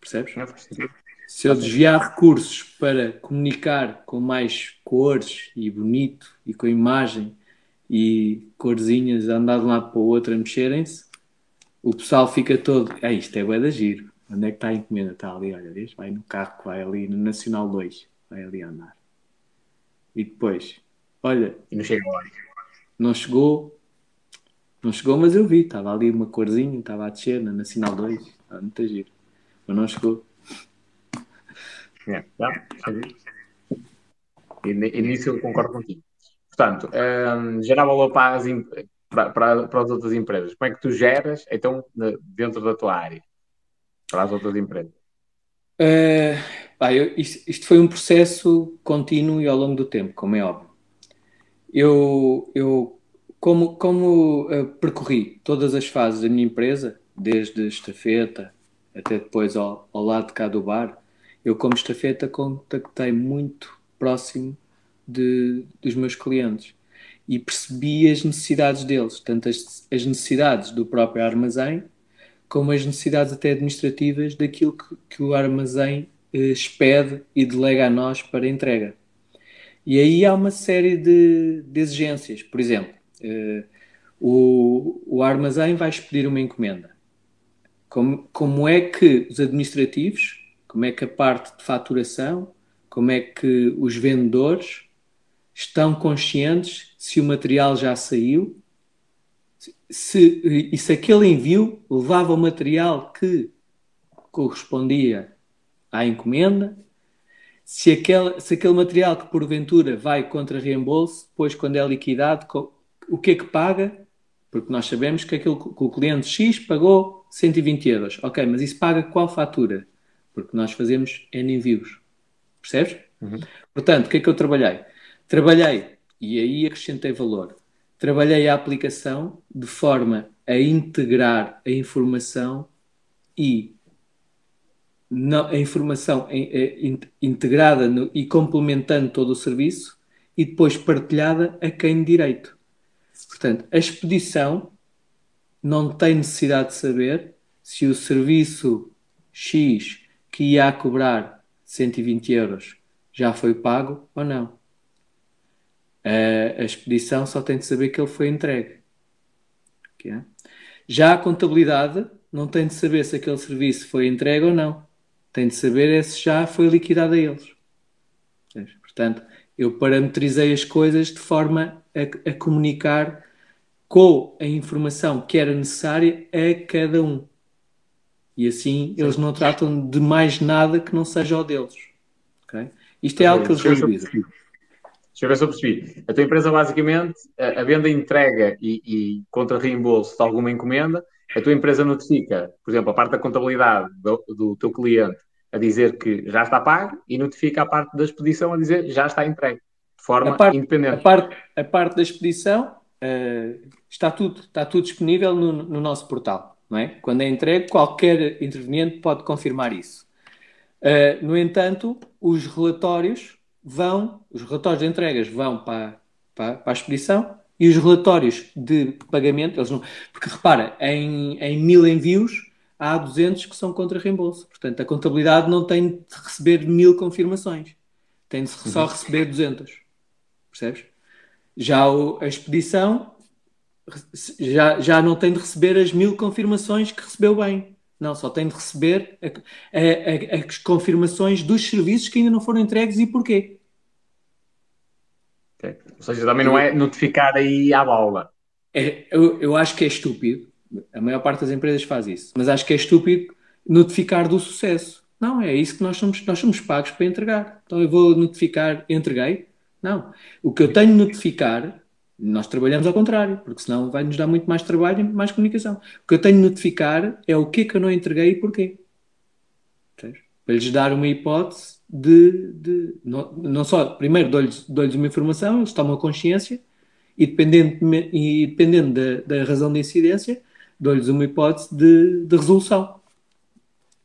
Percebes? Se eu desviar recursos para comunicar com mais cores e bonito e com imagem e corzinhas a andar de um lado para o outro a mexerem-se, o pessoal fica todo. Ah, isto é bué da giro. Onde é que está a encomenda? Está ali, olha, vês? Vai no carro que vai ali no Nacional 2. Vai ali andar. E depois, olha. E não chega lá. Não chegou. Não chegou, mas eu vi. Estava ali uma corzinha, estava a descer na Nacional 2. Estava muito giro. Mas não chegou. É, tá, e, e nisso eu concordo contigo. Portanto, um, gerar valor para as, para, para, para as outras empresas. Como é que tu geras, então, dentro da tua área, para as outras empresas? Uh, pá, eu, isto, isto, foi um processo contínuo e ao longo do tempo, como é óbvio. Eu, eu como, como uh, percorri todas as fases da minha empresa, desde estafeta até depois ao, ao lado de cá do bar, eu como estafeta contactei muito próximo de, dos meus clientes e percebi as necessidades deles, tanto as, as necessidades do próprio armazém, como as necessidades até administrativas daquilo que, que o armazém eh, expede e delega a nós para entrega. E aí há uma série de, de exigências. Por exemplo, eh, o, o armazém vai expedir uma encomenda. Como, como é que os administrativos, como é que a parte de faturação, como é que os vendedores estão conscientes se o material já saiu se, e se aquele envio levava o material que correspondia à encomenda, se aquele, se aquele material que porventura vai contra reembolso, depois quando é liquidado, o que é que paga? Porque nós sabemos que, aquilo, que o cliente X pagou 120 euros. Ok, mas isso paga qual fatura? Porque nós fazemos N envios. Percebes? Uhum. Portanto, o que é que eu trabalhei? Trabalhei, e aí acrescentei valor, trabalhei a aplicação de forma a integrar a informação e a informação integrada no, e complementando todo o serviço e depois partilhada a quem de direito. Portanto, a expedição não tem necessidade de saber se o serviço X que ia cobrar 120 euros já foi pago ou não a, a expedição só tem de saber que ele foi entregue. Já a contabilidade não tem de saber se aquele serviço foi entregue ou não. Tem de saber é se já foi liquidado a eles. Portanto, eu parametrizei as coisas de forma a, a comunicar com a informação que era necessária a cada um. E assim eles não tratam de mais nada que não seja o deles. Okay? Isto é algo que eles valorizam. Deixa eu ver se eu percebi. A tua empresa, basicamente, a, a venda entrega e, e contra reembolso de alguma encomenda, a tua empresa notifica, por exemplo, a parte da contabilidade do, do teu cliente a dizer que já está pago e notifica a parte da expedição a dizer já está entregue, de forma a parte, independente. A parte, a parte da expedição uh, está, tudo, está tudo disponível no, no, nosso portal. Não é? Quando é entregue, qualquer interveniente pode confirmar isso. Uh, no entanto, os relatórios vão, os relatórios de entregas vão para, para, para a expedição e os relatórios de pagamento, eles não, porque repara, em, em mil envios há 200 que são contra reembolso. Portanto, a contabilidade não tem de receber mil confirmações, tem de só uhum. receber 200. Percebes? Já o, a expedição já, já não tem de receber as mil confirmações que recebeu bem. Não, só tem de receber a, a, a, as confirmações dos serviços que ainda não foram entregues e porquê. Okay. Ou seja, também não é notificar aí à bola. É, eu, eu acho que é estúpido. A maior parte das empresas faz isso. Mas acho que é estúpido notificar do sucesso. Não, é isso que nós somos, nós somos pagos para entregar. Então eu vou notificar, entreguei. Não. O que eu tenho de notificar nós trabalhamos ao contrário, porque senão vai nos dar muito mais trabalho e mais comunicação. O que eu tenho de notificar é o que é que eu não entreguei e porquê. Para lhes dar uma hipótese de. de não, não, só, primeiro dou-lhes dou uma informação, eles tomam consciência e dependendo, e dependendo da, da razão de incidência, dou-lhes uma hipótese de, de resolução.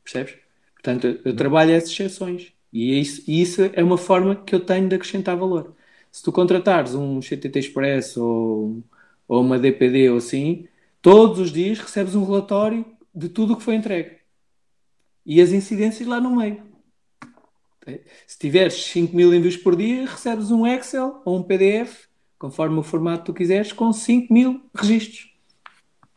Percebes? Portanto, eu, eu trabalho essas exceções. E é isso, e isso é uma forma que eu tenho de acrescentar valor se tu contratares um CTT Express ou, ou uma DPD ou assim, todos os dias recebes um relatório de tudo o que foi entregue. e as incidências lá no meio. Se tiveres 5 mil envios por dia, recebes um Excel ou um PDF, conforme o formato que tu quiseres, com 5 mil registros.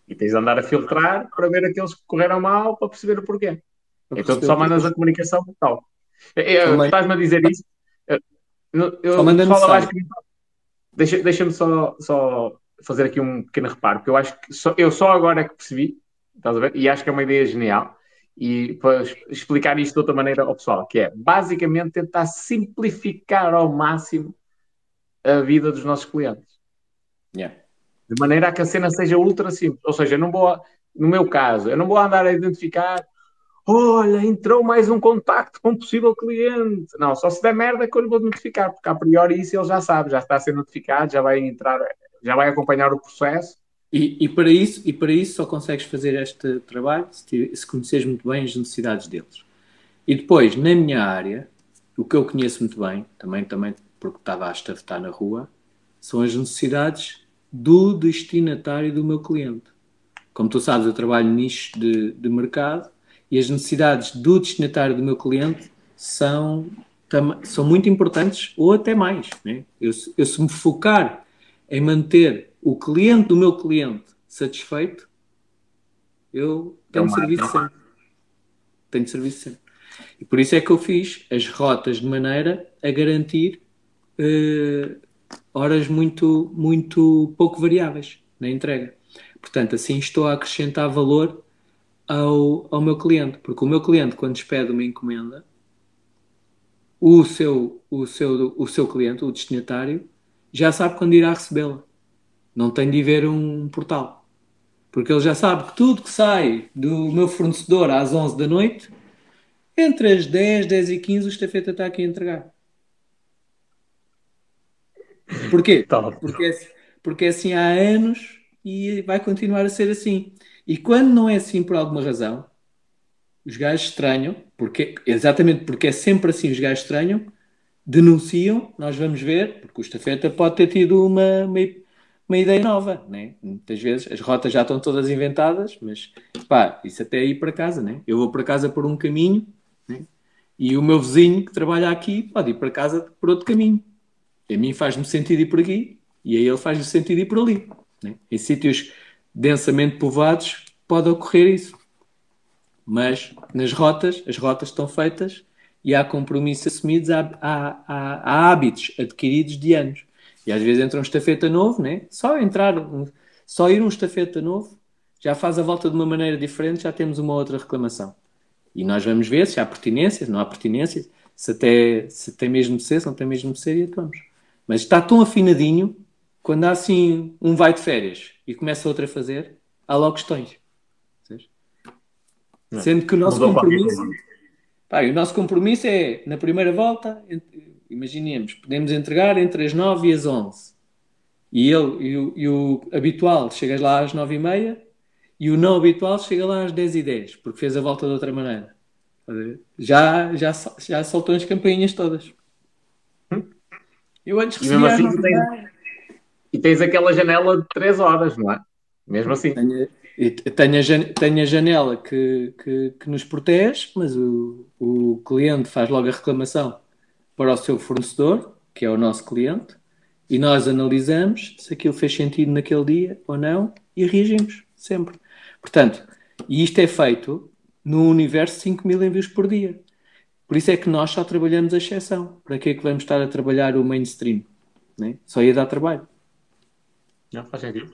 E tens de andar a filtrar para ver aqueles que correram mal para perceber o porquê. Para então tu só mandas a comunicação tal. Estás-me a dizer isso? Eu, eu só manda mais que... Deixa-me deixa só, só fazer aqui um pequeno reparo, porque eu acho que só, eu só agora é que percebi, estás a ver? E acho que é uma ideia genial. E para explicar isto de outra maneira ao pessoal, que é basicamente tentar simplificar ao máximo a vida dos nossos clientes. Yeah. De maneira a que a cena seja ultra simples. Ou seja, não vou, no meu caso, eu não vou andar a identificar olha, entrou mais um contacto com um possível cliente. Não, só se der merda que eu lhe vou notificar, porque a priori isso ele já sabe, já está a ser notificado, já vai entrar, já vai acompanhar o processo. E, e para, isso, e para isso só consegues fazer este trabalho se, se muito bem as necessidades deles. E depois, na minha área, o que eu conheço muito bem, também, também porque estava a estafetar na rua, são as necessidades do destinatário do meu cliente. Como tu sabes, eu trabalho nicho de, de mercado e as necessidades do destinatário do meu cliente são, são muito importantes ou até mais. Né? Eu, eu, se me focar em manter o cliente do meu cliente satisfeito, eu tenho serviço sempre. Tenho serviço sempre. E por isso é que eu fiz as rotas de maneira a garantir uh, horas muito, muito pouco variáveis na entrega. Portanto, assim estou a acrescentar valor ao, ao meu cliente, porque o meu cliente, quando despede uma encomenda, o seu, o seu, o seu cliente, o destinatário, já sabe quando irá recebê-la. Não tem de ver um portal. Porque ele já sabe que tudo que sai do meu fornecedor às 11 da noite, entre as 10, 10 e 15, o estafeta está aqui a entregar. Porquê? Porque, é, porque é assim há anos e vai continuar a ser assim. E quando não é assim por alguma razão, os gajos estranham, porque, exatamente porque é sempre assim, os gajos estranham, denunciam, nós vamos ver, porque o estafeta pode ter tido uma, uma, uma, ideia nova, né? Muitas vezes as rotas já estão todas inventadas, mas pá, isso até é ir para casa, né? Eu vou para casa por um caminho, né? E o meu vizinho que trabalha aqui pode ir para casa por outro caminho. A mim faz-me sentido ir por aqui, e a ele faz-me sentido ir por ali. Né? Em sítios densamente povoados, pode ocorrer isso. Mas nas rotas, as rotas estão feitas e há compromissos assumidos, há, há, há, há hábitos adquiridos de anos. E às vezes entra um estafeta novo, né? só entrar, só ir um estafeta novo, já faz a volta de uma maneira diferente, já temos uma outra reclamação. E nós vamos ver se há pertinência, se não há pertinência, se, até, se tem mesmo de ser, se não tem mesmo de ser e atuamos. Mas está tão afinadinho, quando há assim um vai de férias e começa outra a fazer, há logo questões. Sendo que o nosso compromisso. Pá, o nosso compromisso é, na primeira volta, imaginemos, podemos entregar entre as 9 e as 11. E, ele, e, o, e o habitual chega lá às 9 e meia e o não habitual chega lá às 10 e 10, porque fez a volta de outra maneira. Já, já, já soltou as campainhas todas. Hum? Eu antes recebi. Assim, tens, e tens aquela janela de 3 horas, não é? Mesmo assim. Tenho, tenho, a, tenho a janela que, que, que, nos protege, mas o, o cliente faz logo a reclamação para o seu fornecedor, que é o nosso cliente, e nós analisamos se aquilo fez sentido naquele dia ou não e reagimos sempre. Portanto, e isto é feito no universo de 5 mil envios por dia. Por isso é que nós só trabalhamos a exceção. Para que é que vamos estar a trabalhar o mainstream? Né? Só ia dar trabalho. Não, faz sentido.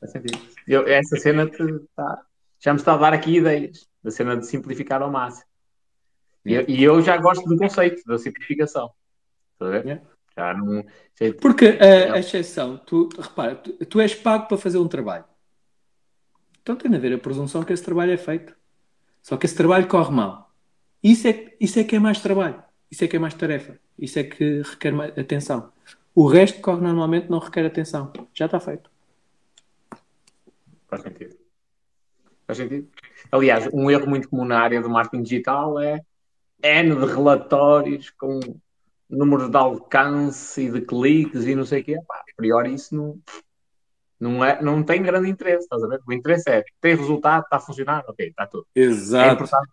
Faz sentido. Eu, essa cena te, tá, já me está a dar aqui ideias. Da cena de simplificar ao máximo. E, e eu já gosto do conceito da simplificação. Está a ver? Já não, já... Porque a, a exceção, tu, repara, tu, tu, és pago para fazer um trabalho. Então tem a ver a presunção que esse trabalho é feito. Só que esse trabalho corre mal. Isso é, isso é que é mais trabalho. Isso é que é mais tarefa. Isso é que requer mais atenção. O resto que corre normalmente não requer atenção. Já está feito. Faz sentido. Faz sentido. Aliás, um erro muito comum na área do marketing digital é N de relatórios com números de alcance e de cliques e não sei o quê. Pá, a priori isso não, Não, é, não tem grande interesse, estás a ver? O interesse é, tem resultado, está a funcionar, ok, está tudo. É Exato. importante.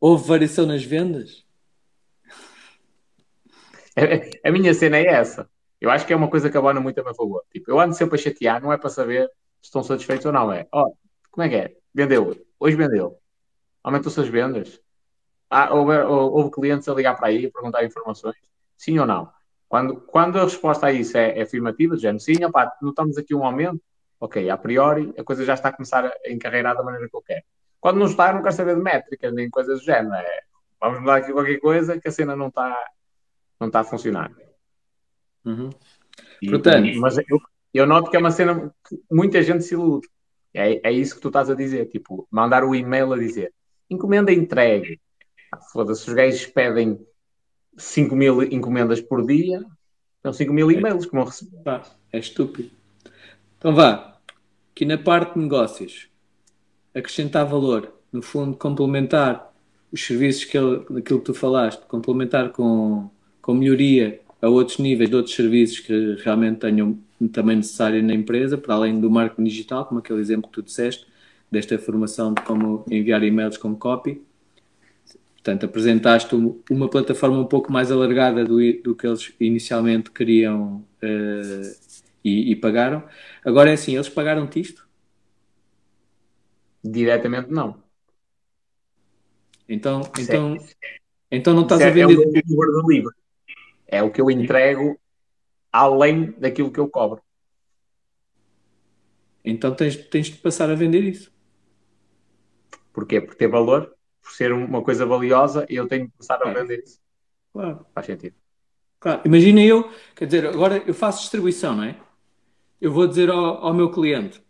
Houve variação nas vendas? A minha cena é essa. Eu acho que é uma coisa que abona muito a meu favor. Tipo, eu ando sempre a chatear, não é para saber se estão satisfeitos ou não. É, ó, como é que é? Vendeu. Hoje vendeu. Aumentou-se as vendas. Ah, houve, houve clientes a ligar para aí a perguntar informações. Sim ou não? Quando, quando a resposta a isso é, é afirmativa, dizendo sim, opá, notamos aqui um aumento, ok, a priori a coisa já está a começar a encarreirar da maneira que eu quero. Quando não está, não quero saber de métricas nem coisas do género. É, vamos mudar aqui qualquer coisa que a cena não está, não está a funcionar. Uhum. E- Portanto- e- mas eu, eu noto que é uma cena que muita gente se ilude. É, é isso que tu estás a dizer, tipo, mandar o e-mail a dizer encomenda entregue. Ah, Foda-se, os gajos pedem 5 mil encomendas por dia, são 5 mil e-mails que vão receber. Pá, é estúpido. Então vá, aqui na parte de negócios, acrescentar valor, no fundo, complementar os serviços que ele, daquilo que tu falaste, complementar com, com melhoria a outros níveis de outros serviços que realmente tenham também necessário na empresa, para além do marketing digital, como aquele exemplo que tu disseste, desta formação de como enviar e-mails com copy. Portanto, apresentaste um- uma plataforma um pouco mais alargada do, do que eles inicialmente queriam eh, e, e pagaram. Agora é assim, eles pagaram-te isto? Diretamente não. Então, é- então, então não estás Isso a é, é o vender. É o que eu entrego além daquilo que eu cobro. Então tens, tens de passar a vender isso. Porquê? Por ter valor, por ser uma coisa valiosa, eu tenho que começar a É. vender isso. Claro. Faz sentido. Claro, imagina eu, quer dizer, agora eu faço distribuição, não é? Eu vou dizer ao, ao meu cliente: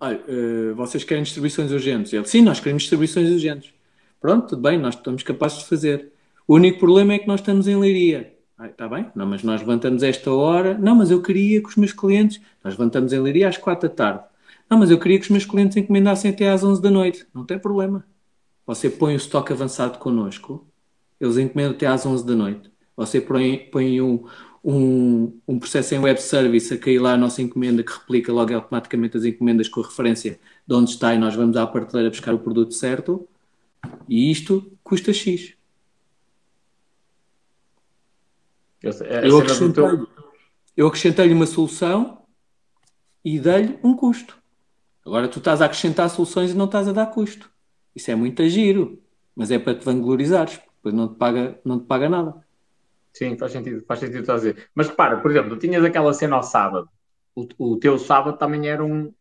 olha, eh, vocês querem distribuições urgentes? Ele, sim, nós queremos distribuições urgentes. Pronto, tudo bem, nós estamos capazes de fazer. O único problema é que nós estamos em Leiria. Está bem? Não, mas nós levantamos esta hora. Não, mas eu queria que os meus clientes. Nós levantamos em Leiria às quatro da tarde. Não, mas eu queria que os meus clientes encomendassem até às 11 da noite. Não tem problema. Você põe o estoque avançado connosco, eles encomendam até às 11 da noite. Você põe, põe um, um, um processo em web service a cair lá a nossa encomenda que replica logo automaticamente as encomendas com a referência de onde está e nós vamos à prateleira buscar o produto certo. E isto custa X. Eu, a Eu teu- acrescentei-lhe eu acrescentei-lhe uma solução e dei-lhe um custo. Agora tu estás a acrescentar soluções e não estás a dar custo. Isso é muito giro, mas é para te vanglorizares, depois não te paga, não te paga nada. Sim, faz sentido, faz sentido estás a dizer. Mas repara, por exemplo, tu tinhas aquela cena ao sábado. O, o teu sábado também era um,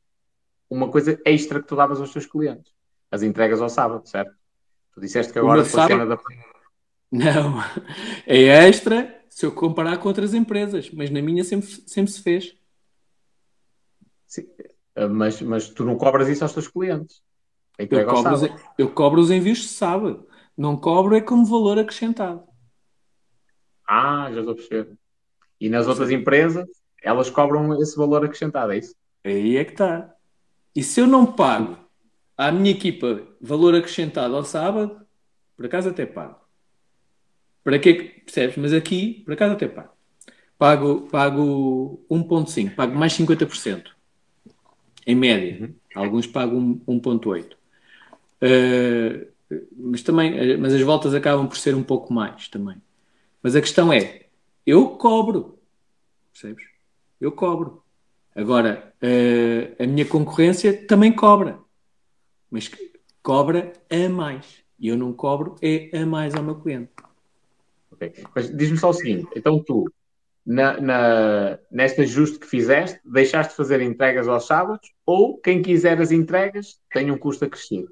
uma coisa extra que tu davas aos teus clientes. As entregas ao sábado, certo? Tu disseste que agora com a cena da. Não, é extra se eu comparar com outras empresas, mas na minha sempre, sempre se fez. Sim, eh, mas, mas tu não cobras isso aos teus clientes. A Eu ao cobro, os, eu cobro os envios de sábado. Não cobro é como valor acrescentado. Ah, já estou a perceber. E nas outras empresas, elas cobram esse valor acrescentado, é isso? Aí é que está. E se eu não pago à minha equipa valor acrescentado ao sábado, por acaso até pago. Para que percebes? Mas aqui, por acaso até pago. Pago, pago 1.5, pago mais 50%. Em média. Alguns pagam 1.8. Eh, mas também, eh, mas as voltas acabam por ser um pouco mais também. Mas a questão é, eu cobro. Percebes? Eu cobro. Agora, eh, a minha concorrência também cobra. Mas cobra a mais. E eu não cobro é a mais ao meu cliente. Ok. Mas diz-me só o seguinte: então tu, na, na, neste ajuste que fizeste, deixaste de fazer entregas aos sábados ou quem quiser as entregas tem um custo acrescido?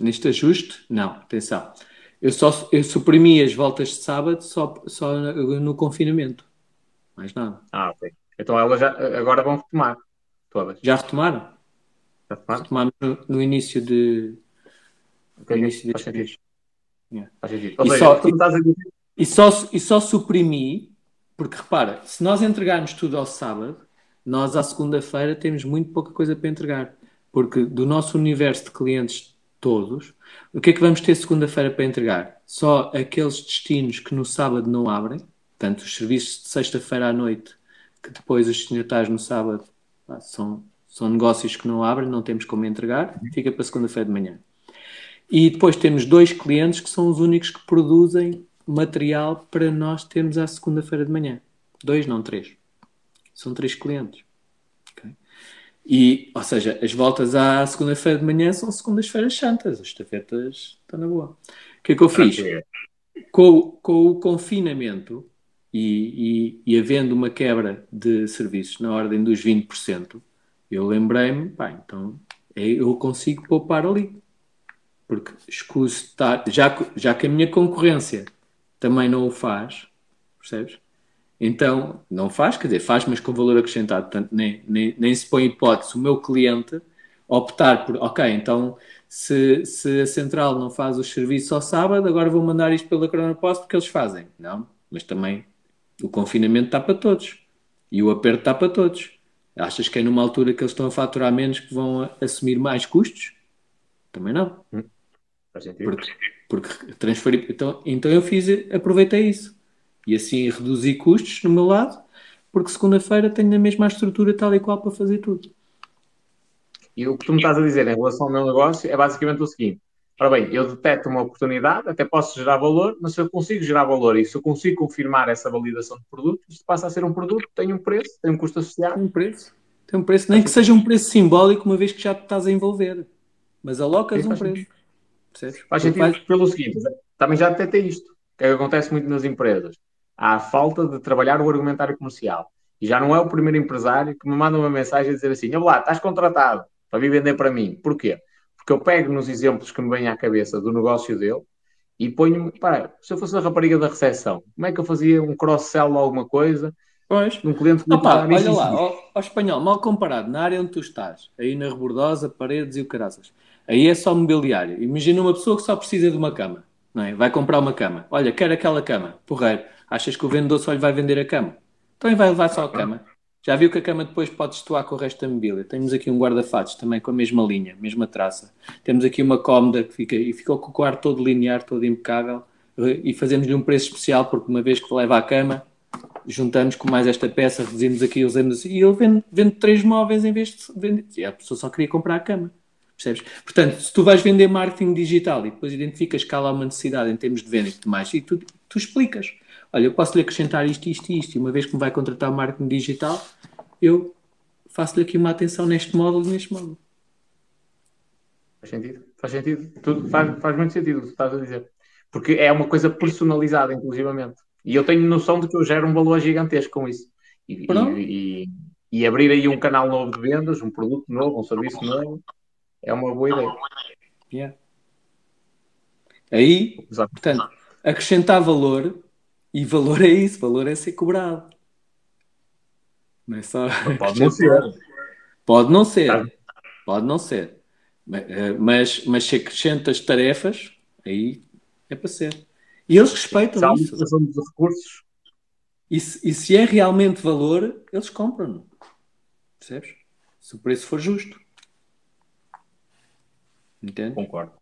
Neste ajuste, não, atenção. Eu só eu suprimi as voltas de sábado só, só no, confinamento. Mais nada. Ah, ok. Então elas já, agora vão retomar todas. Já retomaram? Já retomaram? Retomamos no, no início de. No início mês. Yeah. Faz sentido. Ou E seja, só- tu me estás a dizer E só, e só suprimi, porque repara, se nós entregarmos tudo ao sábado, nós à segunda-feira temos muito pouca coisa para entregar. Porque do nosso universo de clientes todos, o que é que vamos ter segunda-feira para entregar? Só aqueles destinos que no sábado não abrem, portanto, os serviços de sexta-feira à noite, que depois os destinatários no sábado são, são negócios que não abrem, não temos como entregar, fica para segunda-feira de manhã. E depois temos dois clientes que são os únicos que produzem material para nós termos à segunda-feira de manhã. Dois, não três. São três clientes. Okay? E, ou seja, as voltas à segunda-feira de manhã são segundas-feiras santas. As estafetas estão na boa. O que é que eu fiz? Com, com o confinamento e, e, e havendo uma quebra de serviços na ordem dos 20%, eu lembrei-me, pá, então é, eu consigo poupar ali. Porque escuso estar, já, já que a minha concorrência também não o faz, percebes? Então, não faz, quer dizer, faz, mas com valor acrescentado. Portanto, nem, nem, nem se põe hipótese o meu cliente optar por, ok, então se, se a central não faz os serviços ao sábado, agora vou mandar isto pela Corona Post porque eles fazem. Não, mas também o confinamento está para todos e o aperto está para todos. Achas que é numa altura que eles estão a faturar menos que vão assumir mais custos? Também não. Hum, faz sentido. Porque, porque transferir. Então, então eu fiz, aproveitei isso. E assim reduzi custos no meu lado, porque segunda-feira tenho a mesma estrutura tal e qual para fazer tudo. E o que tu me estás a dizer em relação ao meu negócio é basicamente o seguinte: ora bem, eu deteto uma oportunidade, até posso gerar valor, mas se eu consigo gerar valor e se eu consigo confirmar essa validação de produto, isto passa a ser um produto, tem um preço, tem um custo associado. Tem um preço. Tem um preço, nem que seja um preço simbólico, uma vez que já te estás a envolver. Mas alocas Sim, um preço. Sentido. Faz sentido faz... pelo seguinte: também já detetei isto, que é que acontece muito nas empresas há a falta de trabalhar o argumentário comercial. E já não é o primeiro empresário que me manda uma mensagem a dizer assim: lá, estás contratado para vir vender para mim. Porquê? Porque eu pego nos exemplos que me vêm à cabeça do negócio dele e ponho-me, para, se eu fosse a rapariga da recepção, como é que eu fazia um cross-sell ou alguma coisa? Pois. Um cliente que Opa, olha lá, ao, ao, espanhol, mal comparado, na área onde tu estás, aí na Rebordosa, Paredes e o Caraças, aí é só mobiliário. Imagina uma pessoa que só precisa de uma cama, não é? Vai comprar uma cama. Olha, quer aquela cama, porreiro Achas que o vendedor só lhe vai vender a cama? Então vai levar só a cama. Já viu que a cama depois pode estoar com o resto da mobília. Temos aqui um guarda-fatos também com a mesma linha, mesma traça. Temos aqui uma cómoda que fica, e ficou com o quarto todo linear, todo impecável. E fazemos-lhe um preço especial, porque uma vez que leva a cama, juntamos com mais esta peça, reduzimos aqui, usamos e ele vende, vende três móveis em vez de vender. E a pessoa só queria comprar a cama. Percebes? Portanto, se tu vais vender marketing digital e depois identificas que há lá uma necessidade em termos de venda e tudo mais, e tu, tu explicas olha, eu posso lhe acrescentar isto, isto e isto, e uma vez que me vai contratar marketing digital, eu faço-lhe aqui uma atenção neste módulo e neste módulo. Faz sentido, faz sentido, Tudo, faz, faz muito sentido o que estás a dizer. Porque é uma coisa personalizada, inclusivamente. E eu tenho noção de que eu gero um valor gigantesco com isso. E, e, e, e, abrir aí um canal novo de vendas, um produto novo, um serviço novo, é uma boa ideia. Yeah. Aí, Exato. portanto, acrescentar valor e valor é isso, valor é ser cobrado. Não é só. Pode não ser. Pode não ser. Tá. Pode não ser. Eh, mas, mas se acrescentas tarefas, aí é para ser. E eles respeitam isso. De recursos. E se, e se é realmente valor, eles compram. Percebes? Se o preço for justo. Entende? Concordo.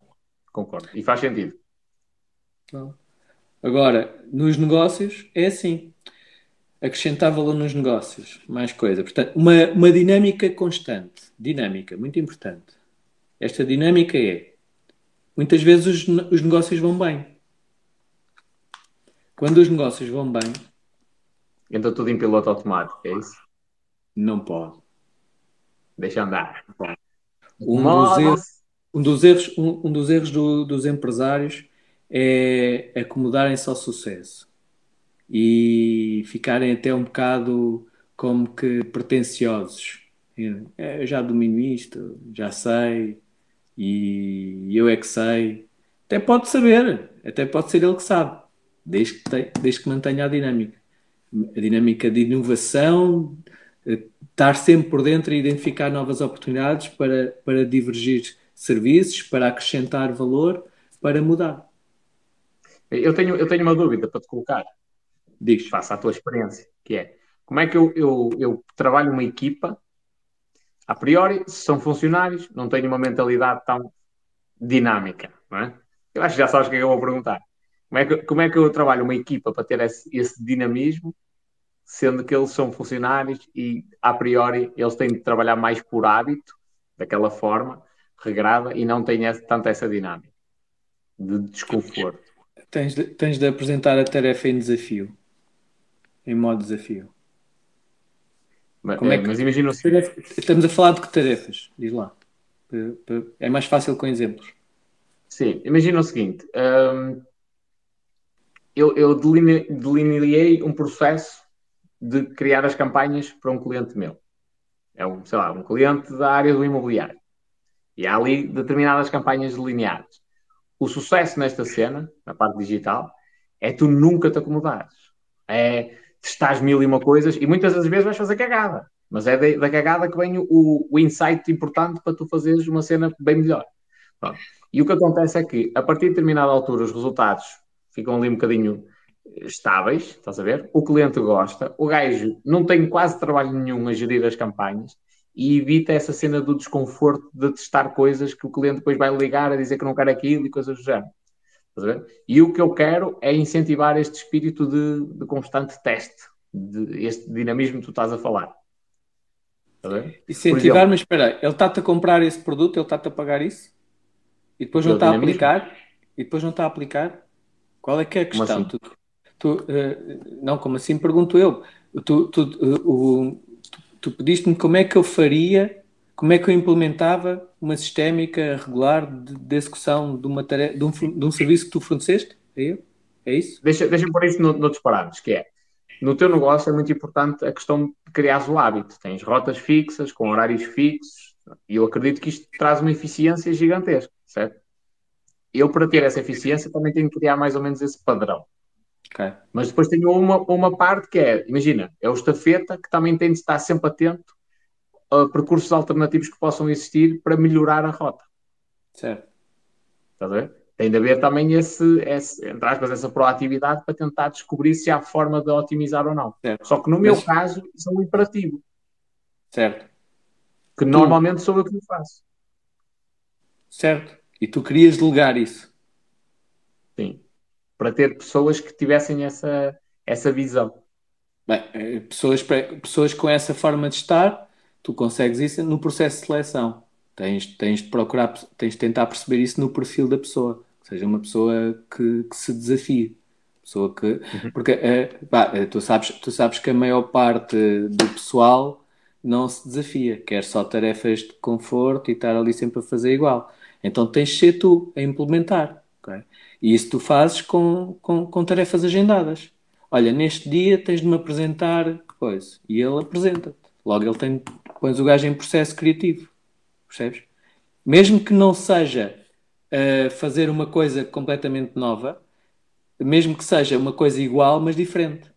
Concordo. E faz sentido. Bom. Agora, nos negócios é assim. Acrescentar valor nos negócios, mais coisa. Portanto, uma, uma dinâmica constante. Dinâmica, muito importante. Esta dinâmica é: muitas vezes os, os negócios vão bem. Quando os negócios vão bem. Entra tudo em piloto automático, é isso? Não pode. Deixa andar. Um dos erros, um dos erros, um, um dos erros do, dos empresários é acomodarem-se ao sucesso e ficarem até um bocado como que pretenciosos. Eu já domino isto, já sei, e eu é que sei. Até pode saber, até pode ser ele que sabe, desde que, te, desde que mantenha a dinâmica. A dinâmica de inovação, estar sempre por dentro e identificar novas oportunidades para, para divergir serviços, para acrescentar valor, para mudar. Eu tenho, eu tenho uma dúvida para te colocar. Diz. Faça a tua experiência, que é como é que eu, eu, eu trabalho uma equipa, a priori, se são funcionários, não tenho uma mentalidade tão dinâmica, não é? Eu acho que já sabes o que é que eu vou perguntar. Como é que, como é que eu trabalho uma equipa para ter esse, esse dinamismo sendo que eles são funcionários e, a priori, eles têm de trabalhar mais por hábito, daquela forma, regrada, e não têm tanto essa dinâmica de desconforto. Tens de, tens de apresentar a tarefa em desafio, em modo desafio. Mas, é, é que, mas imagina Estamos a falar de que tarefas? Diz lá. É mais fácil com exemplos. Sim, imagina o seguinte: hum, eu, eu delineei um processo de criar as campanhas para um cliente meu. É um, sei lá, um cliente da área do imobiliário. E há ali determinadas campanhas delineadas. O sucesso nesta cena, na parte digital, é tu nunca te acomodares. É testar mil e uma coisas e muitas das vezes vais fazer cagada. Mas é da, da cagada que vem o, o insight importante para tu fazeres uma cena bem melhor. Pronto. E o que acontece é que, a partir de determinada altura, os resultados ficam ali um bocadinho estáveis, estás a ver? O cliente gosta, o gajo não tem quase trabalho nenhum a gerir as campanhas e evita essa cena do desconforto de testar coisas que o cliente depois vai ligar a dizer que não quer aquilo e coisas do género. E o que eu quero é incentivar este espírito de, de constante teste, de este dinamismo que tu estás a falar. Incentivar, mas espera ele está-te a comprar esse produto, ele está-te a pagar isso? E depois não está a aplicar? E depois não está a aplicar? Qual é que é a questão? Assim? Tu, tu, uh, não, como assim pergunto eu? Tu, tu, uh, tu pediste-me como é que eu faria, como é que eu implementava uma sistémica regular de, de execução de, uma tarefa, de, um, de um serviço que tu forneceste? É, eu? é isso? Deixa, deixa pôr isso no, noutros parâmetros, que é no teu negócio é muito importante a questão de criar o hábito. Tens rotas fixas, com horários fixos, e eu acredito que isto traz uma eficiência gigantesca, certo? Eu, para ter essa eficiência, também tenho que criar mais ou menos esse padrão. Okay. Mas depois tenho uma, uma parte que é, imagina, é o estafeta que também tem de estar sempre atento a percursos alternativos que possam existir para melhorar a rota. Certo. Estás a ver? tem de haver também esse, esse, entre aspas, essa proatividade para tentar descobrir se há forma de otimizar ou não. Certo. Só que no meu Mas... caso, isso é um imperativo. Certo. Que tu... normalmente sou eu que o faço. Certo. E tu querias delegar isso? Para ter pessoas que tivessem essa, essa visão. Bem, eh, pessoas, pessoas com essa forma de estar, tu consegues isso no processo de seleção. Tens, tens de procurar, tens de tentar perceber isso no perfil da pessoa seja uma pessoa que, que se desafie. Pessoa que, uhum. Porque é, pá, eh, tu, sabes, tu sabes que a maior parte do pessoal não se desafia, quer só tarefas de conforto e estar ali sempre a fazer igual. Então tens de ser tu a implementar. Okay? E isso tu fazes com, com, com tarefas agendadas. Olha, neste dia tens de me apresentar coisa. E ele apresenta-te. Logo ele tem, pões o gajo em processo criativo. Percebes? Mesmo que não seja uh, fazer uma coisa completamente nova, mesmo que seja uma coisa igual, mas diferente.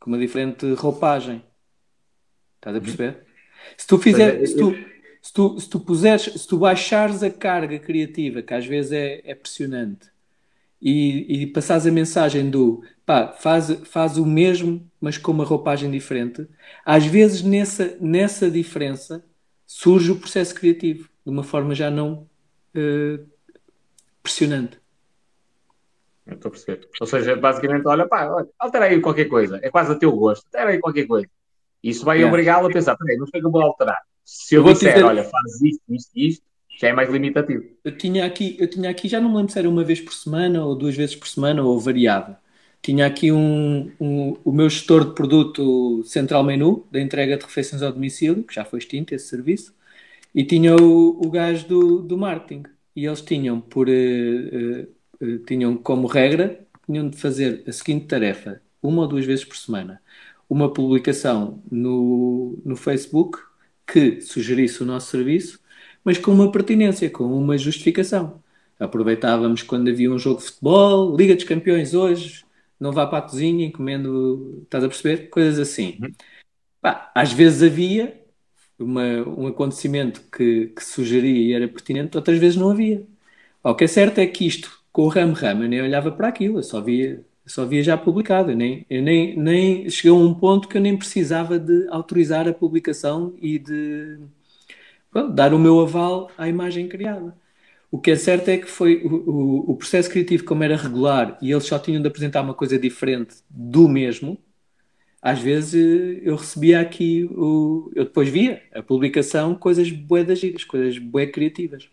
Com uma diferente roupagem. Estás a uhum. perceber? Se tu fizer, se tu, se tu, se tu puseres, se tu baixares a carga criativa, que às vezes é, é pressionante, e, e passares a mensagem do pá, faz, faz o mesmo, mas com uma roupagem diferente, às vezes nessa, nessa diferença surge o processo criativo, de uma forma já não uh, pressionante. Estou a perceber. Ou seja, basicamente, olha, pá, olha, altera aí qualquer coisa. É quase a teu gosto. Altera aí qualquer coisa. Isso vai yeah. obrigá-lo a pensar, peraí, não sei que eu vou alterar. Se eu, eu disser, dizer... olha, faz isto, isto e isto, já é mais limitativo. Eu tinha, aqui, eu tinha aqui, já não me lembro se era uma vez por semana ou duas vezes por semana ou variado. Tinha aqui um, um, o meu gestor de produto Central Menu, da entrega de refeições ao domicílio, que já foi extinto esse serviço. E tinha o, o gajo do, do marketing. E eles tinham por uh, uh, tinham como regra tinham de fazer a seguinte tarefa uma ou duas vezes por semana uma publicação no, no Facebook que sugerisse o nosso serviço, mas com uma pertinência, com uma justificação. Aproveitávamos quando havia um jogo de futebol, Liga dos Campeões hoje, não vá para a cozinha, encomendo, estás a perceber? Coisas assim. Uhum. às vezes havia, uma, um acontecimento que, que sugeria e era pertinente, outras vezes não havia. O que é certo é que isto, com o Ram Ram, eu nem olhava para aquilo, eu só via, só via já publicado. Eu, nem, eu nem, nem chegou a um ponto que eu nem precisava de autorizar a publicação e de pronto, dar o meu aval à imagem criada. O que é certo é que foi o, o, o, processo criativo, como era regular e eles só tinham de apresentar uma coisa diferente do mesmo, às vezes eu recebia aqui, o, eu depois via a publicação, coisas bué das giras, coisas bué criativas,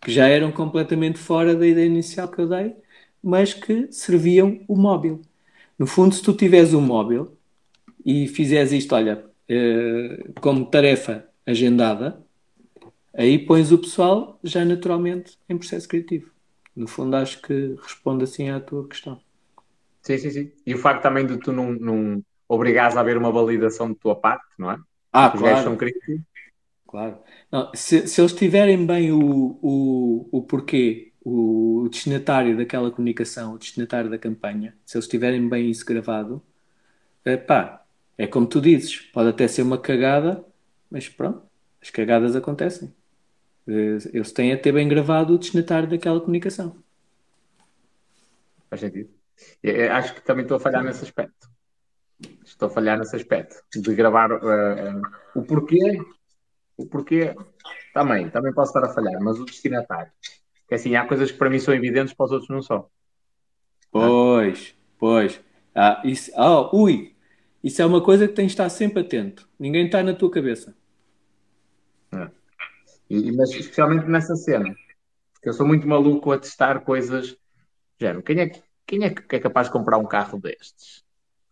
que já eram completamente fora da ideia inicial que eu dei, mas que serviam o móvel. No fundo, se tu tiveres um móvel e fizeres isto, olha, eh, como tarefa agendada, aí pões o pessoal já naturalmente em processo criativo. No fundo, acho que responde assim à tua questão. Sim, sim, sim. E o facto também de tu não, não obrigares a haver uma validação de tua parte, não é? Ah, Os claro. são críticos. Claro. Não, se, se eles tiverem bem o, o, o porquê, o destinatário daquela comunicação, o destinatário da campanha, se eles tiverem bem isso gravado, pá, é como tu dizes, pode até ser uma cagada, mas pronto, as cagadas acontecem. Eh, eles têm a ter bem gravado o destinatário daquela comunicação. Faz sentido. Eu acho que também estou a falhar nesse aspecto. Estou a falhar nesse aspecto. De gravar uh, o porquê. O porquê também, também posso estar a falhar, mas o destinatário. Que assim, há coisas que para mim são evidentes, para os outros não são. Pois, pois. Ah, isso, oh, ui, isso é uma coisa que tens de estar sempre atento. Ninguém está na tua cabeça. É. E, mas especialmente nessa cena. Porque eu sou muito maluco a testar coisas. Género, quem é, quem é que é capaz de comprar um carro destes?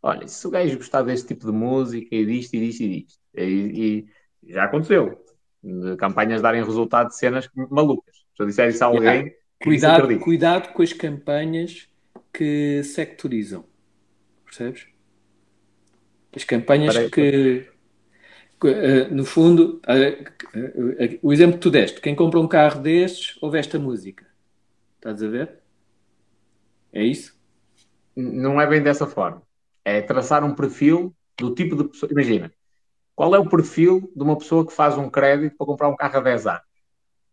Olha, se o gajo gostar deste tipo de música e disto e disto e disto. E, e já aconteceu. De campanhas darem resultado de cenas malucas. Se eu disser isso a alguém. Cuidado, cuidado com as campanhas que sectorizam. Percebes? As campanhas Parece... que. Eh, no fundo, o exemplo que tu deste, quem compra um carro destes ouve esta música. Estás a ver? É isso? Não é bem dessa forma. É traçar um perfil do tipo de pessoa. Imagina, qual é o perfil de uma pessoa que faz um crédito para comprar um carro a 10 anos?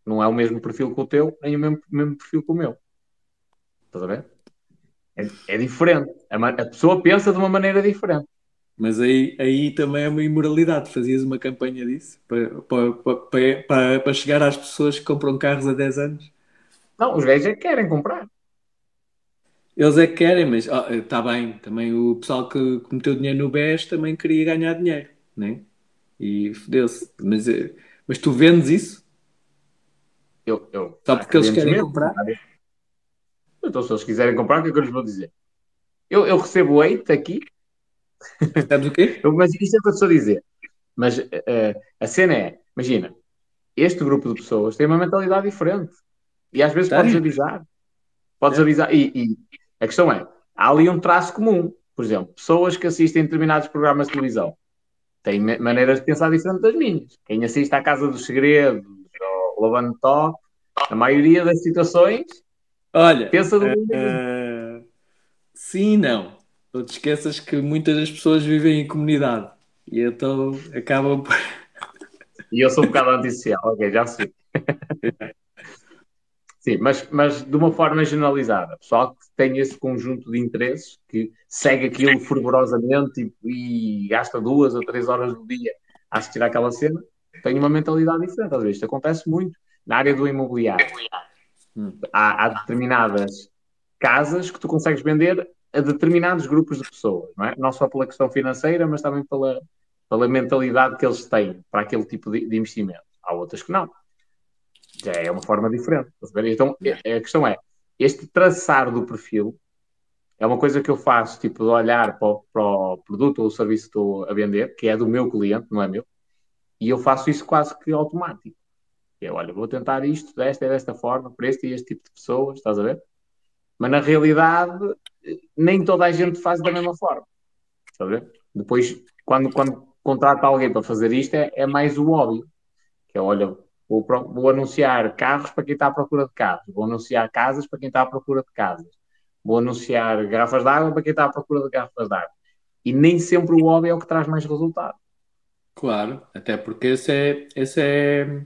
Não é o mesmo perfil que o teu, nem o mesmo, mesmo perfil que o meu. Estás a ver? É, é diferente. A, a, pessoa pensa de uma maneira diferente. Mas aí, aí também é uma imoralidade. Fazias uma campanha disso para, para, para, para, chegar às pessoas que compram carros há 10 anos? Não, os gays é que querem comprar. Eles é que querem, mas está oh, bem. Também o pessoal que, que meteu dinheiro no BES também queria ganhar dinheiro, né? E fodeu-se. Mas, eh, mas tu vendes isso? Eu, eu, Só porque eles querem mesmo, comprar? Então, se eles quiserem comprar, o que é que eu lhes vou dizer? Eu, eu recebo hate aqui. Sabes o quê? Eu, mas isto é o que eu estou a dizer. Mas uh, a cena é, imagina, este grupo de pessoas tem uma mentalidade diferente. E às vezes tem. podes avisar. Podes é. avisar. E, e, a questão é, há ali um traço comum. Por exemplo, pessoas que assistem determinados programas de televisão têm maneiras de pensar diferentes das minhas. Quem assiste à Casa dos Segredos ou Love Talk, a maioria das situações Olha, pensa do uh, uh, sim não. Não te esqueças que muitas das pessoas vivem em comunidade e então acabam por. E eu sou um bocado antissocial, ok, já sei. Sim, mas, mas de uma forma generalizada. Pessoal que tem esse conjunto de interesses, que segue aquilo fervorosamente e, e gasta duas ou três horas do dia a assistir àquela cena, tem uma mentalidade diferente. Às vezes isto acontece muito na área do imobiliário. Há, há, determinadas casas que tu consegues vender a determinados grupos de pessoas, não é? Não só pela questão financeira, mas também pela, pela mentalidade que eles têm para aquele tipo de, de investimento. Há outras que não já é uma forma diferente. Então, é, a questão é, este traçar do perfil é uma coisa que eu faço, tipo, de olhar para o, para o produto ou o serviço que estou a vender, que é do meu cliente, não é meu, e eu faço isso quase que automático. Eu, olha, vou tentar isto desta e desta forma, para este e este tipo de pessoas, estás a ver? Mas na realidade, nem toda a gente faz da mesma forma. Estás a ver? Depois, quando, quando contrata alguém para fazer isto, é, é mais o óbvio. Que é, olha, Vou, vou, anunciar carros para quem está à procura de carros. Vou anunciar casas para quem está à procura de casas. Vou anunciar garrafas de água para quem está à procura de garrafas de água. E nem sempre o hobby é o que traz mais resultado. Claro, até porque esse é, esse é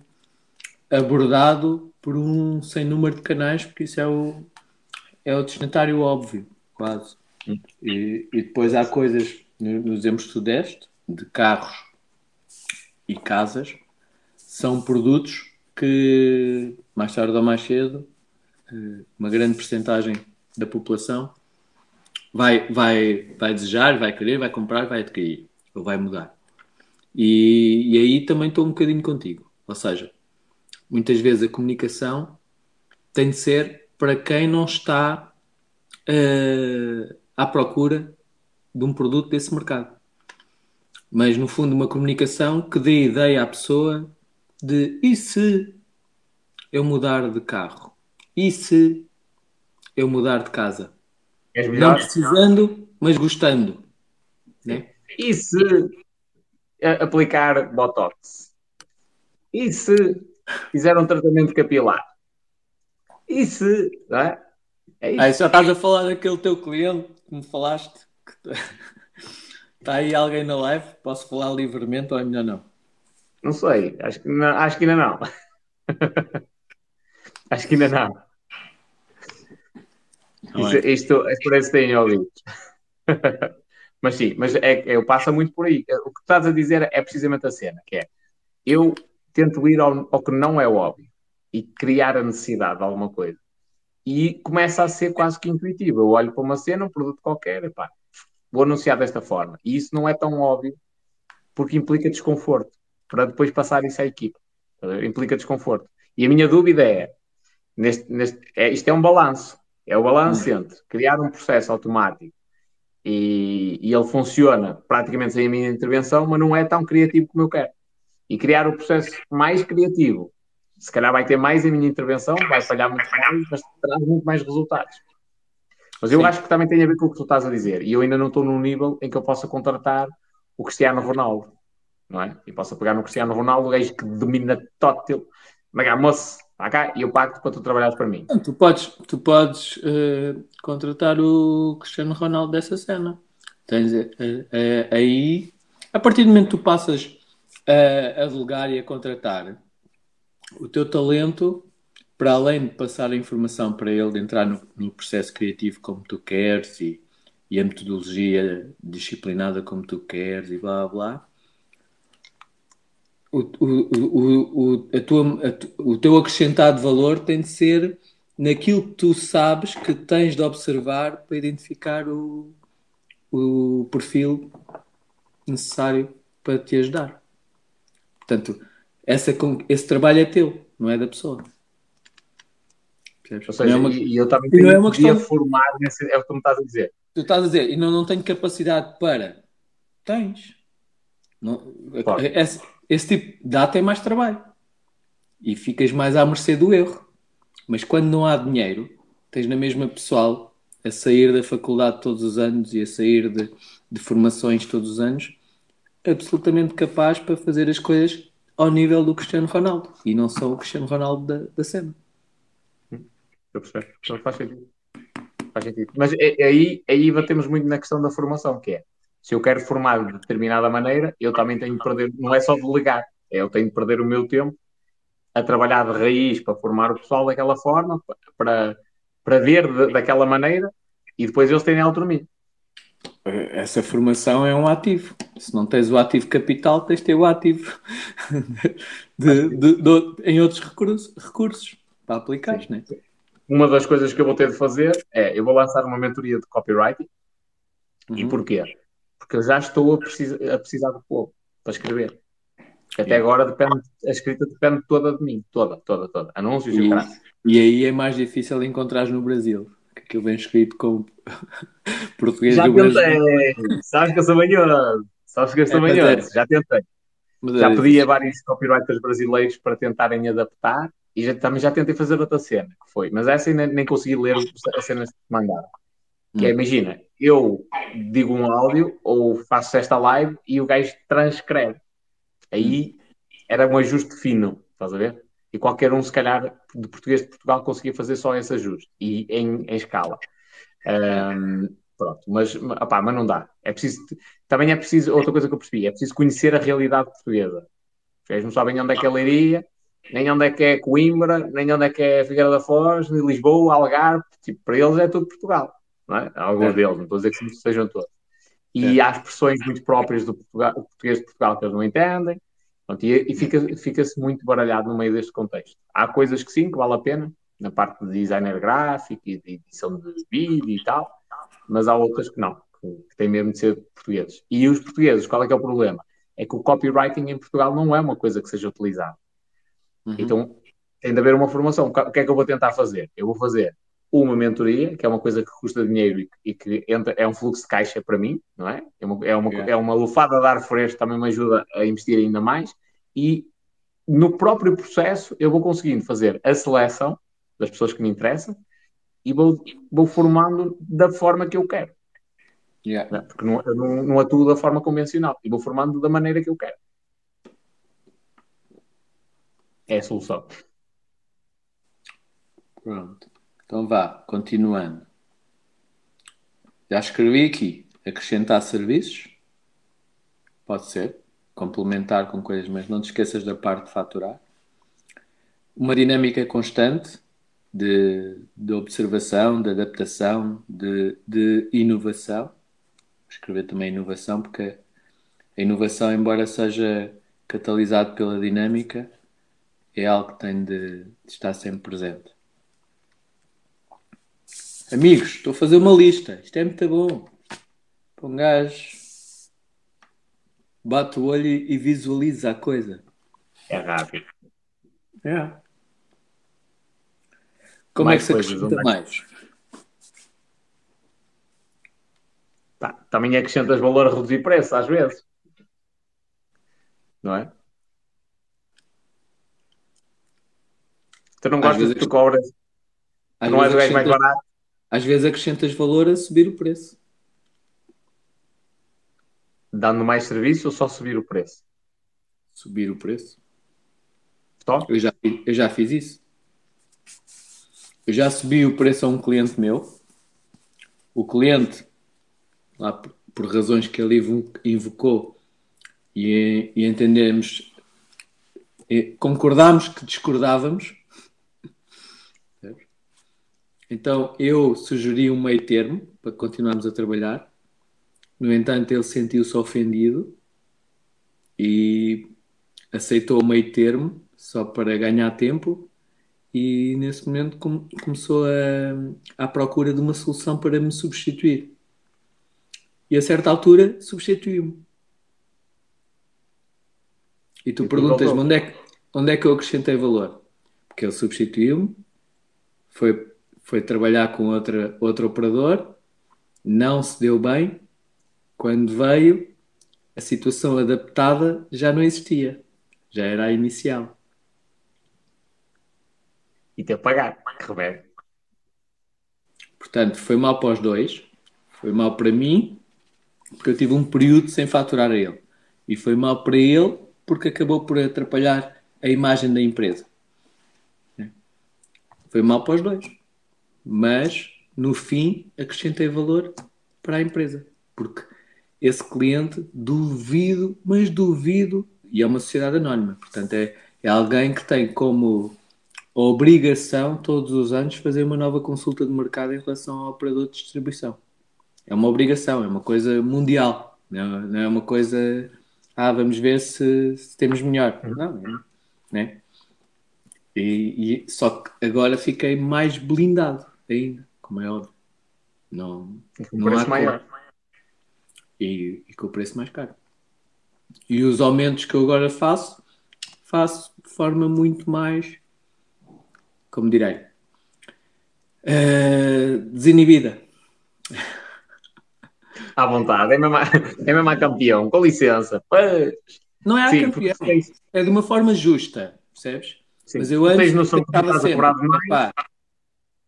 abordado por um sem número de canais, porque isso é o, é o destinatário óbvio, quase. Hum. E, e depois há coisas, nos exemplos que tu deste, de carros e casas, são produtos que, mais tarde ou mais cedo, eh, uma grande percentagem da população vai, vai, vai desejar, vai querer, vai comprar, vai adquirir, ou vai mudar. E, e aí também estou um bocadinho contigo. Ou seja, muitas vezes a comunicação tem de ser para quem não está uh, à procura de um produto desse mercado. Mas, no fundo, uma comunicação que dê ideia à pessoa de e se eu mudar de carro? E se eu mudar de casa? Não precisando, mas gostando. Né? E se aplicar Botox? E se fizer um tratamento capilar? E se. Não é? É isso. Aí já estás a falar daquele teu cliente que me falaste. Está aí alguém na live? Posso falar livremente ou é melhor não? Não sei. Acho que, não, acho que ainda não. acho que ainda não. Isto, isto, é isso que têm ouvido. mas sim, mas é, é, passa muito por aí. O que estás a dizer é precisamente a cena, que é eu tento ir ao, ao que não é óbvio e criar a necessidade de alguma coisa. E começa a ser quase que intuitivo. Eu olho para uma cena, um produto qualquer, epá, vou anunciar desta forma. E isso não é tão óbvio porque implica desconforto para depois passar isso à equipa. Implica desconforto. E a minha dúvida é, neste, neste, é isto é um balanço. É o balanço uhum. entre criar um processo automático e, e, ele funciona praticamente sem a minha intervenção, mas não é tão criativo como eu quero. E criar o processo mais criativo, se calhar vai ter mais a minha intervenção, vai falhar muito mais, mas traz muito mais resultados. Mas eu Sim. acho que também tem a ver com o que tu estás a dizer. E eu ainda não estou num nível em que eu possa contratar o Cristiano Ronaldo, não é? E possa pegar no Cristiano Ronaldo, o gajo que domina tótil, mas moço, Está cá e eu pago-te para tu trabalhares para mim. Tu podes, tu podes uh, contratar o Cristiano Ronaldo dessa cena. Tens uh, uh, aí, a partir do momento que tu passas a, a delegar e a contratar, o teu talento, para além de passar a informação para ele, de entrar no, no processo criativo como tu queres e, e a metodologia disciplinada como tu queres e blá blá o, o, o, a tua, a, o teu acrescentado valor tem de ser naquilo que tu sabes que tens de observar para identificar o, o perfil necessário para te ajudar. Portanto, essa, esse trabalho é teu, não é da pessoa. Ou seja, é uma, e eu também tenho é uma questão... formar nesse, é o que tu me estás a dizer. Tu estás a dizer, e não, não tenho capacidade para. Tens. Não, essa, esse tipo dá tem mais trabalho e ficas mais à mercê do erro. Mas quando não há dinheiro, tens na mesma pessoal a sair da faculdade todos os anos e a sair de, de formações todos os anos, absolutamente capaz para fazer as coisas ao nível do Cristiano Ronaldo e não só o Cristiano Ronaldo da, da cena. Eu percebo, faz sentido. Faz sentido. Mas é, é aí, aí batemos muito na questão da formação, que é se eu quero formar de determinada maneira, eu também tenho que perder, não é só delegar, é eu tenho que perder o meu tempo a trabalhar de raiz para formar o pessoal daquela forma, para, para ver de, daquela maneira e depois eles terem autonomia. Essa formação é um ativo. Se não tens o ativo capital, tens de ter o ativo de, de, de, em outros recursos, recursos para aplicar, né? Uma das coisas que eu vou ter de fazer é eu vou lançar uma mentoria de copywriting. Uhum. E porquê? Porque eu já estou a, precisar, a precisar do povo para escrever. Até agora depende, a escrita depende toda de mim, toda, toda, toda. Anúncios e, e, e aí é mais difícil encontrar no Brasil, que aquilo vem escrito com português já do tentei. Brasil. Sabes que eu sou manhoso, sabes que eu sou é, manhoso, já tentei. Mas já é pedi a vários copywriters brasileiros para tentarem adaptar e já, também já tentei fazer outra cena, que foi, mas essa ainda nem consegui ler as cenas que mandaram. Que é, hum. imagina, eu digo um áudio ou faço esta live e o gajo transcreve. Aí era um ajuste fino, estás a ver? E qualquer um, se calhar, de português de Portugal conseguia fazer só esse ajuste e em, em escala. Um, pronto, mas, opá, mas não dá. É preciso, também é preciso, outra coisa que eu percebi, é preciso conhecer a realidade portuguesa. Vocês não sabem onde é que é Leiria, nem onde é que é Coimbra, nem onde é que é Figueira da Foz, nem Lisboa, Algarve. Tipo, para eles é tudo Portugal é? Alguns é. deles, não estou a dizer que sejam todos. E há expressões muito próprias do Portugal, português de Portugal que eles não entendem, pronto, e, e fica-se fica muito baralhado no meio deste contexto. Há coisas que sim, que vale a pena, na parte de designer gráfico e de edição de vídeo e tal, mas há outras que não, que têm mesmo de ser portugueses. E os portugueses, qual é que é o problema? É que o copywriting em Portugal não é uma coisa que seja utilizada. Uhum. Então tem de haver uma formação. O que é que eu vou tentar fazer? Eu vou fazer uma mentoria, que é uma coisa que custa dinheiro e que entra, é um fluxo de caixa para mim, não é? É uma, é uma, yeah. é uma lufada de ar fresco, também me ajuda a investir ainda mais. E no próprio processo eu vou conseguindo fazer a seleção das pessoas que me interessam e vou, vou formando da forma que eu quero. Yeah. Porque não, eu não, não atuo da forma convencional e vou formando da maneira que eu quero. É a solução. Pronto. Então vá, continuando. Já escrevi aqui acrescentar serviços. Pode ser. Complementar com coisas, mas não te esqueças da parte de faturar. Uma dinâmica constante de, de observação, de adaptação, de, de inovação. Vou escrever também inovação, porque a inovação, embora seja catalisado pela dinâmica, é algo que tem de, estar sempre presente. Amigos, estou a fazer uma lista. Isto é muito bom. Para um gajo bate o olho e visualiza a coisa. É rápido. É. Como mais é que se acrescenta mais? Tá, também acrescentas valor a reduzir preço, às vezes. Não é? Tu não gostas que tu cobras. Não és o gajo mais barato. Às vezes acrescentas valor a subir o preço. Dando mais serviço ou só subir o preço? Subir o preço. Só? Eu já, eu já fiz isso. Eu já subi o preço a um cliente meu. O cliente, lá por, por razões que ele invocou, e, e entendemos, e concordámos que discordávamos, então eu sugeri um meio termo para continuarmos a trabalhar. No entanto, ele sentiu-se ofendido e aceitou o meio termo só para ganhar tempo e nesse momento com, começou a, à procura de uma solução para me substituir. E a certa altura substituiu-me. E tu perguntas-me onde, é que, onde é que eu acrescentei valor? Porque ele substituiu-me, foi foi trabalhar com outra, outro operador, não se deu bem. Quando veio, a situação adaptada já não existia, já era a inicial. E ter pagar, que remédio. Portanto, foi mal para os dois, foi mal para mim, porque eu tive um período sem faturar a ele. E foi mal para ele, porque acabou por atrapalhar a imagem da empresa. Foi mal para os dois mas no fim acrescentei valor para a empresa, porque esse cliente duvido, mas duvido, e é uma sociedade anónima, portanto é, é alguém que tem como obrigação todos os anos fazer uma nova consulta de mercado em relação ao operador de distribuição. É uma obrigação, é uma coisa mundial, não, não é uma coisa, ah, vamos ver se, se temos melhor. Uhum. Não, né? E, e, só que agora fiquei mais blindado ainda, como é óbvio. Não, e com não preço maior. E, e com o preço mais caro. E os aumentos que eu agora faço, faço de forma muito mais, como direi, uh, desinibida. À vontade, é mesmo, é mesmo a campeão, com licença. Não é a Sim, campeão, é de uma forma justa, percebes? Sim. Mas eu antes tens noção que estava sempre, mais?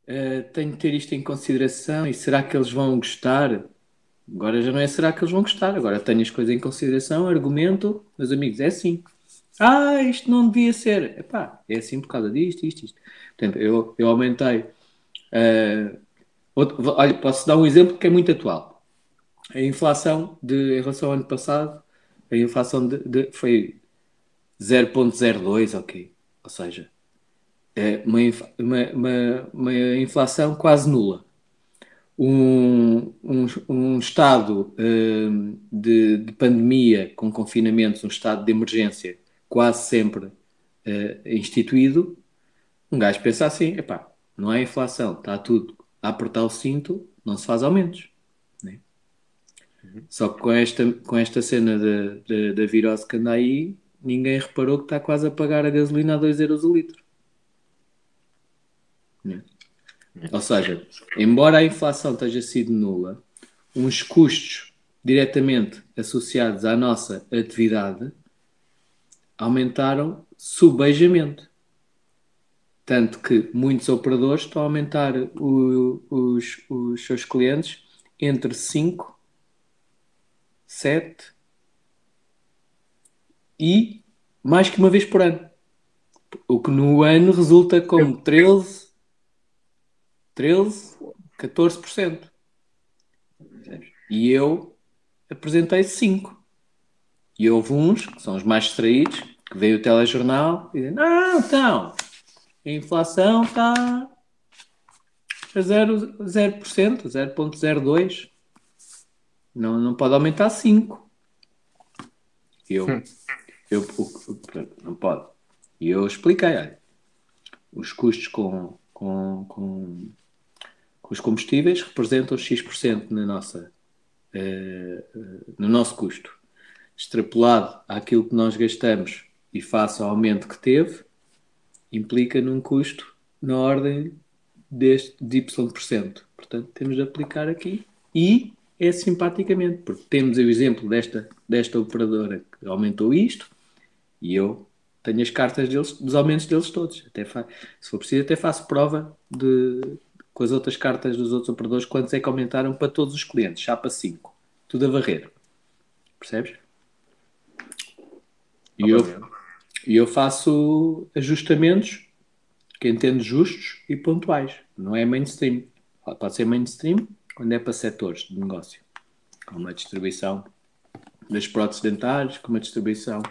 Uh, tenho de ter isto em consideração e será que eles vão gostar? Agora já não é será que eles vão gostar, agora tenho as coisas em consideração, argumento, meus amigos, é assim. Ah, isto não devia ser. Epá, é assim por causa disto, isto, isto. Portanto, eu, eu aumentei. Uh, outro, olha, posso dar um exemplo que é muito atual. A inflação de, em relação ao ano passado, a inflação de, de foi 0.02, ok. Ou seja, uma, uma, uma, uma inflação quase nula. Um, um, um estado uh, de, de, pandemia com confinamentos, um estado de emergência quase sempre uh, instituído, um gajo pensa assim: epá, não há inflação, está tudo a apertar o cinto, não se faz aumentos. Uhum. Só que com esta, com esta cena da virose que anda aí, ninguém reparou que está quase a pagar a gasolina a 2 euros o litro. Ou seja, embora a inflação tenha sido nula, uns custos diretamente associados à nossa atividade aumentaram subejamente. Tanto que muitos operadores estão a aumentar o, os, os seus clientes entre 5, 7 e mais que uma vez por ano. O que no ano resulta como 13, 13, 14%. E eu apresentei 5. E houve uns, que são os mais distraídos, que veio o telejornal e dizem, não, então, a inflação está a 0%, 0,02%. Não, não pode aumentar 5%. Eu, hum. eu, não pode. E eu expliquei, olha, os custos com, com, com os combustíveis representam X% na nossa, eh, no nosso custo. Extrapolado àquilo que nós gastamos e face ao aumento que teve, implica num custo na ordem deste de Y%. Portanto, temos de aplicar aqui e é simpaticamente, porque temos o exemplo desta, desta operadora que aumentou isto e eu tenho as cartas deles, dos aumentos deles todos. Até se for preciso, até faço prova de, com as outras cartas dos outros operadores quantos é que aumentaram para todos os clientes. Chapa 5. Tudo a varrer. Percebes? E eu, e eu faço ajustamentos que entendo justos e pontuais. Não é mainstream. Pode ser mainstream quando é para setores de negócio. Com uma distribuição das próteses dentárias, com uma distribuição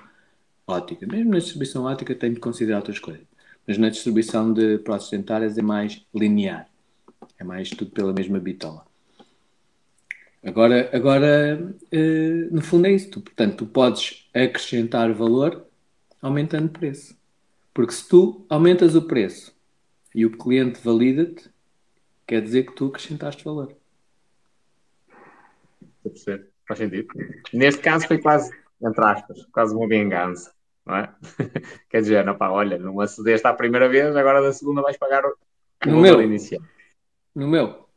ótica. Mesmo na distribuição ótica tenho de considerar outras coisas. Mas na distribuição de próteses dentárias é mais linear. É mais tudo pela mesma bitola. Agora, agora uh, no fundo é isso. Tu, portanto, tu podes acrescentar valor aumentando o preço. Porque se tu aumentas o preço e o cliente valida-te, quer dizer que tu acrescentaste valor. Estou a perceber. Faz sentido. Neste caso foi quase, entre aspas, quase uma vingança. Não é? quer dizer, não, pá, olha, não acedeste à primeira vez, agora da segunda vais pagar o no meu inicial. No meu?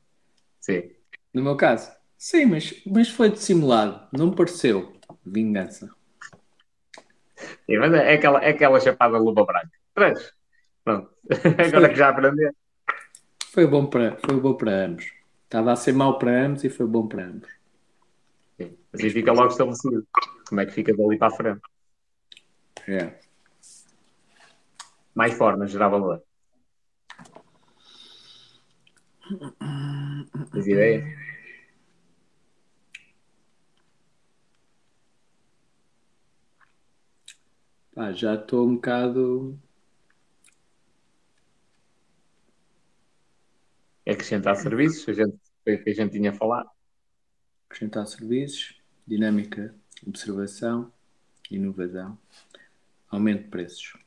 Sim. No meu caso? Sim, mas, mas foi dissimulado. Não pareceu vingança. Sim, mas é, é aquela, é aquela chapada luva branca. Três. Pronto. Agora que já aprendeu. Foi bom para, foi bom para ambos. Estava a ser mau para ambos e foi bom para ambos. Sim. Assim fica logo estabelecido. Como é que fica dali para a frente? É. Mais formas gerar valor. Tens ideia? Pá, já estou um bocado. É acrescentar serviços, a gente, foi o que a gente tinha falado. Acrescentar serviços, dinâmica, observação, inovação, aumento de preços.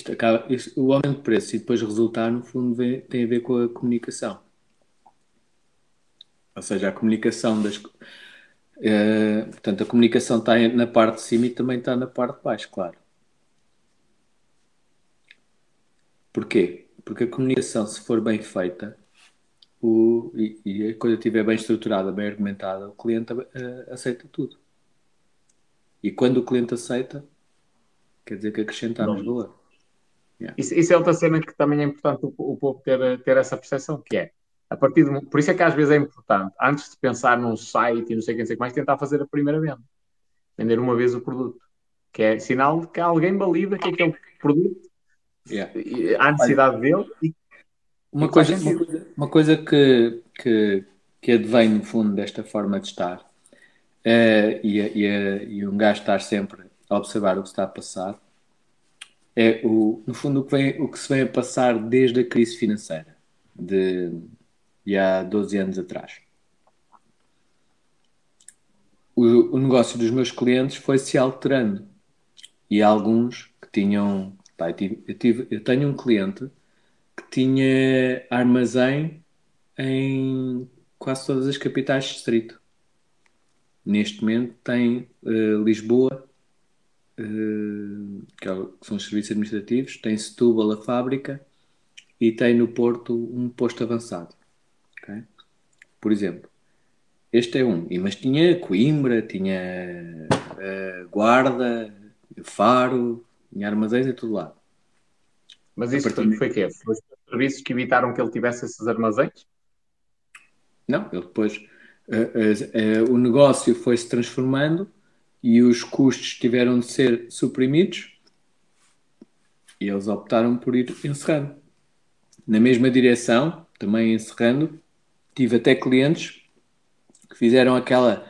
Isto acaba, isto, o aumento de preços e depois resultar, no fundo, vem, tem a ver com a comunicação. Ou seja, a comunicação das Uh, portanto, a comunicação está na parte de cima e também está na parte de baixo, claro. Porquê? Porque a comunicação, se for bem feita o, e, e a coisa estiver bem estruturada, bem argumentada, o cliente uh, aceita tudo. E quando o cliente aceita, quer dizer que acrescentamos valor. Yeah. Isso, isso, é outra cena que também é importante o, o povo ter, ter essa percepção, que é a partir de, por isso é que às vezes é importante, antes de pensar num site e não sei quem sei mais, tentar fazer a primeira venda. Vender uma vez o produto. Que é sinal de que alguém valida que aquele produto yeah. há necessidade Olha, dele e, uma, e coisa, uma, coisa, uma coisa que, que, que advém no fundo desta forma de estar é, e, e, e um gajo estar sempre a observar o que está a passar é o, no fundo o que, vem, o que se vem a passar desde a crise financeira de e há 12 anos atrás. O, o negócio dos meus clientes foi se alterando e alguns que tinham. Pá, eu, tive, eu, tive, eu tenho um cliente que tinha armazém em quase todas as capitais de distrito. Neste momento tem uh, Lisboa, que, é, que, são os serviços administrativos, tem Setúbal, a fábrica, e tem no Porto um posto avançado. Okay? Por exemplo, este é um, mas tinha Coimbra, tinha uh, Guarda, Faro, tinha armazéns e tudo lá. Mas isso foi, foi quê? Foi os serviços que evitaram que ele tivesse esses armazéns? Não, ele depois. Uh, uh, o negócio foi se transformando e os custos tiveram de ser suprimidos e eles optaram por ir encerrando. Na mesma direção, também encerrando, tive até clientes que fizeram aquela,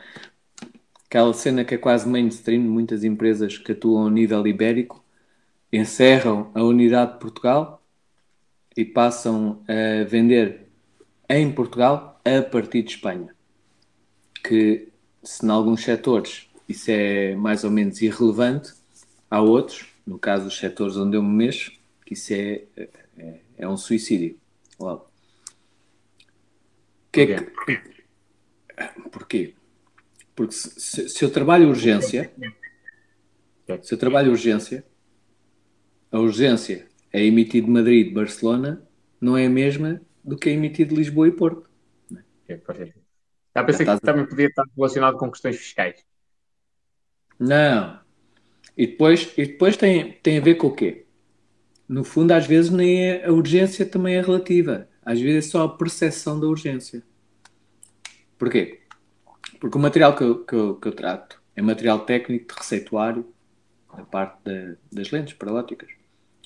aquela cena que é quase mainstream, muitas empresas que atuam a nível ibérico encerram a unidade de Portugal e passam a vender em Portugal a partir de Espanha. Que se em alguns setores isso é mais ou menos irrelevante, há outros, no caso dos setores onde eu me mexo, que isso é, é, é um suicídio. Logo. Que é que, Porquê? Porque se, se, eu trabalho urgência, se eu trabalho urgência, a urgência é emitida de Madrid e Barcelona, não é a mesma do que é emitida de Lisboa e Porto. É, Já pensei Já que também podia estar relacionado com questões fiscais. Não. E depois, e depois tem, tem a ver com o quê? No fundo, às vezes, nem é, a urgência também é relativa. Às vezes é só a percepção da urgência. Porquê? Porque o material que eu, que eu, que eu trato é material técnico de receituário, da parte de, das lentes paralóticas,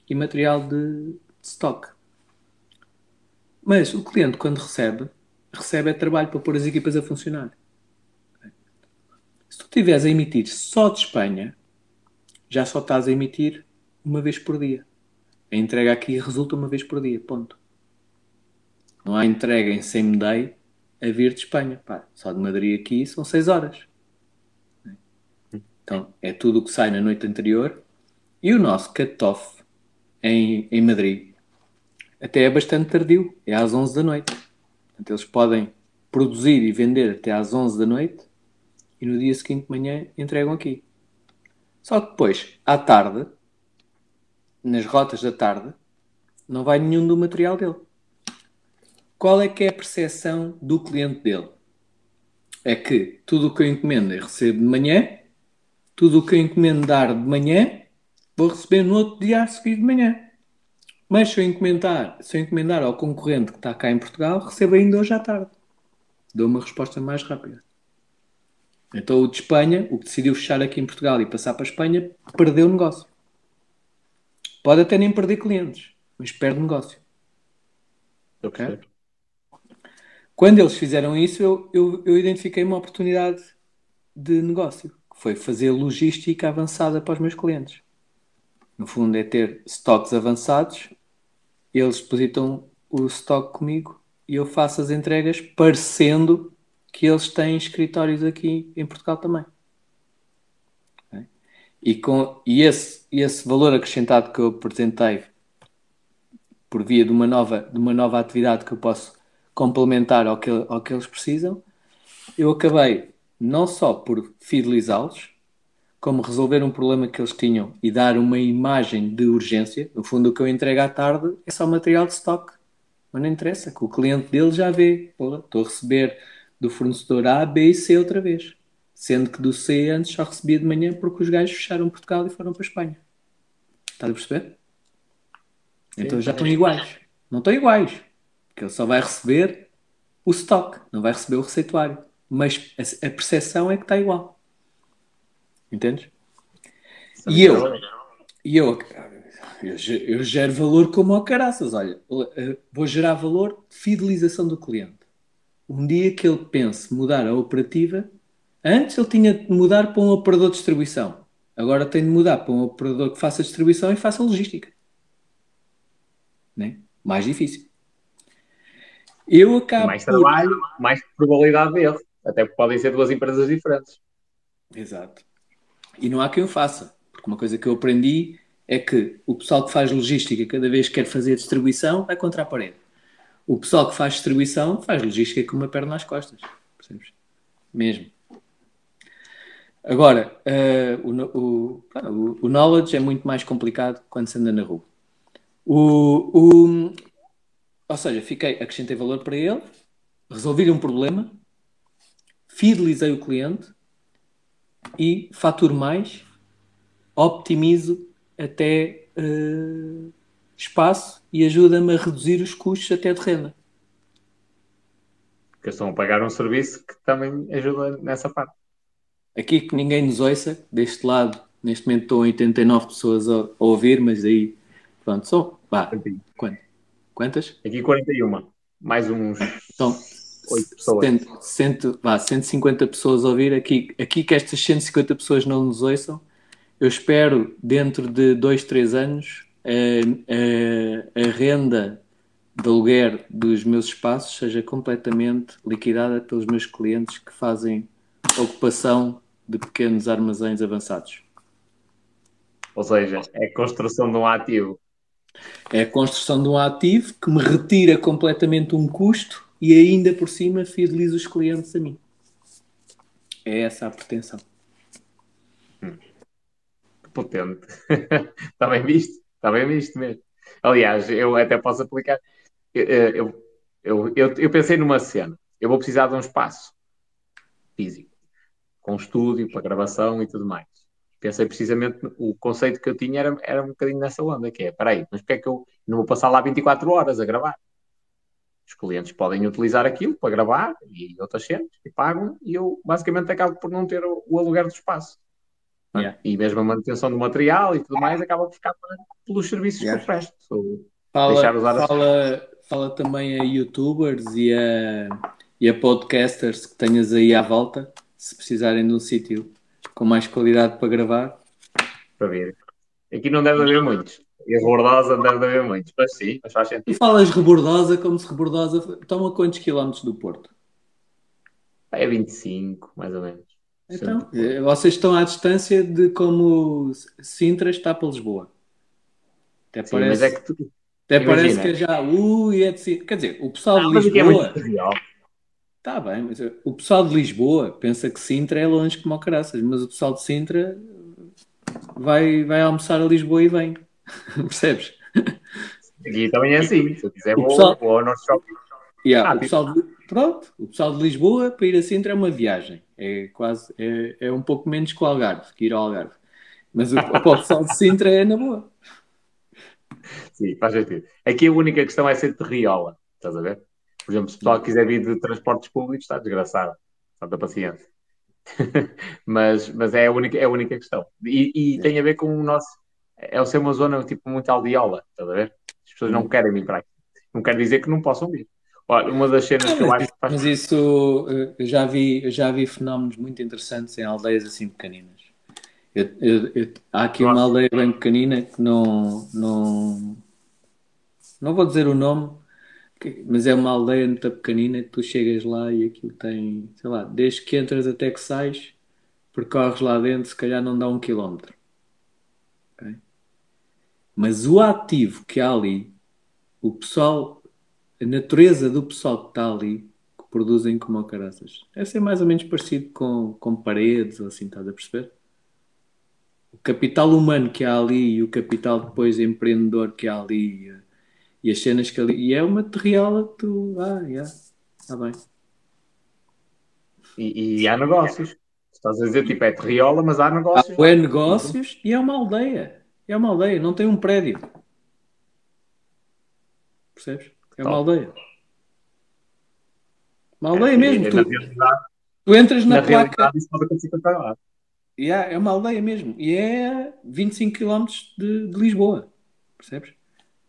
e material de, de stock. Mas o cliente, quando recebe, recebe é trabalho para pôr as equipas a funcionar. Se tu estiveres a emitir só de Espanha, já só estás a emitir uma vez por dia. A entrega aqui resulta uma vez por dia, ponto. Não há entrega em same day a vir de Espanha. Pá, só de Madrid aqui são 6 horas. Então, é tudo o que sai na noite anterior. E o nosso cut-off em, em Madrid até é bastante tardio. É às 11 da noite. Portanto, eles podem produzir e vender até às 11 da noite e no dia seguinte de manhã entregam aqui. Só que depois, à tarde, nas rotas da tarde, não vai nenhum do material dele qual é que é a percepção do cliente dele? É que tudo o que eu encomendo eu recebo de manhã, tudo o que eu encomendar de manhã, vou receber no outro dia a seguir de manhã. Mas se eu encomendar, se eu encomendar ao concorrente que está cá em Portugal, recebo ainda hoje à tarde. Dou uma resposta mais rápida. Então o de Espanha, o que decidiu fechar aqui em Portugal e passar para a Espanha, perdeu o negócio. Pode até nem perder clientes, mas perde negócio. Ok? Quando eles fizeram isso, eu, eu, eu identifiquei uma oportunidade de negócio, que foi fazer logística avançada para os meus clientes. No fundo, é ter estoques avançados, eles depositam o estoque comigo e eu faço as entregas parecendo que eles têm escritórios aqui em Portugal também. E, com, e esse, esse valor acrescentado que eu apresentei por via de uma nova, de uma nova atividade que eu posso complementar ao que, ao que eles precisam, eu acabei não só por fidelizá-los, como resolver um problema que eles tinham e dar uma imagem de urgência. No fundo, o que eu entrego à tarde é só material de stock. Mas não interessa, que o cliente dele já vê. Pô, estou a receber do fornecedor A, B e C outra vez. Sendo que do C antes só recebia de manhã porque os gajos fecharam Portugal e foram para a Espanha. Estás a perceber? Então já estão iguais. Não estão iguais que ele só vai receber o stock, não vai receber o receituário. Mas a, percepção é que está igual. Entendes? E eu, e eu, eu, eu gero valor como ao caraças. Olha, vou gerar valor de fidelização do cliente. Um dia que ele pense mudar a operativa, antes ele tinha de mudar para um operador de distribuição. Agora tem de mudar para um operador que faça distribuição e faça logística. Né? Mais difícil. Eu acabo. Mais trabalho, por... mais probabilidade de erro. Até porque podem ser duas empresas diferentes. Exato. E não há quem o faça. Porque uma coisa que eu aprendi é que o pessoal que faz logística, cada vez que quer fazer distribuição, vai contra a parede. O pessoal que faz distribuição faz logística com uma perna nas costas. Percebes? Mesmo. Agora, uh, o, o, o, knowledge é muito mais complicado quando se anda na rua. O, o, ou seja, fiquei, acrescentei valor para ele, resolvi um problema, fidelizei o cliente e faturo mais, optimizo até uh, espaço e ajuda-me a reduzir os custos até de renda. Porque estão a pagar um serviço que também ajuda nessa parte. Aqui que ninguém nos ouça, deste lado, neste momento estão 89 pessoas a, a ouvir, mas aí, pronto, são, vá, quantas? Aqui 41, mais uns então, 8 pessoas. 100, 100, vá, 150 pessoas a ouvir, aqui, aqui que estas 150 pessoas não nos ouçam, eu espero, dentro de 2, 3 anos, a, a, a renda de aluguer dos meus espaços seja completamente liquidada pelos meus clientes que fazem ocupação de pequenos armazéns avançados. Ou seja, é a construção de um ativo. É a construção de um ativo que me retira completamente um custo e ainda por cima fideliza os clientes a mim. É essa a pretensão. Hum. Potente. Está bem visto? Está bem visto mesmo. Aliás, eu até posso aplicar. Eu, eu, eu, eu pensei numa cena. Eu vou precisar de um espaço físico com estúdio para gravação e tudo mais. Pensei precisamente, o conceito que eu tinha era, era um bocadinho nessa onda, que é, peraí, mas porque é que eu não vou passar lá 24 horas a gravar? Os clientes podem utilizar aquilo para gravar e outras cenas, e pagam, e eu basicamente acabo por não ter o, o aluguer do espaço. É? Yeah. E mesmo a manutenção do material e tudo mais acaba por ficar pelos serviços yeah. que eu presto. Fala, fala, fala também a youtubers e a, e a podcasters que tenhas aí à volta se precisarem de um sítio com mais qualidade para gravar. Para ver. Aqui não deve haver muitos. E a Rebordosa deve haver muitos, mas sim, mas faz sentido. Tu falas Rebordosa como se Rebordosa. Estão a quantos quilómetros do Porto? É 25, mais ou menos. Então, Sempre. vocês estão à distância de como Sintra está para Lisboa. Até sim, parece, mas é que tu... Até Imagina. parece que é já. Ui, é de... Quer dizer, o pessoal de Lisboa. É Está bem, mas o pessoal de Lisboa pensa que Sintra é longe como o caraças, mas o pessoal de Sintra vai, vai almoçar a Lisboa e vem. Percebes? Aqui também é assim. Se eu quiser, vou, pessoal... vou ao Norte Shopping. Yeah, ah, o pessoal de... Pronto, o pessoal de Lisboa para ir a Sintra é uma viagem. É quase, é, é um pouco menos que o Algarve, que ir ao Algarve. Mas o, o pessoal de Sintra é na boa. Sim, faz sentido. Aqui a única questão é ser terriola, estás a ver? Por exemplo, se o pessoal quiser vir de transportes públicos, está desgraçado. Falta paciência. mas, mas é a única, é a única questão. E, e tem a ver com o nosso. É o ser uma zona tipo muito aldeola, estás a ver? As pessoas não querem vir para aqui. Não quer dizer que não possam vir. Olha, uma das cenas que eu acho que faz... Mas isso, eu já vi, já vi fenómenos muito interessantes em aldeias assim pequeninas. Eu, eu, eu, há aqui uma aldeia bem pequenina que não, não, não vou dizer o nome, mas é uma aldeia muito pequenina que tu chegas lá e aquilo tem, sei lá, desde que entras até que sais, percorres lá dentro, se calhar não dá um quilómetro. Okay? Mas o ativo que há ali, o pessoal, a natureza do pessoal que está ali, que produzem como caraças, deve ser mais ou menos parecido com, com paredes ou assim, estás a perceber? O capital humano que há ali e o capital depois empreendedor que há ali e as cenas que ali. E é uma terriola que tu. Ah, já. Yeah, está bem. E, e, há negócios. Estás a dizer, tipo, é terriola, mas há negócios. Há é negócios e é uma aldeia. É uma aldeia, não tem um prédio. Percebes? É uma aldeia. Uma aldeia é, mesmo. Tu, tu, entras na, na placa. Yeah, é uma aldeia mesmo. E é 25 km de, de Lisboa. Percebes?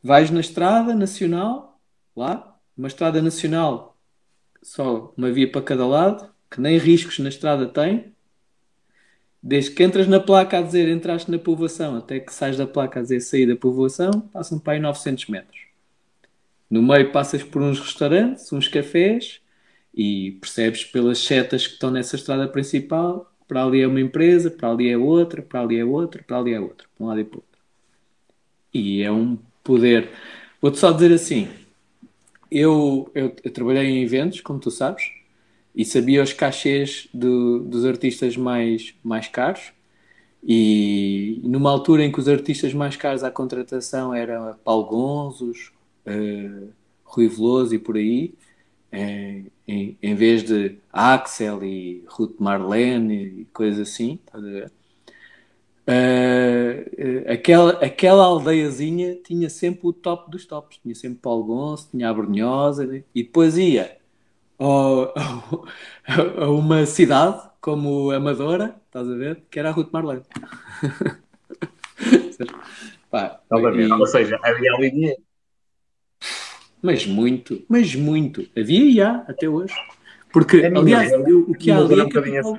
Vais na estrada nacional, lá, uma estrada nacional, só uma via para cada lado, que nem riscos na estrada tem. Desde que entras na placa a dizer entraste na povoação até que sais da placa a dizer sair da povoação, passam para aí 900 metros. No meio passas por uns restaurantes, uns cafés e percebes pelas setas que estão nessa estrada principal, para ali é uma empresa, para ali é outra, para ali é outra, para ali é outra, para um lado e para o outro. E é um poder. Vou-te só dizer assim: eu, eu, eu, trabalhei em eventos, como tu sabes, e sabia os cachês do, dos artistas mais, mais caros. E numa altura em que os artistas mais caros à contratação eram Paulo Gonzos, uh, Rui Veloso e por aí, em, em, em, vez de Axel e Ruth Marlene e coisas assim, estás a ver? Uh, aquela, aquela aldeiazinha tinha sempre o top dos tops, tinha sempre Paulo Gonçalves, tinha a Brunhosa, né? e depois ia ao, a uma cidade como Amadora, estás a ver? Que era a Ruth Marlene. Pá, e... Ou seja, havia ali. Mas muito, mas muito. Havia já, até hoje. Porque, é aliás, o que há ali é capital,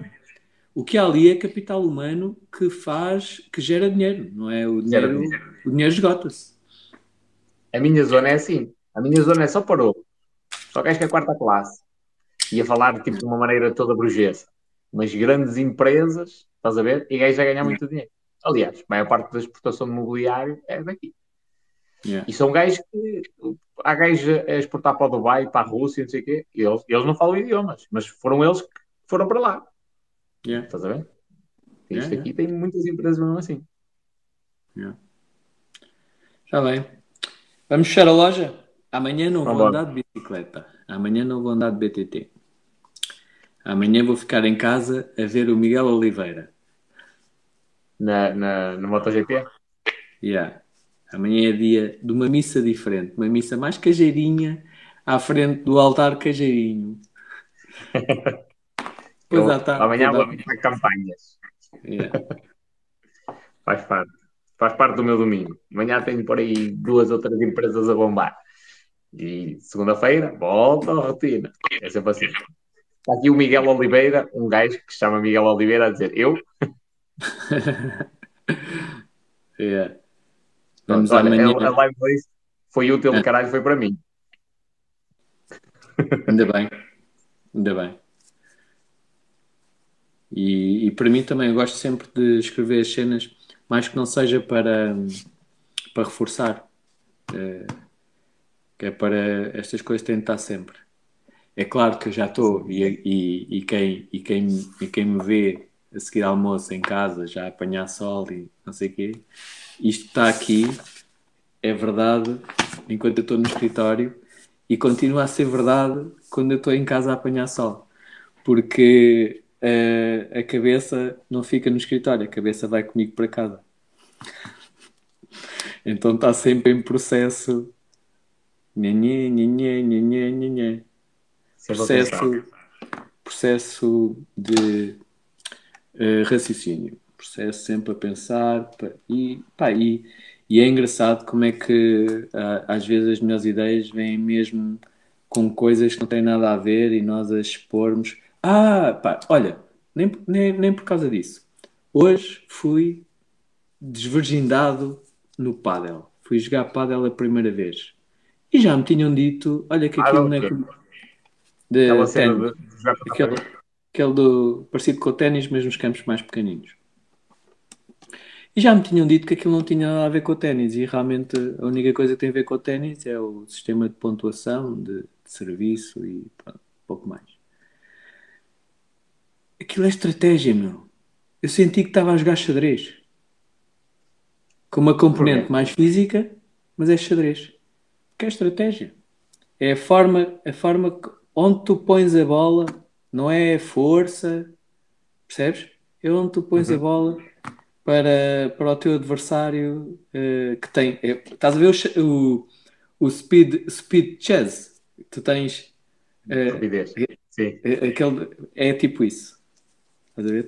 o que há ali é capital humano que faz, que gera dinheiro, não é? O dinheiro, dinheiro. O dinheiro esgota-se. A minha zona é assim. A minha zona é só parou. Só que acho que é quarta classe. Ia falar tipo, de uma maneira toda burguesa. Mas grandes empresas, estás a ver? E gajo a ganhar muito dinheiro. Aliás, a maior parte da exportação de mobiliário é daqui. Yeah. E são gajos que. Há gajos a exportar para o Dubai, para a Rússia, não sei o quê. E eles, eles não falam idiomas, mas foram eles que foram para lá. Yeah. Estás a ver? Isto yeah, aqui yeah. tem muitas empresas mesmo assim. Yeah. Já bem. Vamos fechar a loja? Amanhã não vou andar de bicicleta. Amanhã não vou andar de BTT. Amanhã vou ficar em casa a ver o Miguel Oliveira. Na, na, no MotoGP? Yeah. Amanhã é dia de uma missa diferente. Uma missa mais cajeirinha à frente do altar cajeirinho. Pois eu, tá, amanhã vou para campanhas. Yeah. Faz parte. Faz parte do meu domingo. Amanhã tenho por aí duas ou três empresas a bombar. E segunda-feira, volta à rotina. É sempre assim. Está aqui o Miguel Oliveira, um gajo que se chama Miguel Oliveira, a dizer eu. yeah. Vamos Olha, amanhã. A live foi útil de caralho, foi para mim. Ainda bem. Ainda bem. E, e para mim também eu gosto sempre de escrever as cenas, mais que não seja para, para reforçar, é, que é para estas coisas estar sempre. É claro que eu já estou e, e, e, quem, e, quem, e quem me vê a seguir almoço em casa, já a apanhar sol e não sei o quê, isto está aqui, é verdade enquanto eu estou no escritório e continua a ser verdade quando eu estou em casa a apanhar sol. Porque a, a cabeça não fica no escritório, a cabeça vai comigo para casa. Então está sempre em processo. Nhanhê, nhanhê, nhanhê, nhanhê. Processo, processo de uh, raciocínio. Processo sempre a pensar. E, pá, e, e é engraçado como é que uh, às vezes as minhas ideias vêm mesmo com coisas que não têm nada a ver e nós as expormos ah, pá, olha, nem, nem, nem por causa disso. Hoje fui desvirgindado no pádel. Fui jogar pádel a primeira vez. E já me tinham dito, olha que aquilo ah, não é como... De. Aquele, aquele do, parecido com o ténis, mas nos campos mais pequeninos. E já me tinham dito que aquilo não tinha nada a ver com o ténis e realmente a única coisa que tem a ver com o ténis é o sistema de pontuação, de, de serviço e pronto, pouco mais. Aquilo é estratégia, meu. Eu senti que estava a jogar xadrez. Com uma componente mais física, mas é xadrez. Que é estratégia. É a forma, a forma onde tu pões a bola, não é a força, percebes? É onde tu pões uhum. a bola para, para o teu adversário uh, que tem. É, estás a ver o, o, o speed, speed chess? Tu tens. Uh, Rapidez. Sim. É, aquele, é tipo isso.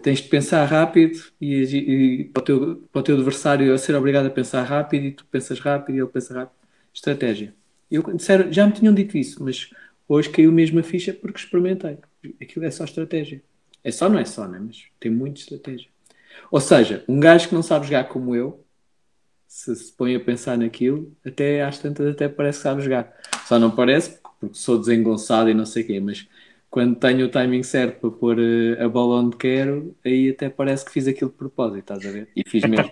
Tens de pensar rápido e, e, para, o teu, para o teu adversário a ser obrigado a pensar rápido e tu pensas rápido e ele pensa rápido. Estratégia. Eu, disseram, já me tinham dito isso, mas hoje caiu mesmo a ficha porque experimentei. Aquilo é só estratégia. É só, não é só, né? mas tem muita estratégia. Ou seja, um gajo que não sabe jogar como eu, se se põe a pensar naquilo, até às tantas até parece que sabe jogar. Só não parece porque sou desengonçado e não sei o quê, mas quando tenho o timing certo para pôr uh, a bola onde quero, aí até parece que fiz aquilo de propósito, estás a ver? E fiz mesmo.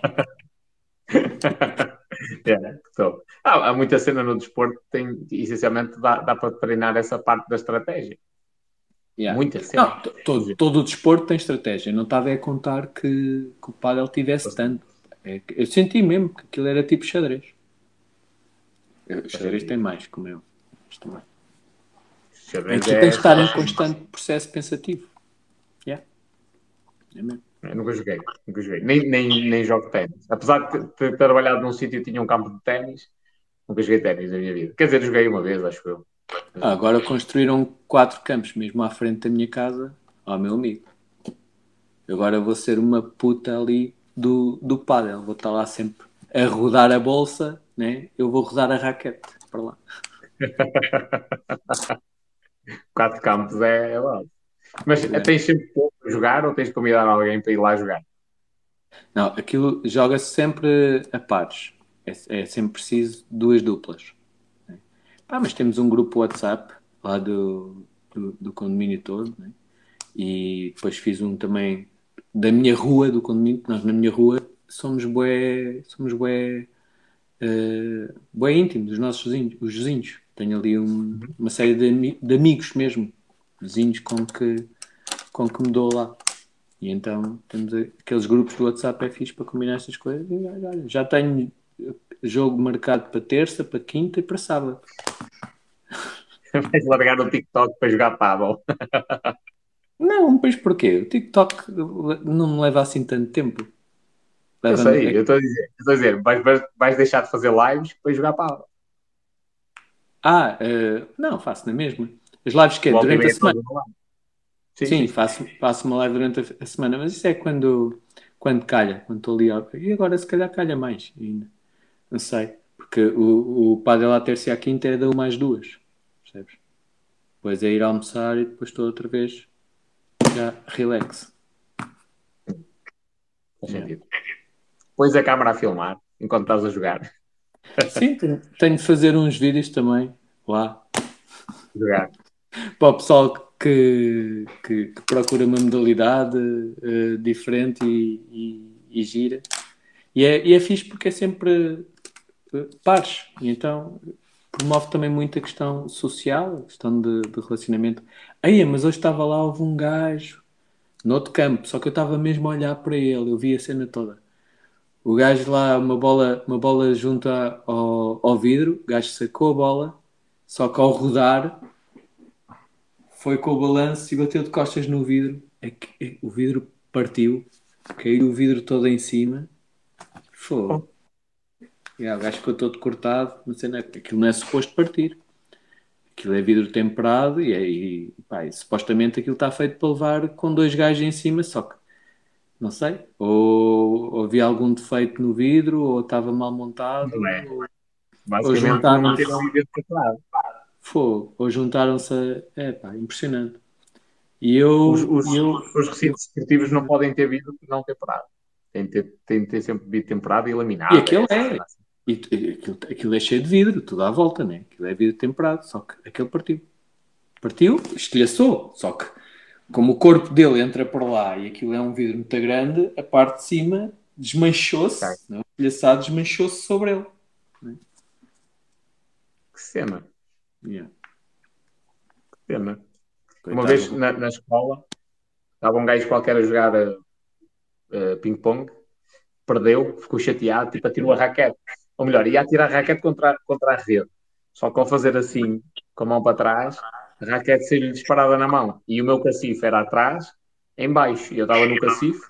é, então. ah, há muita cena no desporto que tem, essencialmente dá, dá para treinar essa parte da estratégia. Yeah. Muita. Não, todo, todo o desporto tem estratégia. Não estava a contar que, que o Padel tivesse tanto. É, eu senti mesmo que aquilo era tipo xadrez. O xadrez tem mais, como eu. Mas também. Xadrez é que é... tem de estar em constante processo pensativo. Yeah. É mesmo. Eu nunca joguei, nunca joguei. Nem, nem, nem jogo ténis. Apesar de ter trabalhado num sítio que tinha um campo de ténis, nunca joguei ténis na minha vida. Quer dizer, joguei uma vez, acho eu. Ah, agora construíram quatro campos mesmo à frente da minha casa. Ó, oh, meu amigo. Agora vou ser uma puta ali do, do pádel. Vou estar lá sempre a rodar a bolsa, né? Eu vou rodar a raquete para lá. quatro campos é, é base. Mas é. tens sempre pouco a jogar ou tens de convidar alguém para ir lá jogar? Não, aquilo joga-se sempre a pares. É, é, sempre preciso duas duplas. Ah, mas temos um grupo WhatsApp lá do, do, do condomínio todo, né? e depois fiz um também da minha rua, do condomínio, nós na minha rua somos bué, somos bué, uh, bué íntimos, os nossos vizinhos, os vizinhos. Tenho ali um, uma série de, de amigos mesmo, vizinhos com que, com que me dou lá. E então temos aqueles grupos do WhatsApp é fixe para combinar essas coisas. Já, já tenho jogo marcado para terça, para quinta e para sábado. Vais largar o TikTok para jogar paddle. Não, pois porquê? O TikTok não me leva assim tanto tempo. Leva eu sei, eu estou a dizer, estou a dizer vais, vais deixar de fazer lives para jogar paddle. Ah, uh, não, faço na mesma. As lives que é durante a semana. Sim, sim, sim, Faço, faço uma live durante a semana, mas isso é quando, quando calha, quando estou ali. E agora se calhar calha mais ainda. Não sei. Porque o, o padel à terça e à quinta é da mais duas. Depois é ir almoçar e depois estou outra vez já relax. Faz sentido. Pões a câmera a filmar enquanto estás a jogar. Sim, tenho, tenho de fazer uns vídeos também lá. Jogar. Para o pessoal que, que, que procura uma modalidade uh, diferente e, e, e, gira. E é, e é fixe porque é sempre uh, pares. E então promove também muito a questão social, a questão de, de relacionamento. Aí, mas hoje estava lá, houve um gajo no outro campo, só que eu estava mesmo a olhar para ele, eu vi a cena toda. O gajo lá, uma bola, uma bola junto ao, ao vidro, o gajo sacou a bola, só que ao rodar foi com o balanço e bateu de costas no vidro. É que, é, o vidro partiu, caiu o vidro todo em cima. Foi. Yeah, o gajo ficou todo cortado, mas cena, aquilo não é suposto partir. Aquilo é vidro temperado e, é, e, pá, e supostamente aquilo está feito para levar com dois gajos em cima, só que não sei, ou, ou havia algum defeito no vidro, ou estava mal montado, não é. ou, ou juntaram-se. Ou juntaram-se a. É pá, impressionante. E eu, os, os, eu, os recintos esportivos não podem ter vidro não temperado. Tem de ter, tem de ter sempre vidro temperado e laminado. E aquele é. é. E, aquilo, aquilo é cheio de vidro, tudo à volta, né? Aquilo é vidro temperado, só que aquele partiu. Partiu, estilhaçou, só que como o corpo dele entra por lá e aquilo é um vidro muito grande, a parte de cima desmanchou-se, okay. o estilhaçado desmanchou-se sobre ele. Né? Que cena. Yeah. Que. Coitado. Uma vez na, na, escola, estava um gajo qualquer a jogar uh, ping-pong, perdeu, ficou chateado, tipo, atirou a raquete ou melhor, ia atirar a raquete contra, contra a rede. Só que ao fazer assim, com a mão para trás, a raquete saiu-lhe disparada na mão. E o meu cacife era atrás, em baixo. E eu estava no cacife,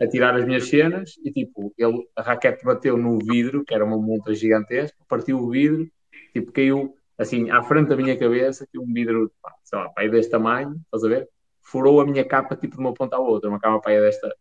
a tirar as minhas cenas, e tipo, ele, a raquete bateu no vidro, que era uma multa gigantesca, partiu o vidro, tipo, caiu assim, à frente da minha cabeça, que um vidro, sei lá, pai deste tamanho, estás a ver? Furou a minha capa, tipo, de uma ponta à outra, uma capa pai desta,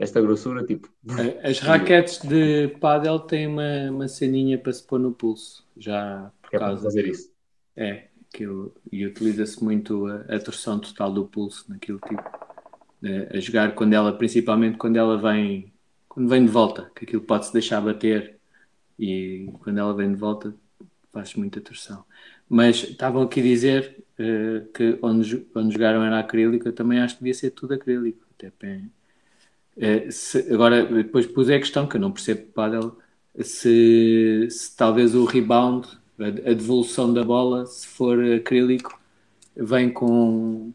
esta grossura, tipo. As raquetes de pádel têm uma, uma ceninha para se pôr no pulso, já por é causa fazer isso. É, aquilo, e utiliza-se muito a, a torção total do pulso naquilo tipo. A, a jogar quando ela, principalmente quando ela vem, quando vem de volta, que aquilo pode-se deixar bater e quando ela vem de volta faz muita torção. Mas estavam aqui a dizer uh, que onde, onde jogaram era acrílico, eu também acho que devia ser tudo acrílico, até bem, é, se, agora, depois pus a questão que eu não percebo paddle, se, se talvez o rebound, a, a, devolução da bola, se for acrílico, vem com,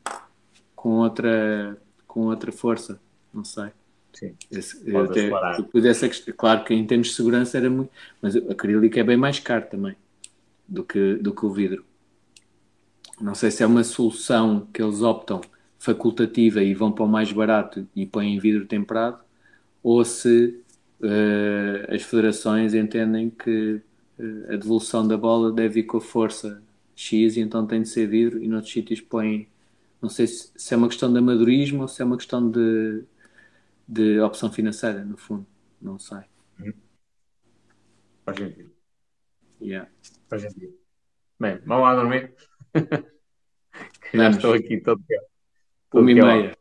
com, outra, com outra força. Não sei. Sim. Esse, até, pudesse, claro que em termos de segurança era muito. Mas o acrílico é bem mais caro também do que, do que o vidro. Não sei se é uma solução que eles optam facultativa e vão para o mais barato e põem vidro temperado, ou se uh, as federações entendem que uh, a devolução da bola deve ir com a força X e então tem de ser vidro e noutros sítios põem. Não sei se, se é uma questão de amadorismo ou se é uma questão de, de opção financeira, no fundo. Não sei. Uhum. Faz sentido. Yeah. Faz sentido. Bem, vamos lá dormir. Já estou aqui todo Uma e meia.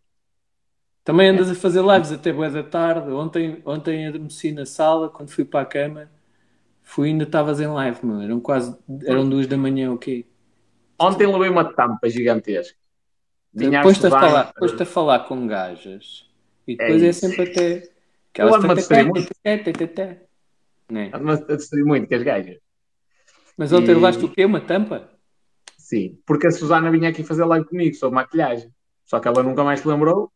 Também andas a fazer lives até boa da tarde. Ontem, ontem adormeci na sala, quando fui para a cama, fui ainda estavas em live, meu. Eram quase, eram duas da manhã, o okay. quê? Ontem levei uma tampa gigantesca. Depois-te a, falar, depois a falar com gajas e depois é, é sempre até. Ando-me a muito. Destruir muito com as gajas. Mas ontem e... levaste o quê? Uma tampa? Sim, porque a Susana vinha aqui fazer live comigo sobre maquilhagem. Só que ela nunca mais se lembrou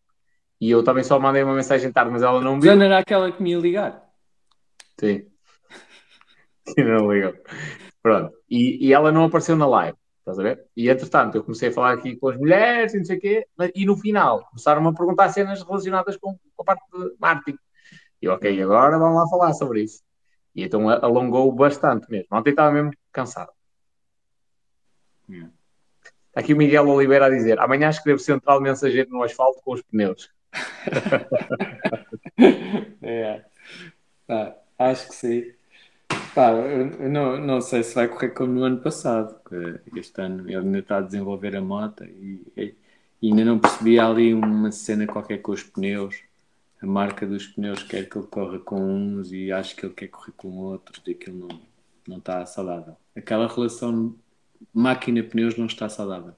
e eu também só mandei uma mensagem tarde, mas ela não me viu. Susana era aquela que me ia ligar. Sim. Sim, não ligou. Pronto. E, e ela não apareceu na live. Estás a ver? E entretanto, eu comecei a falar aqui com as mulheres e não sei o quê, e no final começaram-me a perguntar cenas relacionadas com, com a parte de marketing. E ok, agora vamos lá falar sobre isso. E então alongou bastante mesmo. Ontem estava mesmo cansado. Está aqui o Miguel Oliveira a dizer: amanhã escrevo central mensageiro no asfalto com os pneus. é. Acho que sim. Pá, não, não sei se vai correr como no ano passado. Este ano ele ainda está a desenvolver a moto e, e ainda não percebi ali uma cena qualquer com os pneus. A marca dos pneus quer que ele corra com uns e acho que ele quer correr com outros e aquilo não, não está saudável. Aquela relação máquina-pneus não está saudável.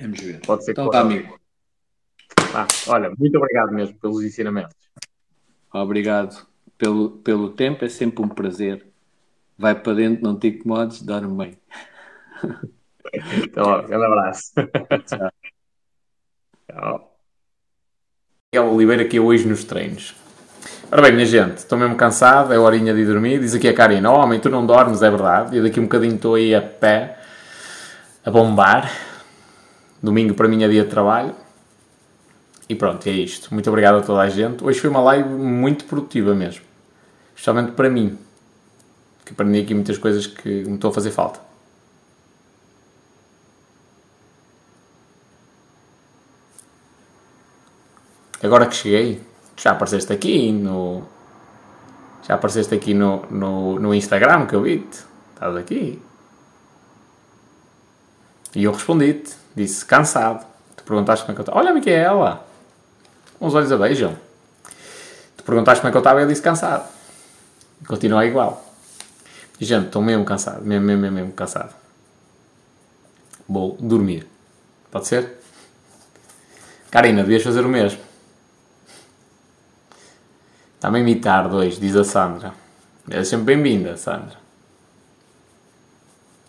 Vamos ver. Pode ser então, tá, amigo. Ah, olha, muito obrigado mesmo pelos ensinamentos. Obrigado pelo, pelo tempo, é sempre um prazer. Vai para dentro, não te incomodes, dorme bem. Então, um grande abraço. Tchau. Tchau. Miguel Oliveira aqui hoje nos treinos. Ora bem, minha gente, estou mesmo cansado, é horinha de dormir. Diz aqui a Karina: oh, Homem, tu não dormes, é verdade. E daqui um bocadinho estou aí a pé, a bombar. Domingo para mim é dia de trabalho. E pronto, é isto. Muito obrigado a toda a gente. Hoje foi uma live muito produtiva mesmo especialmente para mim, que aprendi aqui muitas coisas que me estão a fazer falta. Agora que cheguei, já apareceste aqui no. Já apareceste aqui no, no, no Instagram que eu vi-te. Estás aqui. E eu respondi-te. Disse cansado. Tu perguntaste como é que eu estava. Olha, Micaela! Com os olhos a beijam. Tu perguntaste como é que eu estava e eu disse cansado. Continua igual. Gente, estou mesmo cansado, mesmo, mesmo, mesmo cansado. Vou dormir. Pode ser? Karina, devias fazer o mesmo. Está-me a imitar dois, diz a Sandra. É sempre bem-vinda, Sandra.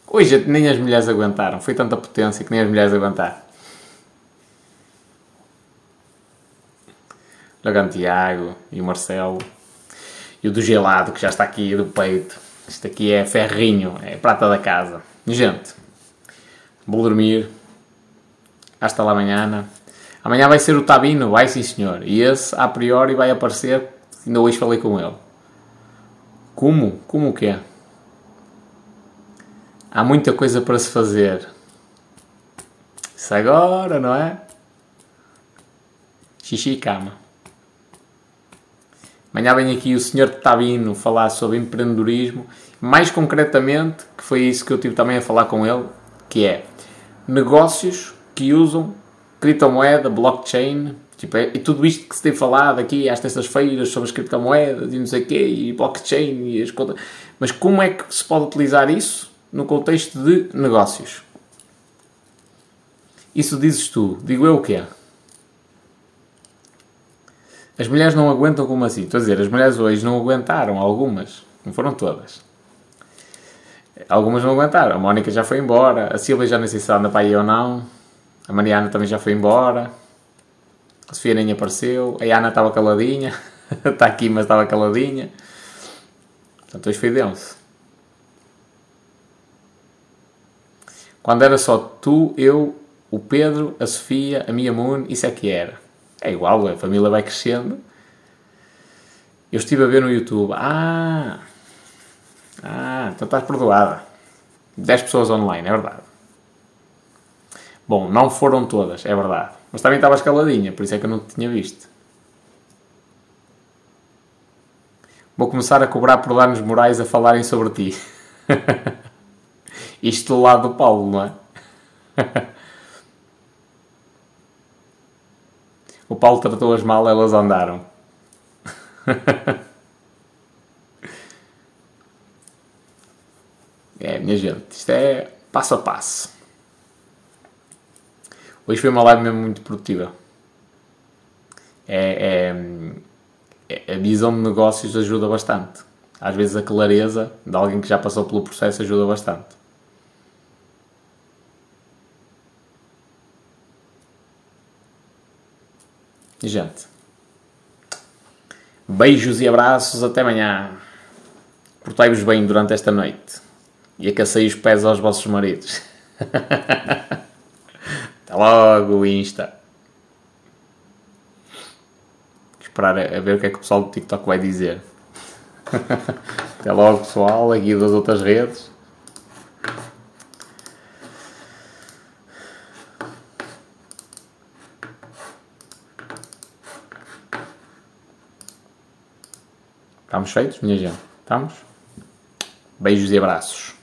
Hoje nem as mulheres aguentaram. Foi tanta potência que nem as mulheres aguentaram. Logan Tiago e o Marcelo. E o do gelado, que já está aqui, do peito. Isto aqui é ferrinho, é prata da casa. Gente, vou dormir. Hasta lá amanhã. Amanhã vai ser o Tabino, vai sim senhor. E esse, a priori, vai aparecer. Ainda hoje falei com ele. Como? Como o quê? Há muita coisa para se fazer. Isso agora, não é? Xixi e cama. Amanhã vem aqui o Sr. Tabino falar sobre empreendedorismo, mais concretamente, que foi isso que eu tive também a falar com ele, que é negócios que usam criptomoeda, blockchain, tipo, é, e tudo isto que se tem falado aqui às terças-feiras sobre as criptomoedas e não sei o quê, e blockchain e as contas. Mas como é que se pode utilizar isso no contexto de negócios? Isso dizes tu. Digo eu o quê? As mulheres não aguentam como assim? Estou a dizer, as mulheres hoje não aguentaram, algumas. Não foram todas. Algumas não aguentaram. A Mónica já foi embora. A Silvia já não sei se anda para aí ou não. A Mariana também já foi embora. A Sofia nem apareceu. A Ana estava caladinha. Está aqui, mas estava caladinha. Portanto, hoje foi denso. Quando era só tu, eu, o Pedro, a Sofia, a Mia Moon, isso é que era. É igual, a família vai crescendo. Eu estive a ver no YouTube. Ah! Ah, então estás perdoada. 10 pessoas online, é verdade. Bom, não foram todas, é verdade. Mas também estavas caladinha, por isso é que eu não te tinha visto. Vou começar a cobrar por danos morais a falarem sobre ti. Isto do lado do Paulo, não é? o Paulo tratou-as mal, elas andaram. é, minha gente, isto é passo a passo. Hoje foi uma live mesmo muito produtiva. É, é, a visão de negócios ajuda bastante. Às vezes a clareza de alguém que já passou pelo processo ajuda bastante. Gente, beijos e abraços, até amanhã. Portai-vos bem durante esta noite e acacei os pés aos vossos maridos. Até logo, Insta. Esperar a ver o que é que o pessoal do TikTok vai dizer. Até logo, pessoal, aqui das outras redes. Estamos feitos, minha gente? Estamos? Beijos e abraços.